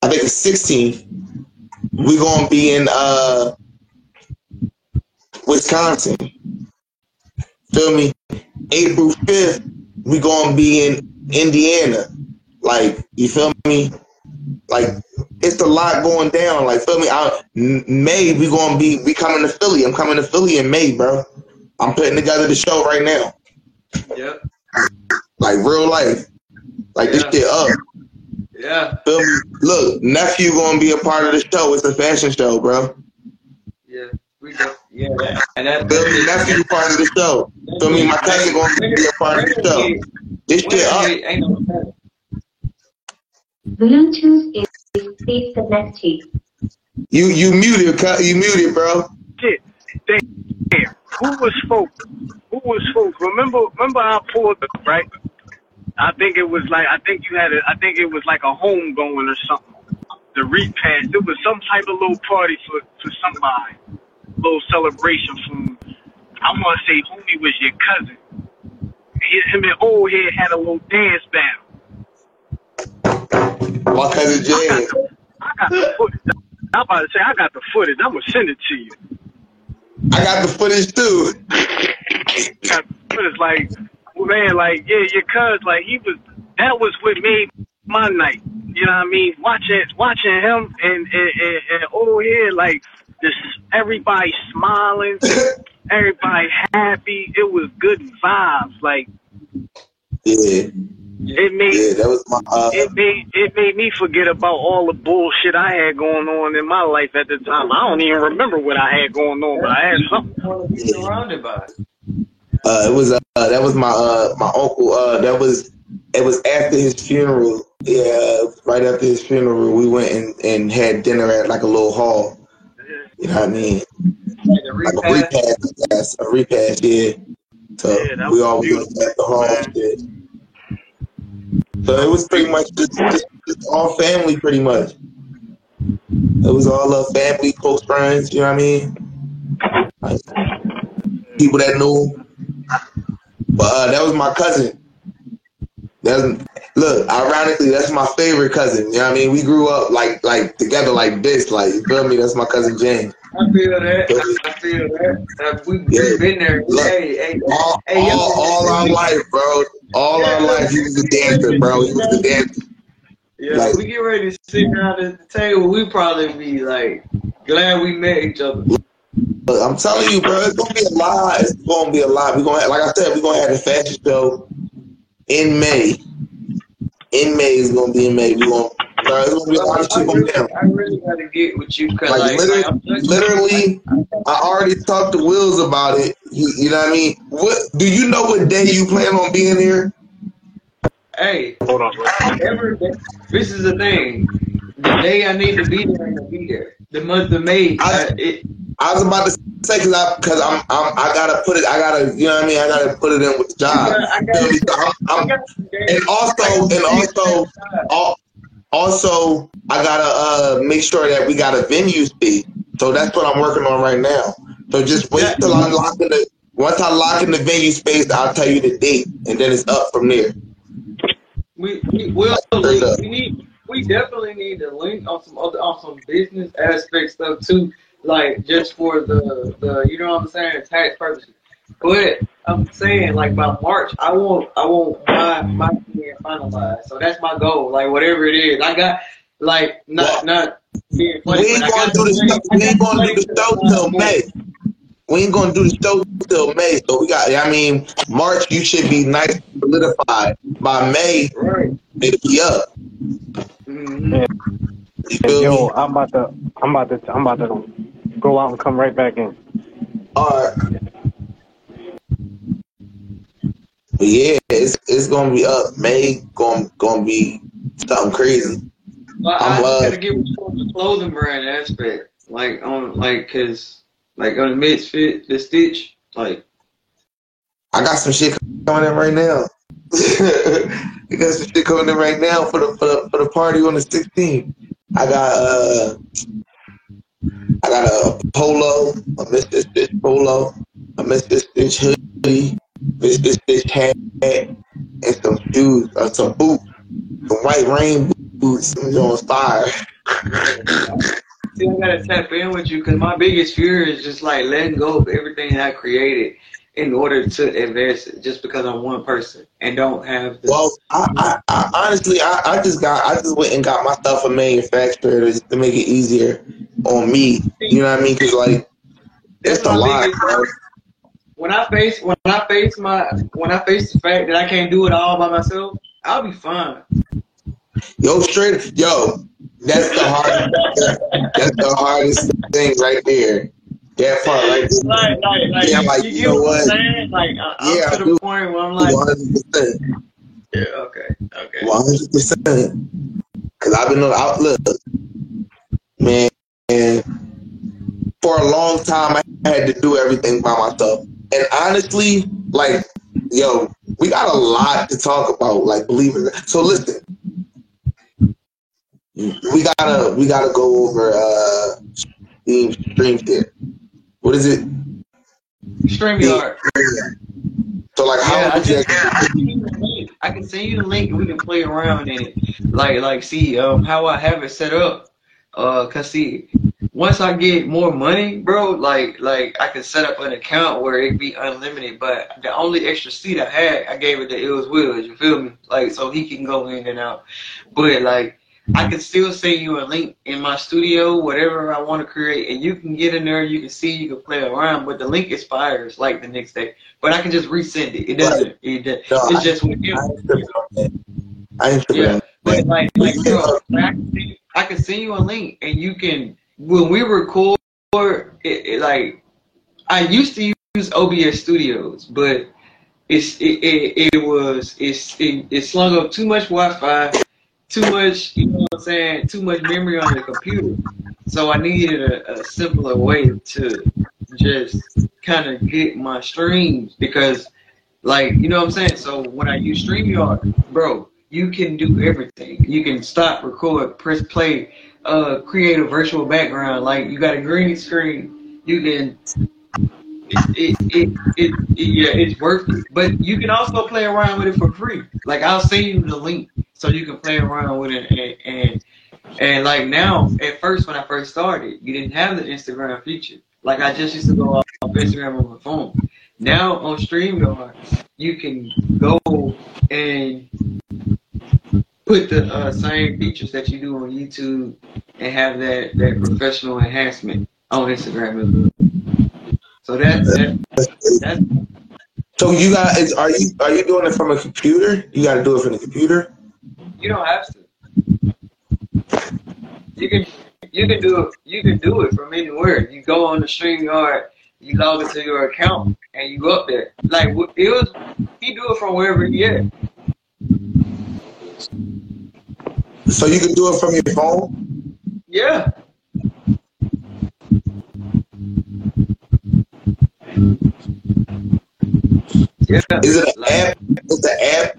I think it's 16th, we're gonna be in uh Wisconsin. Feel me? April 5th, we gonna be in Indiana. Like, you feel me? Like, it's a lot going down. Like, feel me? I, May, we gonna be, we coming to Philly. I'm coming to Philly in May, bro. I'm putting together the show right now. Yep. Like, real life. Like, this shit up. Yeah. Feel me? Look, nephew gonna be a part of the show. It's a fashion show, bro. Yeah. We go. Yeah. And that. Feel me? Nephew part of the show. Feel me? My cousin gonna be a part of the show. This shit up. Ain't no better. Bluetooth is please connect to. You you muted. You muted, bro. Shit. Damn. Who was folk? Who was folk? Remember, remember I pulled up, right? I think it was like, I think you had a, I think it was like a home going or something. The repast. It was some type of little party for, for somebody. Little celebration from, I want to say homie was your cousin. Him and old head had a little dance battle. My cousin I James. got, the, I got the footage. I'm about to say I got the footage. I'm gonna send it to you. I got the footage too. got the footage like, man, like yeah, your cuz like he was. That was what made my night. You know what I mean? Watching watching him and and, and, and old head like this. Everybody smiling, everybody happy. It was good vibes. Like Yeah, it made yeah, that was my. Uh, it made it made me forget about all the bullshit I had going on in my life at the time. I don't even remember what I had going on, but I had something. You want to be surrounded by it. uh, it was uh, that was my uh my uncle. Uh, that was it was after his funeral. Yeah, right after his funeral, we went and, and had dinner at like a little hall. You know what I mean? Like a Like a repass. repast, yes, a repast. Yeah. So Yeah, we all went beautiful, at the hall. shit. So it was pretty much just, just, just all family, pretty much. It was all uh, family, close friends. You know what I mean? Like, people that knew. But uh, that was my cousin. That's look. Ironically, that's my favorite cousin. You know what I mean? We grew up like like together like this. Like you feel me? That's my cousin James. I feel that. I feel that. Uh, we, Yeah. We've been there. Look, Hey, hey, All, hey, all, all our life, bro. All our life, he was a dancer, bro. He was a dancer. Yeah, Like- we get ready to sit down at the table. We probably be like glad we met each other. But I'm telling you, bro, it's gonna be a lot. It's gonna be a lot. We're gonna have, like I said, we're gonna have the fashion show in May. In May is gonna be in May. We're gonna, bro, it's gonna be a lot of I shit going really, down. I really gotta get with you because Like, like, literally, like, I'm literally, I already talked to Wills about it. You, you know what I mean? What do you know? What day you plan on being here? hey, Hold on, bro. every day, this is the thing. The day I need to be there, I'm gonna be there. The month of May, I- uh, it, I was about to say because I because I'm, I'm I gotta put it. I gotta you know what I mean. I gotta put it in with the job. I got, I Feel me? got, I'm- I got and also and also al- also I gotta uh make sure that we got a venue fee. So that's what I'm working on right now. So just wait till I lock in the once I lock in the venue space, I'll tell you the date, and then it's up from there. We we Straight up. we need we definitely need to link on some other on some business aspect stuff too, like just for the the you know what I'm saying tax purposes. But I'm saying like by March I want I want my my being finalized. So that's my goal. Like whatever it is, I got like not not being funny. We ain't gonna do the the show. We ain't gonna do the show till. May. We ain't gonna do the show till May. So we got. I mean, March you should be nice and solidified. By May Right. It'll be up. Mhm. You feel yo, me? I'm about to, I'm about to, I'm about to go out and come right back in. Alright. But yeah, it's it's gonna be up. May gonna gonna be something crazy. Well, I I'm just uh gotta get with you the clothing brand aspect, like on like cause like on the Mysfit, the stitch, like I got some shit coming in right now. I got some shit coming in right now for the for the, for the party on the 16th. I got uh I got a polo, a Mr. Stitch polo, a Mr. Stitch hoodie, Mr. Stitch hat, and some shoes, or some boots, some white rain boots, some on fire. See, I gotta tap in with you because my biggest fear is just like letting go of everything I created in order to advance it just because I'm one person and don't have the. Well, I, I, I honestly, I, I just got, I just went and got my stuff from manufacturer to, make it easier on me. You know what I mean? Because like, That's it's a lot, bro. When I face when I face my when I face the fact that I can't do it all by myself, I'll be fine. Yo, straight, yo, that's the hardest. that's the hardest thing right there. That part right there. Like, like, like, Yeah, like, you you know what? I'm? Like, I, I'm Yeah, to the point where I'm like, One hundred percent. yeah, okay, okay. One hundred percent. Cause I've been on outlook, man. And for a long time, I had to do everything by myself. And honestly, like, yo, we got a lot to talk about. Like, believe it. So listen, we gotta we gotta go over uh Steam Stream Share. What is it? StreamYard. So like, how Yeah, I would just I can send you the link. I can send you the link and we can play around in it. Like like see um how I have it set up. Uh cause see once I get more money, bro, like like I can set up an account where it be unlimited, but the only extra seat I had, I gave it to Ills Wills, you feel me? Like so he can go in and out. But like I can still send you a link in my studio, whatever I want to create, and you can get in there, you can see, you can play around, but the link expires like the next day. But I can just resend it. It doesn't. It, does- No, it's I- just with I him. ain't tripping on that. I Yeah, but like, like, bro, I can, send, I can send you a link, and you can when we record. It, it, like, I used to use OBS Studios, but it's it, it, it was it's it, it slung up too much Wi-Fi, too much you know what I'm saying, too much memory on the computer. So I needed a, a simpler way to just kind of get my streams because, like, you know what I'm saying. So when I use StreamYard, bro, you can do everything. You can stop, record, press play, uh, create a virtual background. Like you got a green screen, you can. It, it, it, yeah, it's worth it. But you can also play around with it for free. Like I'll send you the link so you can play around with it and, and and like now, at first when I first started, you didn't have the Instagram feature. Like I just used to go off Instagram on my phone. Now on StreamYard, you can go and put the uh, same features that you do on YouTube and have that, that professional enhancement on Instagram as well. So that's that, that's So you got is are you are you doing it from a computer? You got to do it from the computer. you don't have to. You can you can do it you can do it from anywhere. You go on the StreamYard, you log into your account, and you go up there. Like it was, he do it from wherever he at. So you can do it from your phone. Yeah. Yeah. Is it an Like, app? It's an app.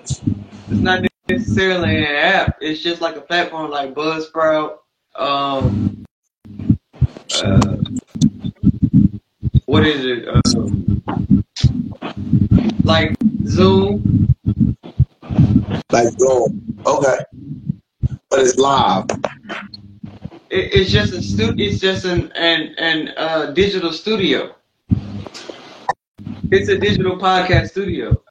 It's not necessarily an app. It's just like a platform like Buzzsprout. Um, uh, what is it? Um, like Zoom. Like Zoom. Okay. But it's live. It, it's just a stu- It's just an an an uh, digital studio. It's a digital podcast studio.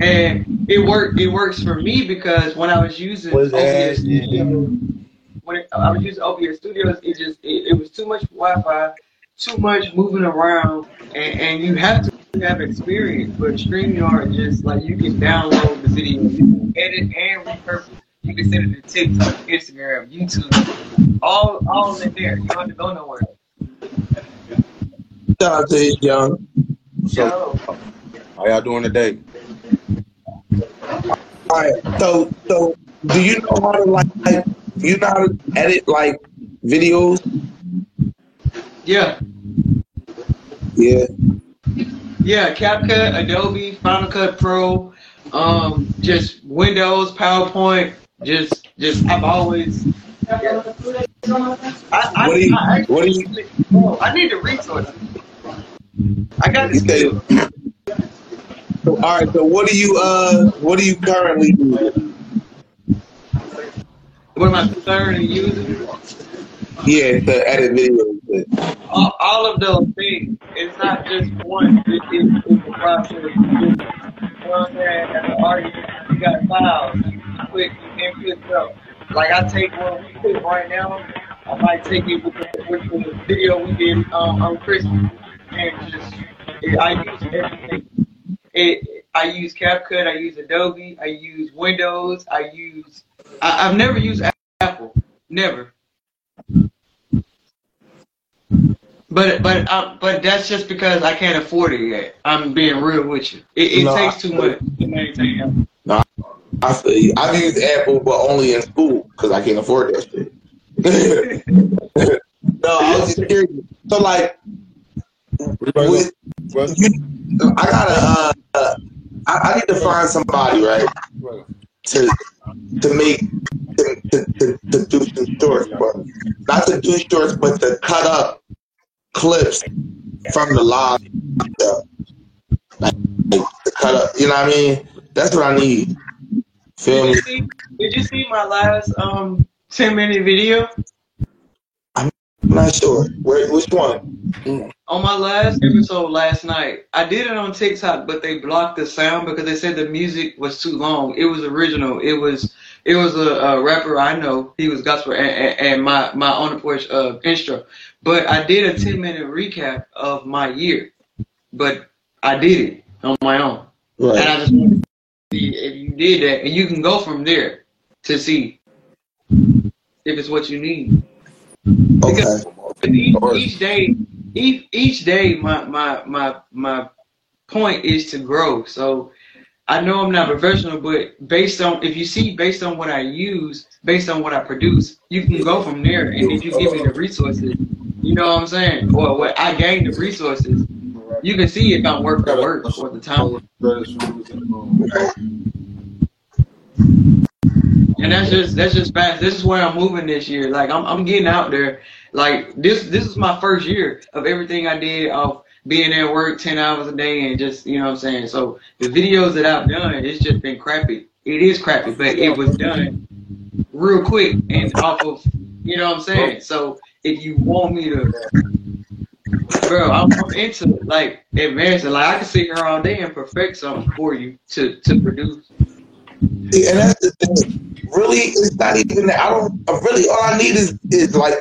And it worked. It works for me because when I was using OBS Studios, when it, I was using OBS Studios, it just it, it was too much Wi-Fi, too much moving around, and, and you have to have experience, but StreamYard just like you can download the video, edit and repurpose. You can send it to TikTok, Instagram, YouTube, all all in there. You don't have to go nowhere. Shout out to H Young. So, How y'all doing today? All right. So, so do you know how to like? like you know how to edit like videos? yeah, Yeah. yeah, CapCut, Adobe, Final Cut Pro, um, just Windows, PowerPoint, just just I've always. Yeah. I, I, What do you? I, What do you? oh, I need the resources. I got the You say, skills. all right. So, what do you? Uh, what do you currently do? What am I currently using? Yeah, to edit videos. all, all of those things. It's not just one. It, it, it's a process. You know what I'm saying? As an artist, you got files. You click, you input. Like I take what we click right now. I might take it with the, with the video we did um, on Christmas, and just it, I use everything. It, I use CapCut. I use Adobe. I use Windows. I use. I, I've never used Apple. Never. But but uh, but that's just because I can't afford it yet. I'm being real with you. It, it No, takes too much to maintain. No, I feel. I've used Apple, but only in school because I can't afford that shit. no, I was just curious. So, like, with, I gotta, uh, I, I need to find somebody, right, to to make to, to, to, do some shorts, but not to do shorts, but to cut up clips from the live stuff. Like to cut up, you know what I mean? That's what I need. Feel Did me? you see? Did you see my last um ten minute video? I'm not sure. Where, which one? On my last episode last night, I did it on TikTok, but they blocked the sound because they said the music was too long. It was original. It was it was a, a rapper I know. He was gospel and, and, and my my on the porch uh, intro. But I did a ten minute recap of my year, but I did it on my own, and I just wanted to see if you did that, and you can go from there to see if it's what you need. Okay. each, each day, each, each day, my, my my my point is to grow. So I know I'm not professional, but based on if you see based on what I use, based on what I produce, you can go from there. And if you give me the resources, you know what I'm saying, or what I gain the resources, you can see if I'm worth the work or the time. And that's just that's just fast. This is where I'm moving this year. Like I'm I'm getting out there. Like this this is my first year of everything I did of being at work ten hours a day and just you know what I'm saying. So the videos that I've done, it's just been crappy. It is crappy, but it was done real quick and off of you know what I'm saying. So if you want me to Bro, I'm, I'm into it, like advancing. Like I can sit here all day and perfect something for you to to produce. See, and that's the thing. Really, it's not even that. I don't. Really, all I need is is like.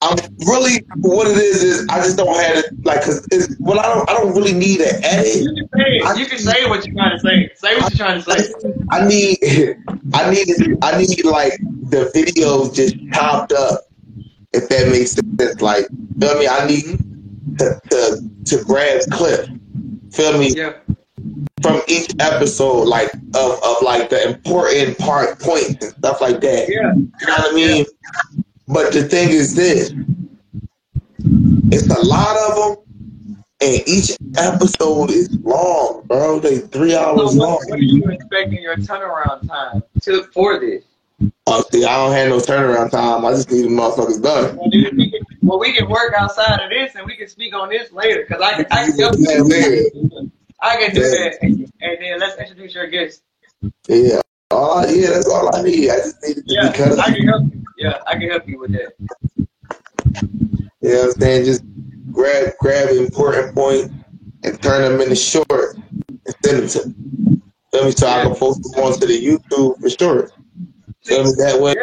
I'm really what it is is I just don't have it like because it's well I don't I don't really need an edit. You can say. You can say what you're trying to say. Say what you're trying to say. I need I need I need like the videos just chopped up if that makes sense. Like feel me? I need to to, to grab clip. Feel me? Yeah. From each episode, like of, of like the important part points and stuff like that. Yeah. You know what I mean? But the thing is this it's a lot of them, and each episode is long, bro. They three So hours what, long. what are you expecting your turnaround time to for this? Oh, see, I don't have no turnaround time. I just need the motherfuckers done. Well, we can, well, we can work outside of this and we can speak on this later because I, I can Yeah, you. I can do that. And, and then let's introduce your guest. Yeah. Oh, yeah, that's all I need. I just need to Yeah, be cut I can help you. Yeah, I can help you with that. You know what I'm saying? Just grab grab important point and turn them into short and send them to Feel me? So I can post them onto the YouTube for sure. Feel me? That way,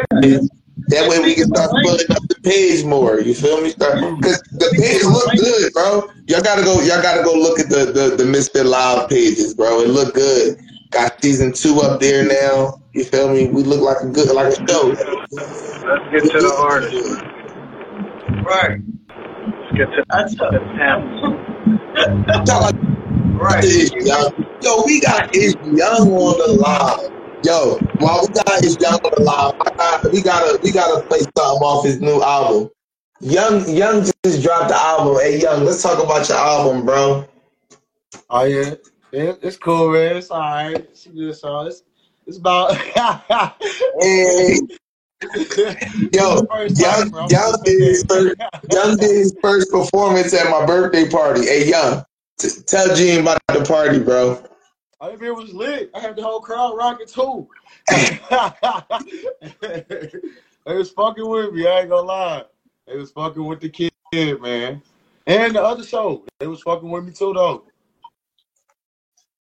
That way we can start filling up the page more. You feel me? Because the page look good, bro. Y'all gotta go. Y'all gotta go look at the the, the Mysfit Live pages, bro. It look good. Got season two up there now. You feel me? We look like a good like a show. Let's get to the artist. Right. Let's get to That's the panel. Talk right. Yo, we got is young on the line. Yo, while we got his young line, I got, we gotta we gotta play something off his new album. Young Young just dropped the album. Hey Young, let's talk about your album, bro. Oh yeah, yeah, it's cool, man. It's all right. It's a good song. It's, it's about. Hey, yo, time, Young bro. Young did his first Young did his first performance at my birthday party. Hey Young, t- tell Gene about the party, bro. I mean, it was lit. I had the whole crowd rocking too. they was fucking with me. I ain't gonna lie. They was fucking with the kid, man. And the other show, they was fucking with me too, though.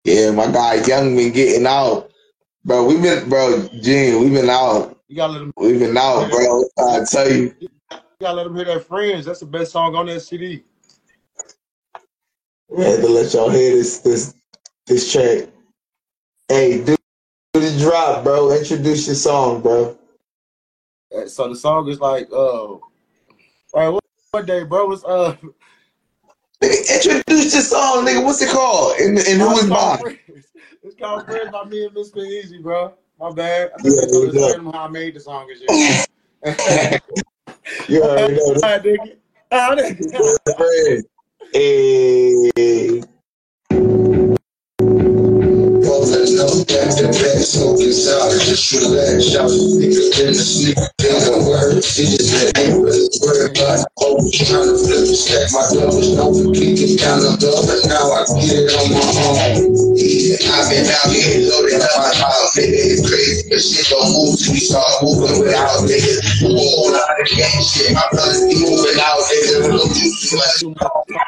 Yeah, my guy Young been getting out, bro. We been, bro, Gene, we been out. You gotta let them. We been out, bro. I tell you. You gotta let them hear their friends. That's the best song on that CD. We had to let y'all hear this this this track. Hey, do, do the drop, bro. Introduce your song, bro. So the song is like, uh, all right, what, what day, bro? It's uh, Nigga, Introduce your song, nigga. What's it called? And, and who called by? It's called Friends by me and Mysfit EaZy, bro. My bad. I Yeah, think I told yeah. this him how I made the song shit. You already know. I dig it. I dig it. This friend. Hey. I've been out here loading up my mouth, nigga. It's crazy. This shit don't move till we start moving without niggas. All out of gang shit. My brothers be moving out, nigga. Don't do too much.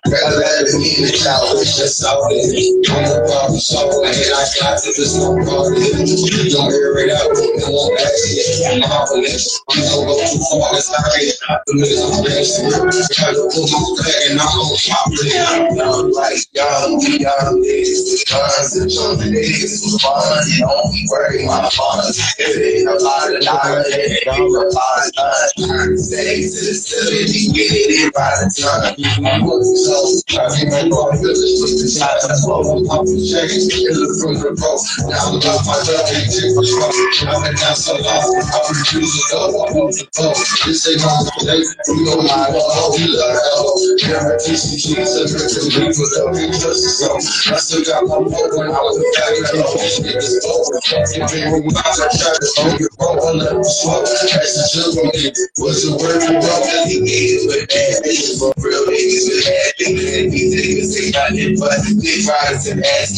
Rather let it be in the shower. It's just out there. I'm the problem solver. And I got to this no problem. Don't hear it out. Don't want that shit. I'm confident. You don't go too far. That's not right. The niggas I'm racing. Try to pull my back and I'm on top of it. I'm like, young, young niggas. Guns and jumping niggas. Fun. Don't worried about funds. If it ain't a lot of dollars, it ain't a lot of time. Say to the city, get it in by the time. So, I think I'm going to the shot to the floor. I'm pumping checks. It look from the road. Now about my love. Ain't my truck. I've been down so long. I refuse to go. I want to go. This ain't my place. You know my love. You love hell. Never teach me Jesus. Never leave for the. I still got my boy when I was back in the Niggas over. Fucking dream. I tried to hold it wrong. I let him smoke. That's the children. Was it worth it? Wrong. He gave it with bad niggas. Real niggas with bad niggas. And niggas say nothing but riders and ass.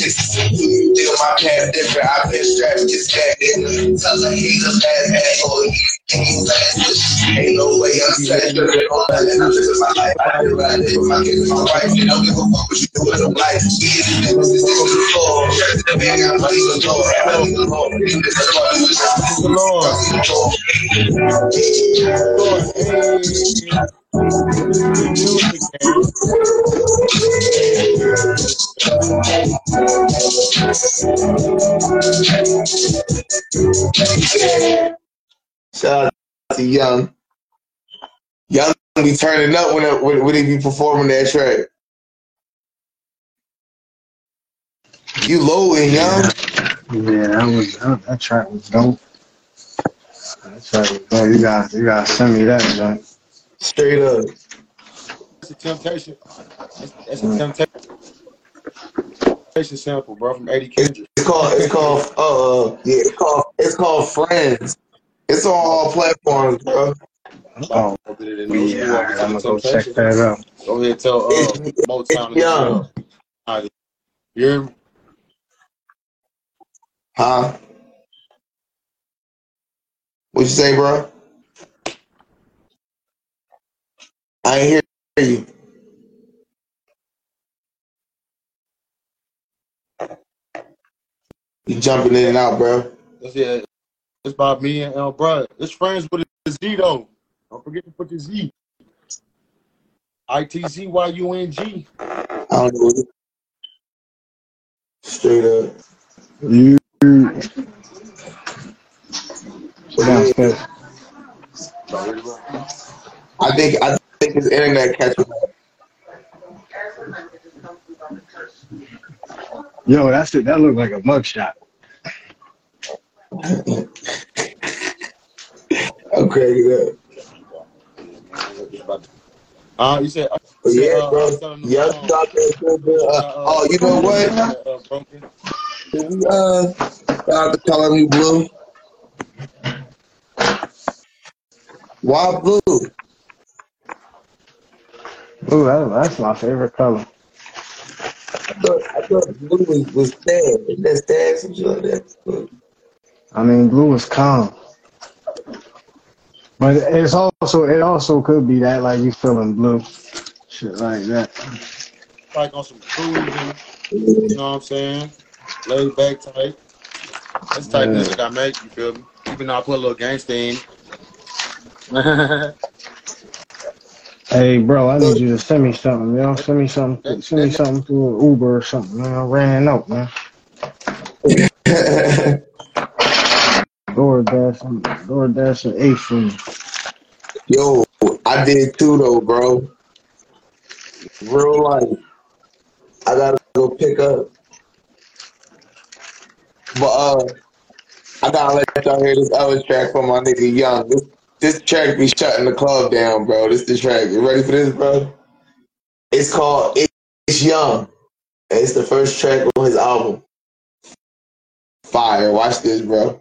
You deal my path different. I've been strapped. Just there. Tell her he's a bad asshole. He's fast. Ain't no way I'm sad. I'm living my life. I do what I did with my kids and my wife. You don't give a fuck what you do with them life. Easy niggas is on the floor. The bag, I'm money the door. Money the door. This is what it is. the Lord. Shout out to Young. Young be turning up when when, when he be performing that track. You low and young. Yeah, that was that, that track was dope. That track was dope. You got you gotta send me that, John. Straight up. That's a temptation. That's, that's a temptation. Temptation sample, bro, from Eddie Kendrick. It's called it's called uh yeah it's called it's called Friends. It's on all platforms, bro. Oh, yeah, all right, I'm gonna go check that out. Go ahead, tell uh, It's- Motown it's to young. get up. All right. You hear me? Huh? What you say, bro? I hear you. You jumping in and out, bro. That's, yeah, it's by me and uh, bro. It's friends with Z though. Don't forget to put the Z. I T Z Y U N G. I don't know. Straight up. You sit down, Steph. I think I think his internet catching up. Yo, that's it. That looked like a mugshot. I'm. Uh, you said, uh, you said yeah, uh, bro. was telling them Yeah, um, stop that good, uh, Uh, uh, oh, you know what? uh, uh, broken. Can we uh stop the color me blue? Why blue? Ooh, that, that's my favorite color. I thought I thought blue was, was sad. Isn't that sad? Some shit like that. I mean, blue is calm, but it's also it also could be that like you feeling blue, shit like that. Like on some cruising, you know what I'm saying? Laid back type. That's the type of Yeah. music I make, you feel me? Even though I put a little gangsta in. Hey, bro, I need you to send me something, yo. Send me something. Send me something through Uber or something, man. I ran out, man. DoorDash, and DoorDash and for me. Yo, I did too though, bro. Real life. I gotta go pick up. But uh I gotta let y'all hear this other track from my nigga Young. This this track be shutting the club down, bro. This the track. You ready for this, bro? It's called It's Young. And it's the first track on his album. Fire. Watch this, bro.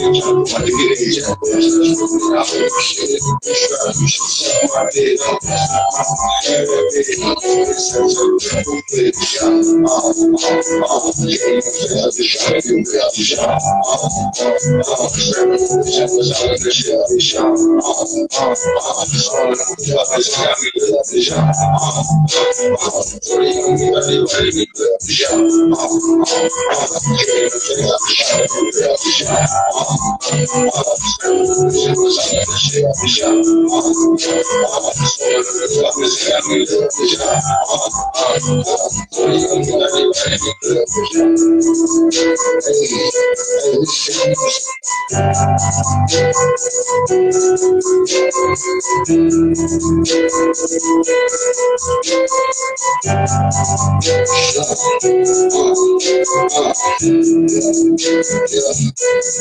uma.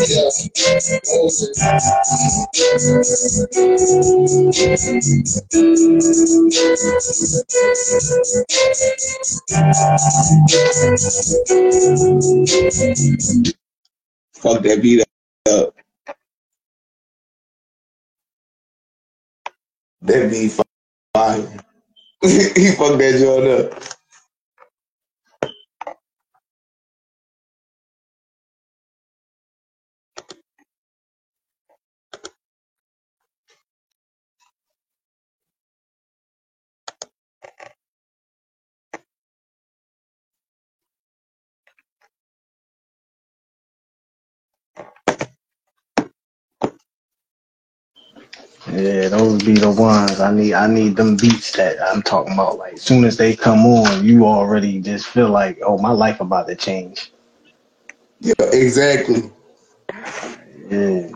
Yeah. Fuck that beat up. That beat fire. he fucked that joint up. Yeah, those be the ones. I need I need them beats that I'm talking about. Like as soon as they come on, you already just feel like, oh, my life about to change. Yeah, exactly. Yeah.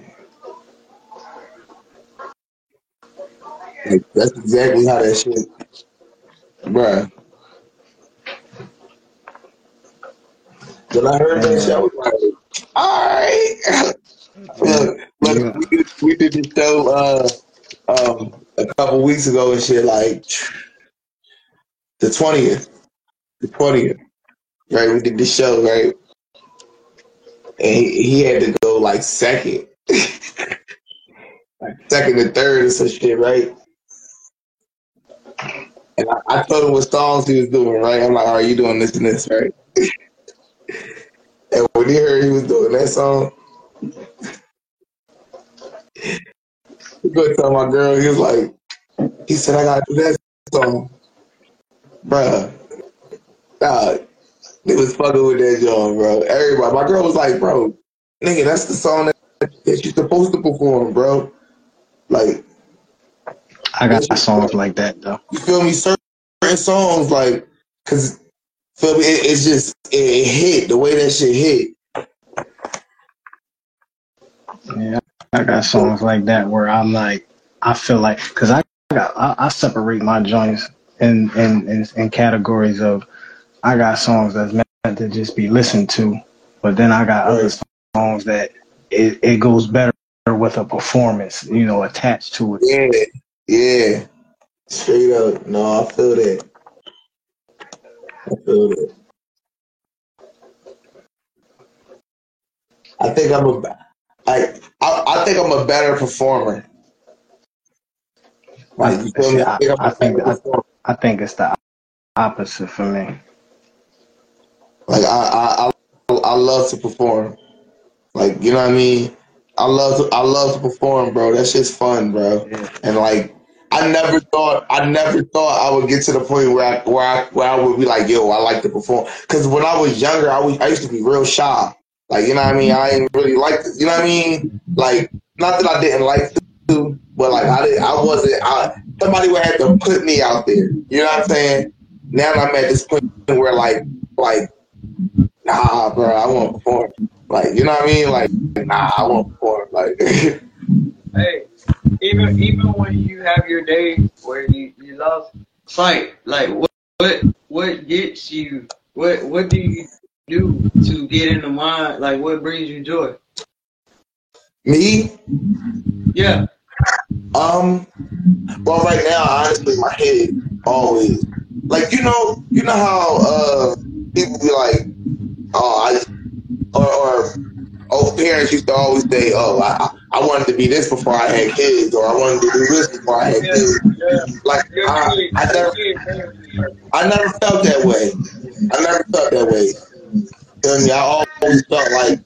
Like, that's exactly how that shit, bruh. When I heard that shit, I was like, all right. look, look, we did, we did the show uh, um, a couple weeks ago and shit, like the 20th. The 20th. Right? We did the show, right? And he, he had to go like second. like second and third or some shit, right? And I, I told him what songs he was doing, right? I'm like, are you doing this and this, right? and when he heard he was doing that song, he go tell my girl, he was like, he said, I gotta do that song. Bruh. Nah, they was fucking with that song, bro. Everybody, my girl was like, bro, nigga, that's the song that, that you're supposed to perform, bro. Like, I got songs like that though. you feel me? Certain songs, like, cause feel me, it, it's just it, it hit the way that shit hit. Yeah, I got songs like that where I'm like, I feel like, cause I got, I, I separate my joints in, in in in categories of, I got songs that's meant to just be listened to, but then I got other songs that it, it goes better with a performance, you know, attached to it. Yeah, yeah, straight up. No, I feel that. I feel that. I think I'm a, I, I, I think I'm a better performer. Like you feel me? I I, think I think I, think it's the opposite for me. Like I, I, I, I love to perform. Like you know what I mean? I love to, I love to perform, bro. That shit's fun, bro. And like I never thought I never thought I would get to the point where I where I where I would be like, yo, I like to perform. Cause when I was younger, I was I used to be real shy. Like you know what I mean? I didn't really like you know what I mean? Like not that I didn't like to, but like I didn't I wasn't I somebody would have to put me out there. You know what I'm saying? Now I'm at this point where like like nah, bro, I want to perform. Like you know what I mean? Like nah, I want to perform. Like Hey, even even when you have your day where you you it's like like what what what gets you? What what do you do to get in the mind? Like what brings you joy? me, Yeah. um, well, right now, honestly, my head always like you know, you know how uh people be like, oh, I or or oh, parents used to always say, oh, I I wanted to be this before I had kids, or I wanted to do this before I had Yeah. kids. Yeah. Like I, I never, I never felt that way. I never felt that way. Me? I always felt like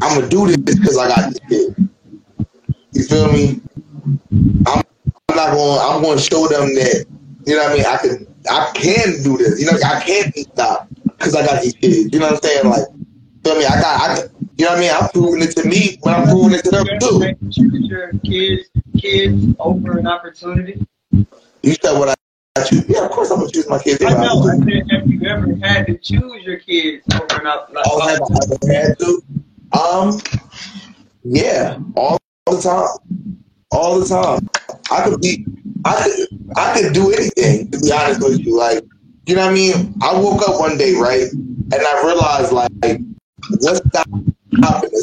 I'm gonna do this because I got this kid. You feel me? I'm, I'm not going. I'm going to show them that you know what I mean. I can. I can do this. You know, I can't be stopped because I got these kids. You know what I'm saying? Like, feel me? I got. I. You know what I mean? I'm proving it to me, but I'm proving it to them too. your kids kids over an opportunity? You said what I. I choose. Yeah, of course I'm gonna choose my kids. I know. I said, have you ever had to choose your kids over an op- like, Oh, have I ever had to? Um, yeah, all the time, all the time. I could be, I could, I could do anything. To be honest with you, like, you know what I mean? I woke up one day, right, and I realized, like, what's stopping?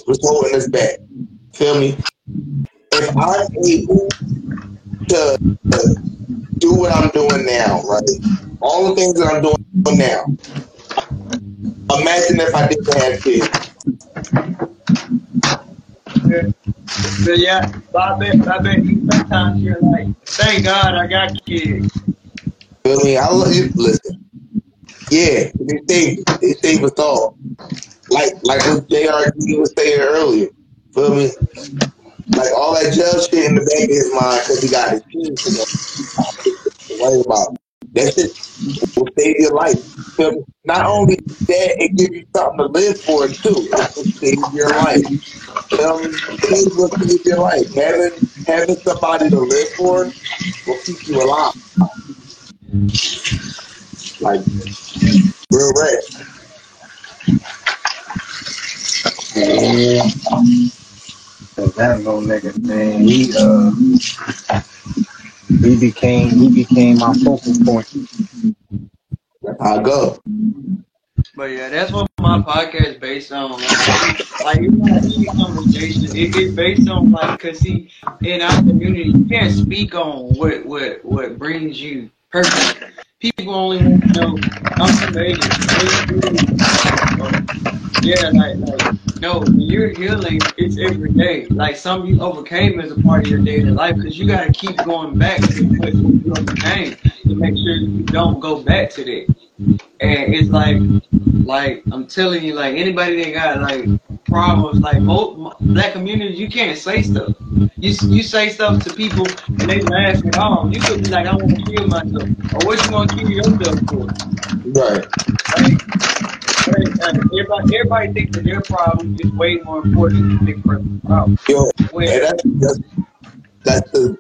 What's holding us back? Feel me? If I'm able to do what I'm doing now, right? All the things that I'm doing now. Imagine if I didn't have kids. So yeah, I bet I bet you sometimes you're like, thank God I got kids. Feel me? I love you. Listen, yeah, they save they save us all. Like like what JRD was saying earlier. Feel me? Like all that jail shit in the back of his mind because he got his kids. Know, worry about that shit will save your life. Me? Not only that, it gives you something to live for too. It will save your life. Me? Kids will save your life. Having having somebody to live for will keep you alive. Like real red. Yeah. Cause that little nigga, man, he uh, he became he became my focal point. I go. But yeah, that's what my podcast is based on. Like, like it's not any conversation. It, it's based on like, cause see, in our community, you can't speak on what what what brings you purpose. People only want to know I'm creative. Yeah, like like no, you're healing, it's every day. Like some you overcame as a part of your daily life, because you gotta keep going back to what you overcame to make sure you don't go back to that. And it's like, like I'm telling you, like anybody that got like problems, like most black communities, you can't say stuff. You you say stuff to people and they laugh it off. You could be like, I want to kill myself, or what you gonna kill yourself for? Right. Like, everybody, everybody thinks that their problem is way more important than the big person's problem. Yo, When- and that's, that's that's the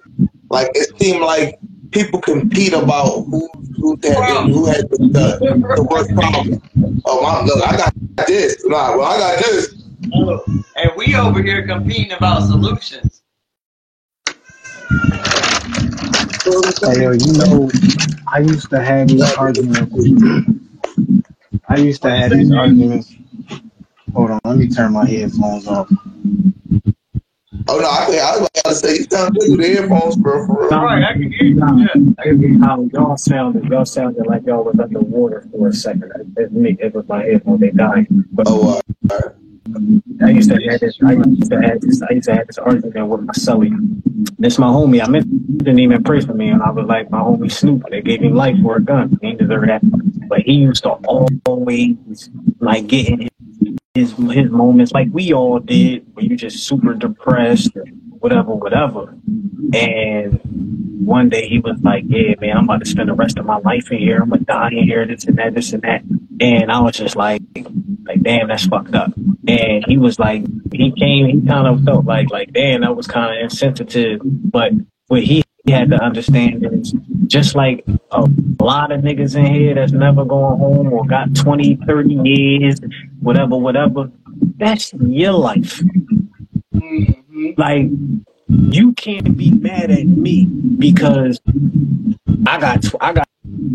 like it seemed like people compete about who who had who had the, the, the worst problem. Oh my look, I got this. Nah, well I got this. And we over here competing about solutions. Hey, yo, you know, I used to have these arguments. I used to have these arguments. Hold on, let me turn my headphones off. Oh no, I think I was about to say you sound good with the headphones, bro. For real. Right, I can hear you. Yeah. How y'all sounded, y'all sounded like y'all was underwater for a second. It, me, it was my headphone, they died. But Oh, uh, I used to have this, I used to have this, I used to have this argument with my celly. This my homie. I meant didn't even pray for me, and I was like my homie Snoop. They gave him life for a gun. He didn't deserve that, but he used to always like get his his moments, like we all did, where you just super depressed, or whatever, whatever. And one day he was like, "Yeah, man, I'm about to spend the rest of my life in here. I'm gonna die in here. This and that, this and that." And I was just like, "Like, damn, that's fucked up." And he was like, he came, he kind of felt like, like, damn, that was kind of insensitive. But what he had to understand is, just like a lot of niggas in here that's never going home or got 20, 30 years, whatever, whatever, that's your life. Mm-hmm. Like, you can't be mad at me because I got tw- I got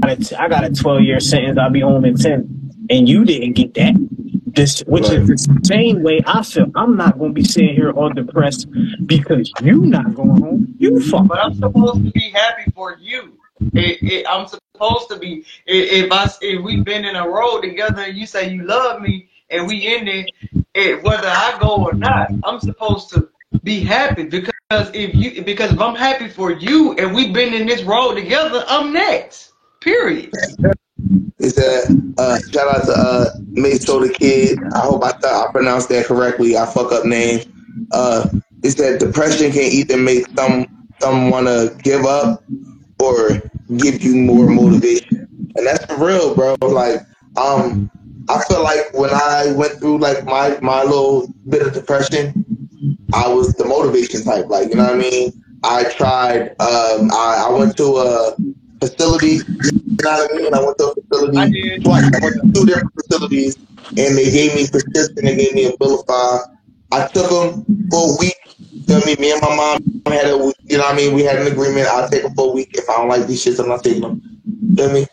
I got a- I got a 12 year sentence. I'll be home in 10, and you didn't get that. This, which is the same way I feel. I'm not gonna be sitting here all depressed because you not going home. You fuck. But I'm supposed to be happy for you. It, it, I'm supposed to be. If, if I if we've been in a road together and you say you love me and we in it, it, whether I go or not, I'm supposed to be happy because if you because if I'm happy for you and we've been in this road together, I'm next. Period. He said, uh, shout out to uh, Maso the Kid. I hope I th- I pronounced that correctly. I fuck up names. Uh, said depression can either make some some wanna give up or give you more motivation, and that's for real, bro. Like, um, I feel like when I went through like my my little bit of depression, I was the motivation type. Like, you know what I mean? I tried. Um, I, I went to a facility. You know what I mean? I went to a facility twice. I went to two different facilities, and they gave me prescription. They gave me Abilify. I took them for a week. Feel me? Me and my mom had a, you know what I mean? We had an agreement. I'll take them for a week. If I don't like these shits, I'm not taking them. Feel me?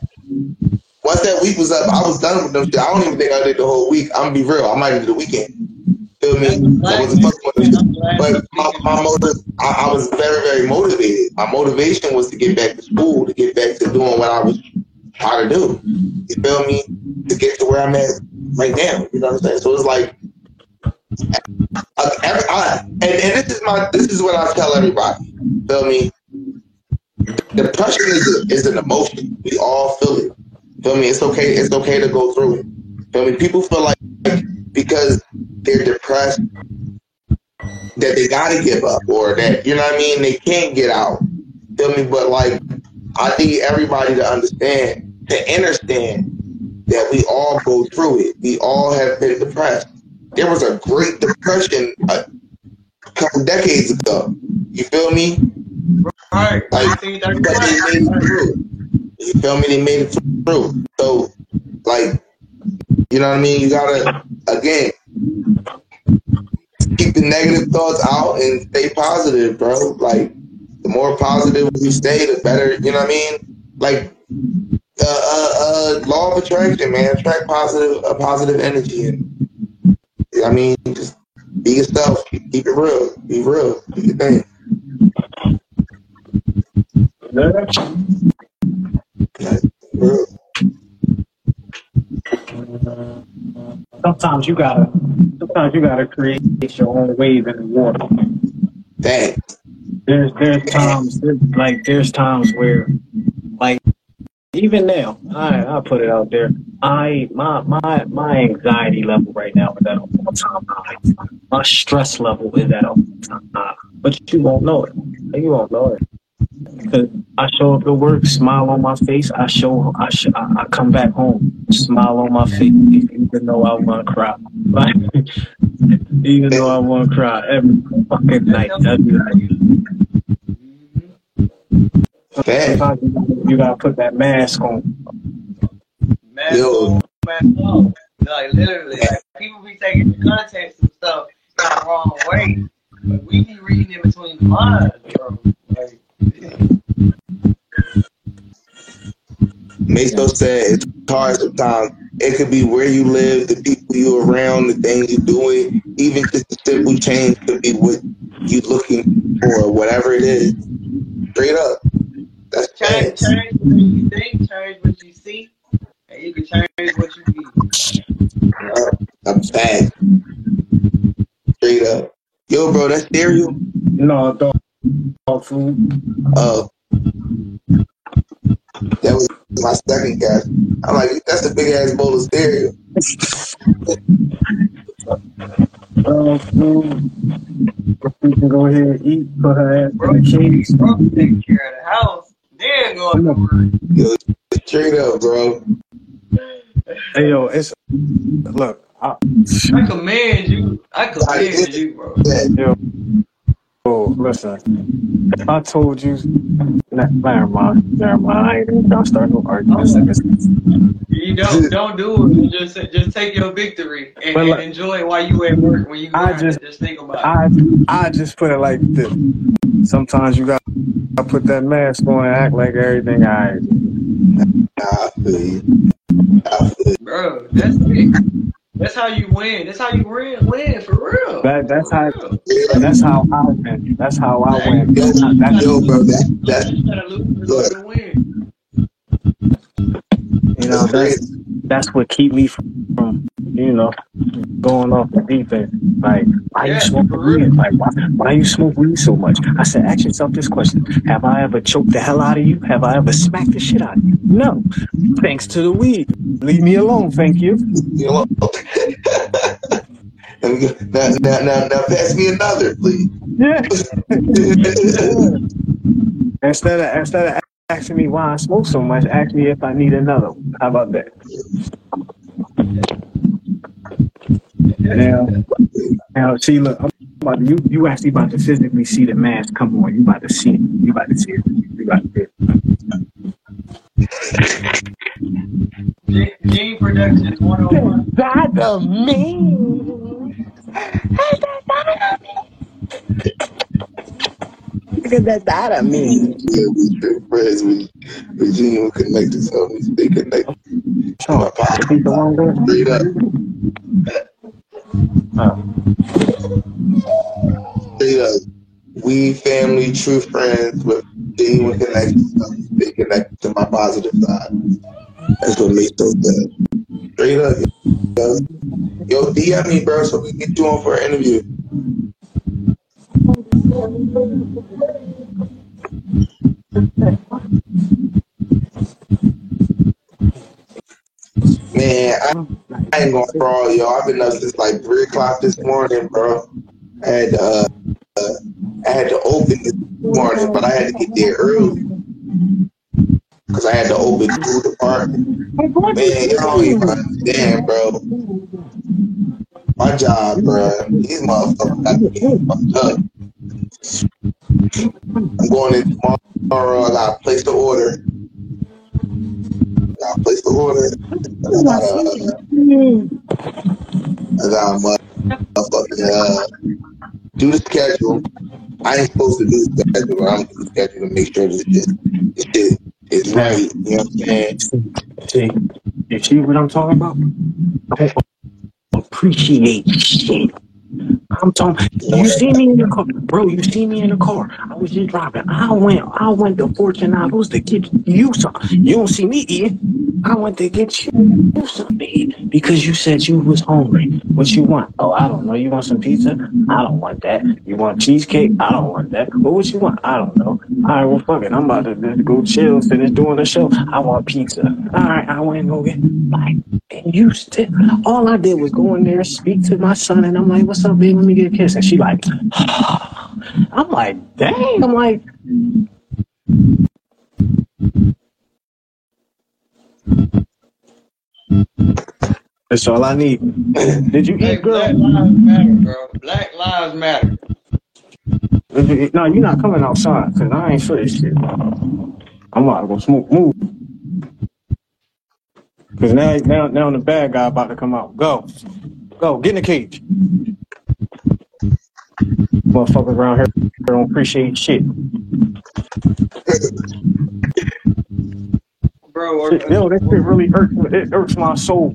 Once that week was up, I was done with them shit. I don't even think I did the whole week. I'm gonna be real. I might have did the weekend. Feel me? I wasn't fucking with. But my, my motive, I, I was very, very motivated. My motivation was to get back to school, to get back to doing what I was trying to do. You feel me? To get to where I'm at right now. You know what I'm saying? So it's like, uh, every, I, and, and this is my, this is what I tell everybody. Feel me? Depression is, a, is an emotion. We all feel it. Feel me? It's okay. It's okay to go through it. Feel me? People feel like because they're depressed that they gotta give up or that you know what I mean they can't get out. Feel me? But like I need everybody to understand to understand that we all go through it. We all have been depressed. There was a great depression a couple decades ago. You feel me? Right. Like, but they made it through. You feel me? They made it through. So, like, you know what I mean? You gotta again keep the negative thoughts out and stay positive, bro. Like, the more positive you stay, the better. You know what I mean? Like, uh, uh, uh law of attraction, man. Attract positive, a positive energy, and I mean, just be yourself. Keep it real. Be real. Do your thing. Real. Sometimes you gotta, sometimes you gotta create your own wave in the water. Thanks. There's there's times there's, like there's times where like even now I I put it out there I my my my anxiety level right now is at an all time high. My stress level is at an all time high. But you won't know it. You won't know it. Because I show up to work, smile on my face. I show I sh- I, I come back home, smile on my face, even though I want to cry. Like even though I want to cry every fucking night. Every night. Sometimes you gotta- you gotta put that mask on. Man, oh, man, oh. like literally, like, people be taking the context and stuff the wrong way, but we be reading in between the lines, bro. Like, Maso said it's hard sometimes. It could be where you live, the people you're around, the things you're doing. Even just a simple change could be what you're looking for, whatever it is. Straight up. That's change, facts. change what you think, change what you see, and you can change what you be. Uh, I'm fact. Straight up. Yo, bro, that's cereal? No, dog, dog food. Uh, that was my second guess. I'm like, that's a big ass bowl of cereal. Dog food. You can go ahead and eat, put her ass in the cage. Bro, take care of the house, then go to work. Yo, straight up, bro. Hey yo, it's look. I, I commend you. I commend you, bro. yo, listen. If I told you, nah, never mind, never mind. I ain't even gonna start no arguments. You don't don't do it. Just just take your victory and, But and like- enjoy it while you at work. When you I just- just think about it. I I just put it like this. Sometimes you got to put that mask on and act like everything alright. I feel you. I feel you. Bro, that's it. That's how you win. That's how you win. Win for real. That that's For how real. that's how I win. That's how I win. Yo, That's, yo, bro, that, that's You gotta lose to win. you know that's that's what keep me from, from you know going off the deep end. Like why Yeah, you smoke weed? Like why why you smoke weed so much? I said ask yourself this question: Have I ever choked the hell out of you? Have I ever smacked the shit out of you? No. Thanks to the weed. Leave me alone, thank you. you know. Let me go- now, now, now, now, pass me another, please. Yeah. Instead of instead of asking me why I smoke so much, ask me if I need another. one. How about that? Now, now, see, look, I'm about you. You actually about to physically see the mask come on. You about to see it. You about to see it. You about to see it. Gene- Gene Productions 101. That a me. Look at that that a me. Yeah, we true friends. We, we genuine connected, so we stay connected. Oh, My pop, beat the wrong door. straight up, Um, Straight up. We family, true friends with genuine connection. So we stay connected to my positive side. That's what makes those good. Straight up, yo. Yo, DM me, bro, so we can get you on for an interview. Man, I, I ain't gonna fraud, yo. I've been up since like three o'clock this morning, bro. I had to, uh, uh, I had to open this morning, but I had to get there early because I had to open the food department. Man, you don't even understand, bro. My job, bro. These motherfuckers got me fucked up. I'm going in tomorrow. I got to place the order. I got to place the order. I got to, I got to motherfucking uh, do the schedule. I ain't supposed to do the schedule, but I'm doing the schedule to make sure that this, this shit is right. You know what I'm saying? See, you see what I'm talking about? Appreciate shit. I'm talking. You see me in the car, bro. You see me in the car. I was just driving. I went. I went to Fortunatos to get you some. You don't see me eating. I went to get you something to eat because you said you was hungry. What you want? Oh, I don't know. You want some pizza? I don't want that. You want cheesecake? I don't want that. But what you want? I don't know. All right, well, fuck it. I'm about to just go chill, finish doing the show. I want pizza. All right, I went and go get. Like, and you still. All I did was go in there, speak to my son, and I'm like, "What's up, babe? Let me get a kiss." And she like, I'm like, dang. I'm like, that's all I need. Did you Hey, eat, girl? Black Lives Matter, bro. Black Lives Matter. Did you eat? No, you're not coming outside because I ain't for this shit. I'm about to go smoke. Move. Cause now, now, now the bad guy about to come out. Go, go, get in the cage. Motherfuckers around here don't appreciate shit. Bro, Shit, Yo, that shit really hurts. It hurts my soul.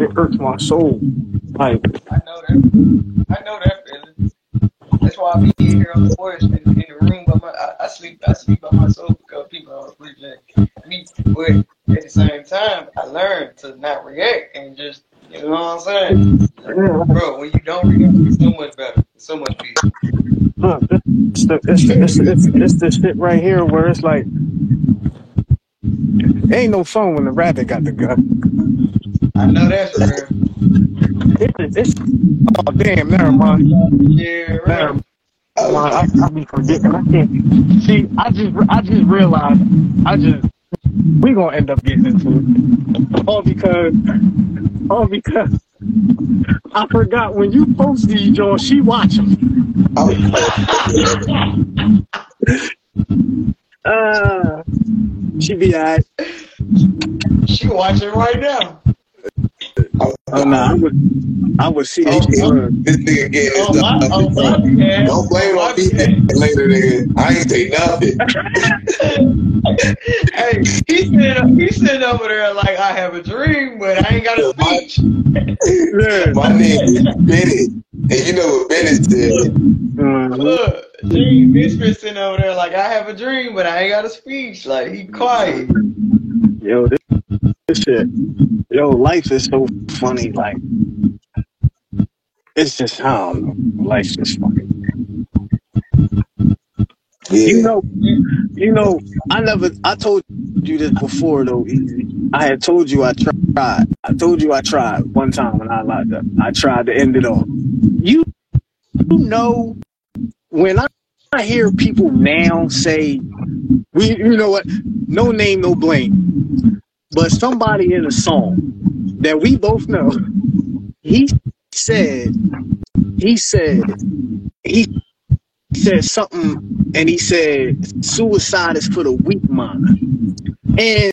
It hurts my soul. Like, I know that. I know that feeling. That's why I be here on the porch in, in the room by my. I, I sleep. I sleep by myself because people don't appreciate me. But at the same time, I learned to not react and just, you know what I'm saying, bro. When you don't react, it's so much better. It's so much peace. look, it's the, it's, the, it's, the, it's, it's the shit right here where it's like, ain't no fun when the rabbit got the gun. I know that's real. It's, it's, oh damn, never mind. Yeah, Never real. mind. I, I be forgetting. I can't. See, I just, I just realized, I just, we gonna end up getting into it. All because, all because, I forgot when you post these, Joe, she watch them. Uh, she be alright. She watching right now. Oh no, I would, I would see This it. Uh, nigga getting his Oh my, stuff. oh my. Don't blame Oh on me my later, nigga. I ain't say nothing. hey, he's sitting, he's sitting over there like I have a dream, but I ain't got a speech. yeah. my name is Bennett. And you know what Bennett said? Mhm. Look, Gene Biscuit sitting over there like I have a dream, but I ain't got a speech. Like he quiet. Yo, this, this shit. Yo, life is so funny. Like, it's just, I don't know. Life's just fucking. You Yeah. know, you know, I never, I told you this before though, EaZy. I had told you I tried. I told you I tried one time when I locked up. I tried to end it all. You know, when I, I hear people now say, we, you know what, no name, no blame, but somebody in a song that we both know, he said, he said, he said something, and he said, suicide is for the weak mind. And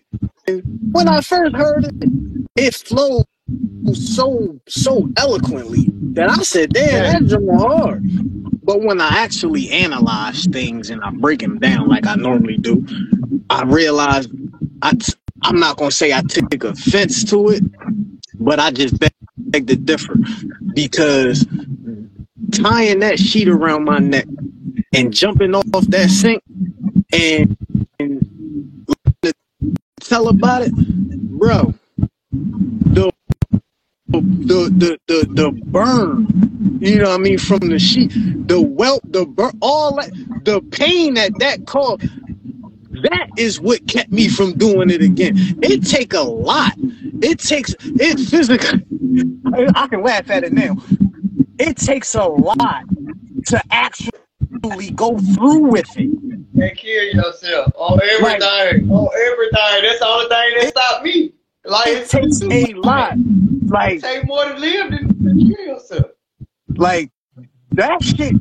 when I first heard it, it flowed so so eloquently that I said, "Damn, that's hard." But when I actually analyze things and I break them down like I normally do, I realized I I'm not gonna say I took offense to it, but I just beg, beg to differ because tying that sheet around my neck and jumping off that sink and, and tell about it, bro. The the the the the burn, you know what I mean, from the sheet, the welt, the burn, all that, the pain that that caused. That is what kept me from doing it again. It take a lot. It takes it physically. I can laugh at it now. It takes a lot to actually go through with it. And kill yourself on Like everything. On everything. That's the only thing that stopped me. Like it takes a lot. It Like take more to live than to kill yourself. like that shit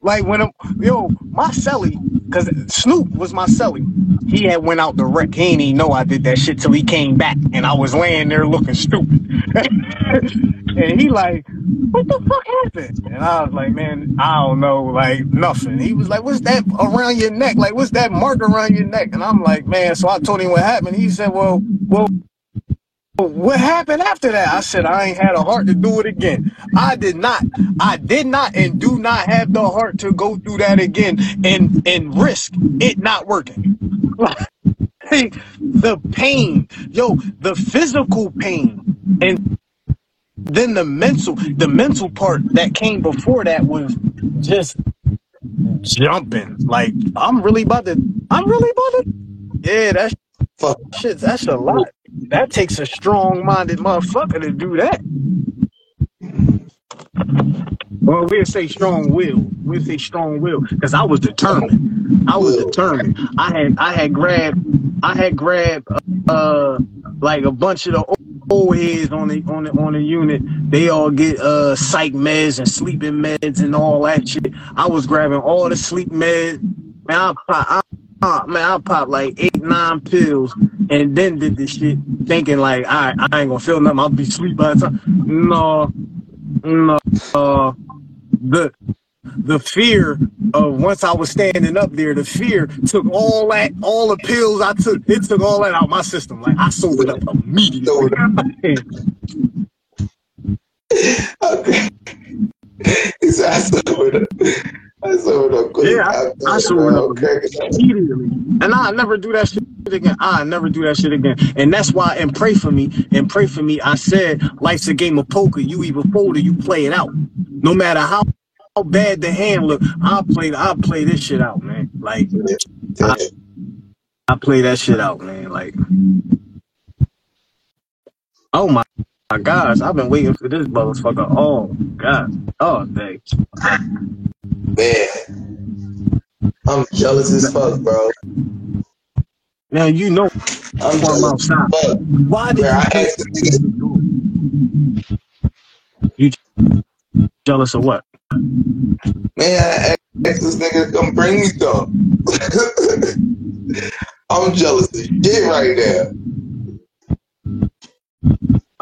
Like when I'm, yo, my celly, cause Snoop was my celly. He had went out the wreck. He ain't even know I did that shit till he came back, and I was laying there looking stupid. and he like, what the fuck happened? And I was like, man, I don't know, like nothing. He was like, what's that around your neck? Like, what's that mark around your neck? And I'm like, man. So I told him what happened. He said, well, well. What happened after that? I said I ain't had a heart to do it again. I did not. I did not and do not have the heart to go through that again and and risk it not working. Like, the pain, yo, the physical pain, and then the mental, the mental part that came before that was just jumping. Like I'm really about to. I'm really about to. Yeah, that's shit. That's a lot. That takes a strong-minded motherfucker to do that. Well, we'll say strong will. We'll say strong will because I was determined. I was determined. I had I had grabbed I had grabbed uh like a bunch of the old- old heads on the on the on the unit. They all get uh psych meds and sleeping meds and all that shit. I was grabbing all the sleep meds. Man, I I, I, man, I popped like eight nine pills and then did this shit thinking like, all right, I ain't gonna feel nothing. I'll be asleep by the time. No, no. Uh, the the fear of once I was standing up there, the fear took all that, all the pills I took, it took all that out my system. Like I sobered up immediately. okay. Said, I sobered up. I sobered up quick. Yeah, I, I up immediately, and I never do that shit again. I never do that shit again, and that's why. And pray for me, and pray for me. I said, life's a game of poker. You either fold or you play it out. No matter how, how bad the hand look, I'll play. I'll play this shit out, man. Like, I, I play that shit out, man. Like, oh my. My gosh, I've been waiting for this motherfucker all God, all day. Man, I'm jealous as fuck, bro. Now you know I'm from jealous outside. as fuck. Why did Where you asked you jealous of what? man, I asked this nigga to come bring me some. I'm jealous as shit right now.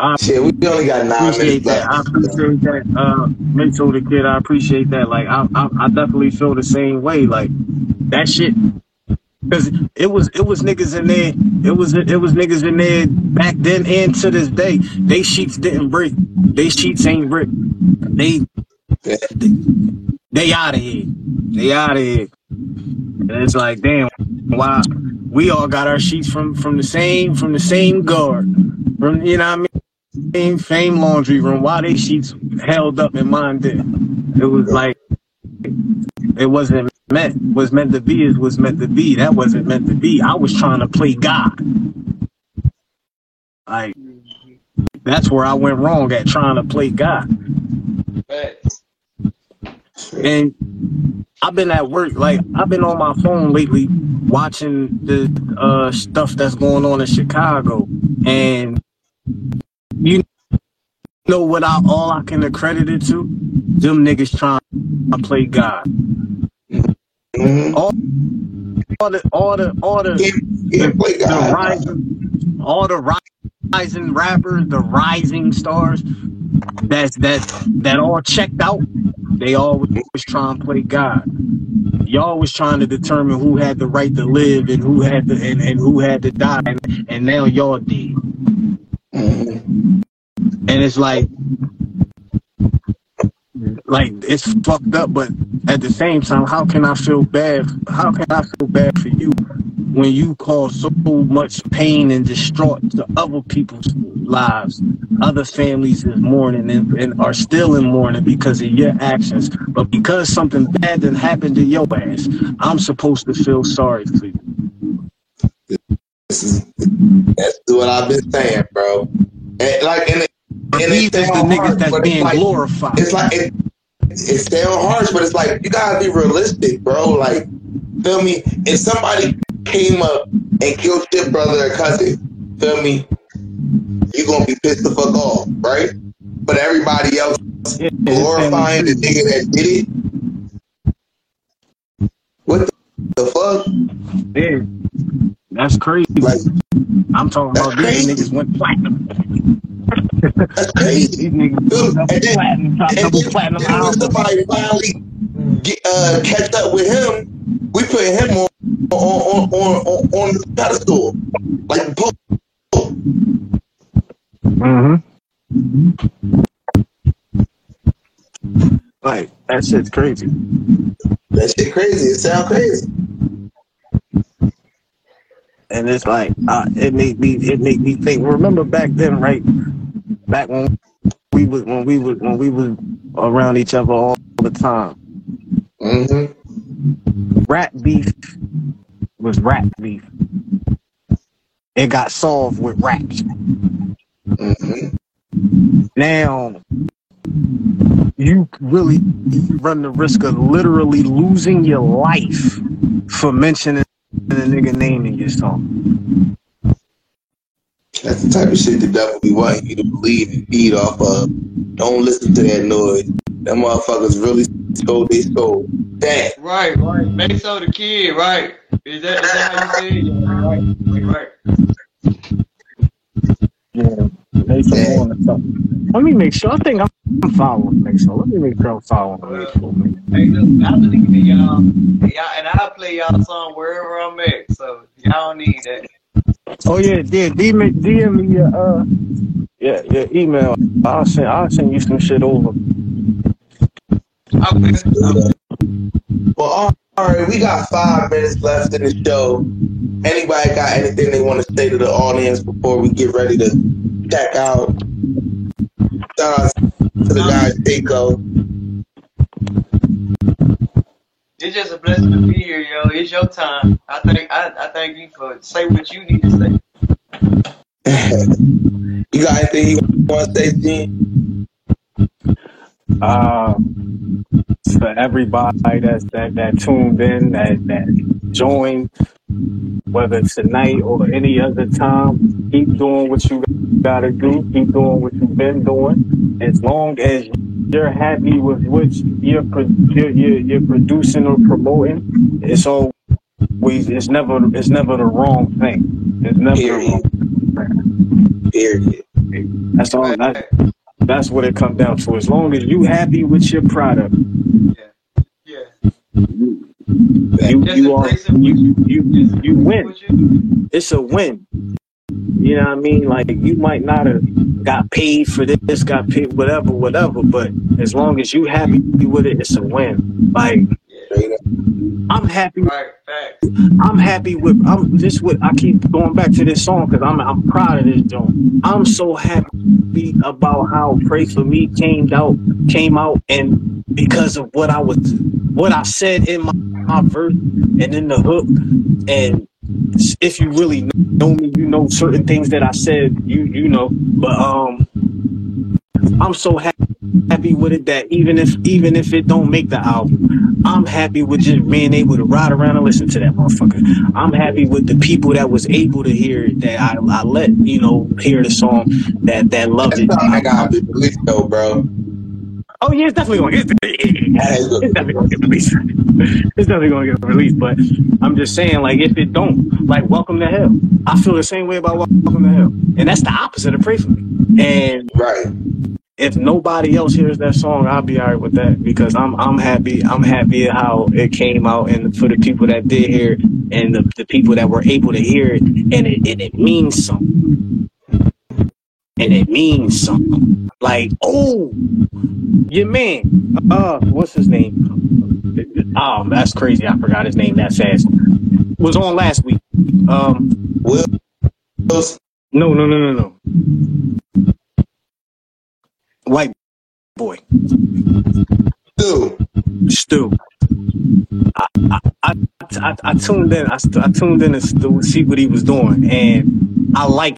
I Shit, we only got nine appreciate minutes that. I appreciate that. Uh, mental the kid. I appreciate that. Like I, I, I definitely feel the same way. Like that shit. Cause it was it was niggas in there. It was it was niggas in there back then and to this day. They sheets didn't break. They sheets ain't break. They they out of here. They out of here. And it's like, damn, why we all got our sheets from from the same from the same guard. From you know what I mean? Same same laundry room. Why they sheets held up and mine did. It was like it wasn't meant was meant to be is was meant to be. That wasn't meant to be. I was trying to play God. Like that's where I went wrong at trying to play God. And I've been at work, like I've been on my phone lately watching the uh stuff that's going on in Chicago. And you know what I all I can accredit it to? Them niggas trying to play God. Mm-hmm. All, all the all the all the, the, the rising all the rising rappers, the rising stars that's that that all checked out, they always was trying to play God. Y'all was trying to determine who had the right to live and who had to and, and who had to die and, and now y'all did. And it's like like it's fucked up, but at the same time, how can I feel bad? How can I feel bad for you when you cause so much pain and distraught to other people's lives? Other families is mourning and, and are still in mourning because of your actions. But because something bad done happened to your ass, I'm supposed to feel sorry for you. This is that's what I've been saying, bro. And like, and, it- and These it's is the niggas harsh, that's being like, glorified. it's like it, it sound harsh, but it's like you gotta be realistic, bro. Like, feel me? If somebody came up and killed your brother or cousin, feel me? You gonna be pissed the fuck off, right? But everybody else glorifying the nigga that did it, What The fuck? Yeah. That's crazy. Like I'm talking about these niggas went platinum. That's crazy. Dude, double and then, platinum, top and double then, platinum then when album. somebody finally get, uh, catch up with him, we put him on on on on, on, on the pedestal, like the Pope. Mm-hmm. Like that shit's crazy. That shit crazy. It sound crazy. And it's like uh, it made me it made me think. Remember back then, right? Back when we was when we was when we was around each other all the time. Mm-hmm. Rat beef was rat beef. It got solved with raps. Mm-hmm. Now you really run the risk of literally losing your life for mentioning a nigga name in your song. That's the type of shit the devil be wanting you to believe and feed off of. Don't listen to that noise. Them motherfuckers really stole their soul. That. Right, right. Make so the kid, right? Is that is that how you say it? Yeah, right, right. Yeah, Mason Moore or something. Let me make sure. I think I'm, I'm following Mason. Let me make sure I'm following Mason. Hey, look, I believe in y'all. y'all, and I'll play y'all song wherever I'm at. So y'all don't need that. Oh yeah, yeah. DM, DM me your uh, yeah, your email. I'll send I'll send you some shit over. I will. Well, all all right, we got five minutes left in the show. Anybody got anything they want to say to the audience before we get ready to check out? Shout out to the guys, Daco. It's just a blessing to be here, yo. It's your time. I thank I, I thank you for say what you need to say. you got anything you want to say, Gene? Uh, for everybody that's that that tuned in, that that joined, whether tonight or any other time, keep doing what you gotta do. Keep doing what you've been doing. As long as you're happy with what you're you're, you're, you're producing or promoting, it's always it's never it's never the wrong thing. It's never the wrong Period. That's all. That, that's what it comes down to. As long as you happy with your product, Yeah. yeah. you you are it. you you Just you win. you It's a win. You know what I mean? Like you might not have got paid for this, got paid whatever, whatever. But as long as you happy with it, it's a win. Like. I'm happy. I'm happy with. I'm this. What I keep going back to this song because I'm I'm proud of this joint. I'm so happy about how "Pray for Me" came out, came out, and because of what I was, what I said in my, my verse and in the hook, and if you really know me, you know certain things that I said. You you know, but um, I'm so happy happy with it that even if even if it don't make the album, I'm happy with just being able to ride around and listen to that motherfucker. I'm happy with the people that was able to hear it, that I, I let you know hear the song that that loved That's it. I got to release though, bro. Oh yeah, it's definitely going. It's, it's definitely going to get released. It's definitely going to get released. But I'm just saying, like, if it don't, like, welcome to hell. I feel the same way about welcome to hell, and that's the opposite of pray for me. And Right. If nobody else hears that song, I'll be alright with that because I'm I'm happy. I'm happy how it came out, and for the people that did hear it, and the, the people that were able to hear it, and it and it means something. And it means something. Like, oh, your man, uh, what's his name? Oh, that's crazy. I forgot his name that fast. Was on last week. Um, Will. no, no, no, no, no. White boy. Stu. Stu. I, I, I, I, tuned in. I, I tuned in to see what he was doing, and I like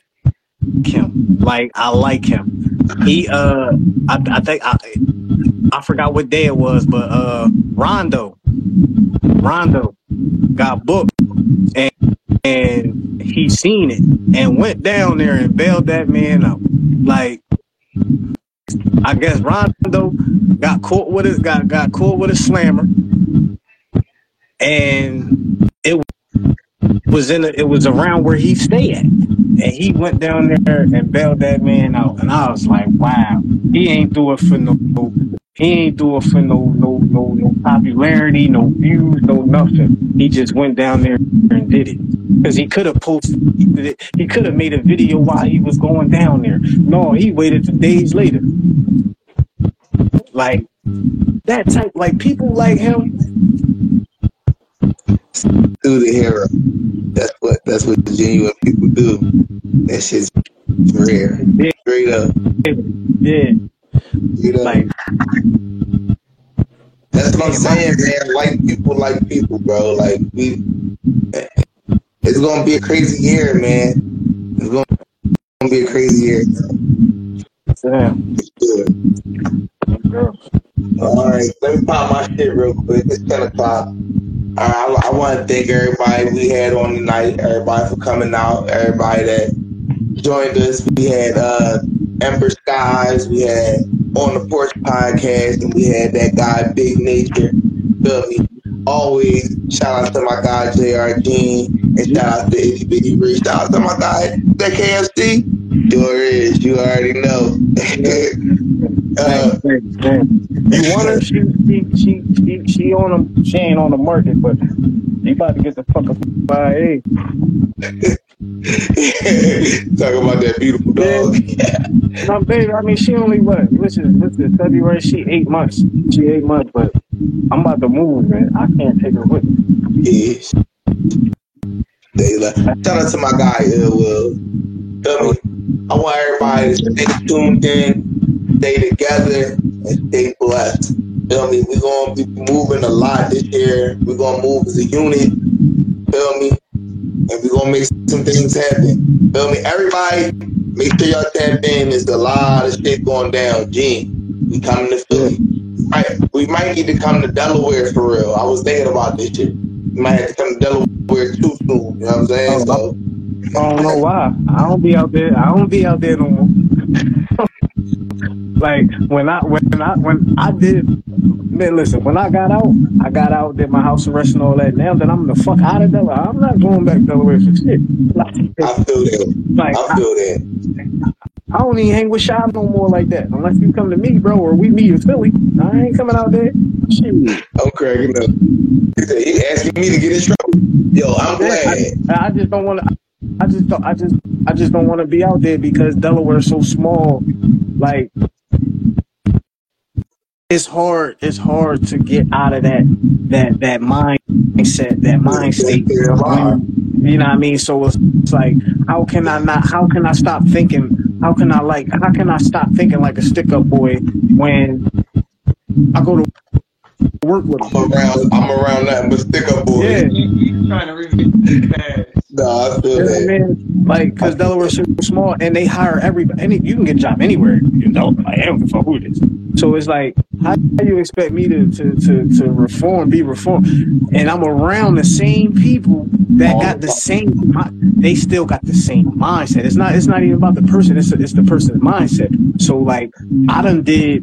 him. Like I like him. He uh, I, I think I, I forgot what day it was, but uh, Rondo, Rondo got booked, and and he seen it and went down there and bailed that man out. Like I guess Rondo got caught with it, got got caught with a slammer, and it was in a, it was around where he stayed. And he went down there and bailed that man out. And I was like, wow, he ain't do it for no, he ain't do it for no, no, no, no popularity, no views, no nothing. He just went down there and did it. Cause he could have posted it. He could have made a video while he was going down there. No, he waited till days later. Like that type, like people like him. Do the hero. That's what that's what genuine people do. That shit's rare. Straight up. Yeah. You know, Like that's what I'm saying, man. Like people, like people, bro. Like we, it's gonna be a crazy year, man. It's gonna, gonna be a crazy year. damn. All right, let me pop my shit real quick. It's ten o'clock. All right, I, I want to thank everybody we had on tonight. Everybody for coming out. Everybody that joined us. We had uh, Ember Skeyez. We had on the porch podcast, and we had that guy Big Nature. Feel? Always shout out to my guy J.R. Gene, and shout out to Itty Bitty Ree. Shout out to my guy that KFC. Sure is. You already know. uh, You want her? She she she she, she on them. She ain't on the market, but you about to get the fuck up by hey. Talk about that beautiful dog. My baby, I mean, she only what? Which is this is February. She eight months. She eight months, but I'm about to move, man. I can't take her with me. Yes. They like, shout out to my guy, Ill Will. Feel me? I want everybody to stay tuned in, stay together, and stay blessed. Feel me? We're gonna be moving a lot this year. We're gonna move as a unit. Feel me? And we're gonna make some things happen. Feel me? Everybody, make sure y'all tap in. There's a lot of shit going down. Gene, we coming to Philly. Right. We might need to come to Delaware for real. I was thinking about this shit. We might have to come to Delaware too soon. You know what I'm saying? So I don't know why. I don't be out there. I don't be out there no more. like when I when I when I did man, listen, when I got out, I got out, did my house arrest and all that. Now that I'm the fuck out of Delaware, I'm not going back to Delaware for shit. Like, I feel that. like I I, feel that. I don't even hang with Shy no more like that. Unless you come to me, bro, or we meet in Philly. I ain't coming out there. Shit. I'm cracking up. He asking me to get in trouble. Yo, I'm I, glad. I just don't want to. I just don't. I just. I just don't want to be out there because Delaware's so small. Like it's hard. It's hard to get out of that that that mindset, that mind state. You know what I mean? So it's, it's like, how can I not? How can I stop thinking? How can I like? How can I stop thinking like a stick up boy when I go to work with I'm around. I'm around nothing but stick up boys. Yeah. You trying to read fast. Nah, I feel You know what I that. mean? Like, because Delaware's super small and they hire everybody. Any, you can get a job anywhere, you know? Like, I don't give a fuck who it is. So it's like, how do you expect me to, to, to, to reform, be reformed? And I'm around the same people that got the same, they still got the same mindset. It's not, it's not even about the person, it's, it's the person's mindset. So, like, I done did,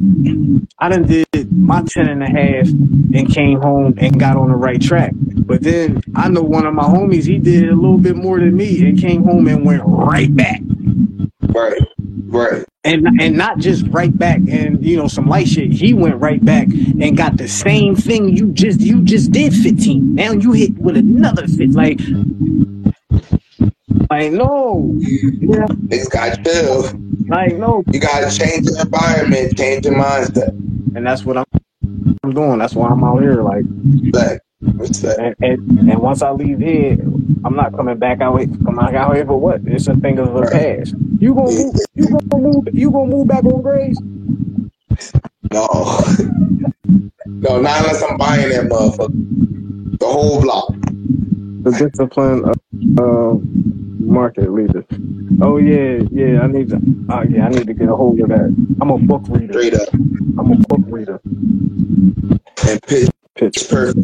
I done did my 10 and a half and came home and got on the right track. But then I know one of my homies, he did a little bit more than me and came home and went right back. Right. Right. And and not just right back and you know some light shit. He went right back and got the same thing you just you just did 15. Now you hit with another fit. Like like no. Yeah. It's got chill. Like no. You gotta change the environment, change your mindset. And that's what I'm I'm doing. That's why I'm out here. like, Like Respect. Respect. and, and, and once I leave here, I'm not coming back out here. Come back out here for what? It's a thing of the past. You gonna move? You gonna move? You gonna move back on Grace? No. no, not unless I'm buying that motherfucker. The whole block. The discipline of uh, market leader. Oh yeah, yeah. I need to. Uh, yeah, I need to get a hold of that. I'm a book reader. Straight up. I'm a book reader. And pitch, Pitch perfect.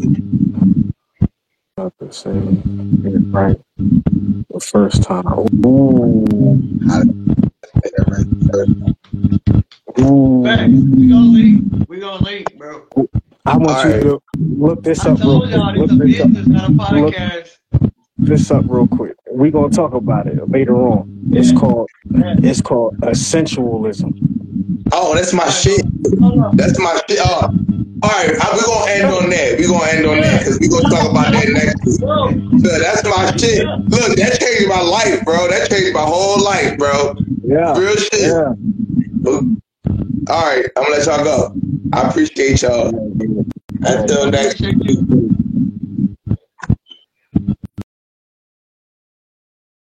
not the same. Right. The first time. Ooh. Ooh. Facts. We gonna leave. We gonna leave, bro. I want All you right. to look this I up real quick. y'all Look this a up. business, not a Look, this up real quick. We gonna talk about it later on. It's called it's called essentialism. Oh, that's my shit. That's my shit. Oh, all right, we're gonna end on that. We're gonna end on that because we're gonna talk about that next week. So that's my shit. Look, that changed my life, bro. That changed my whole life, bro. Yeah. Real shit. Yeah. All right, I'm gonna let y'all go. I appreciate y'all. Until next week.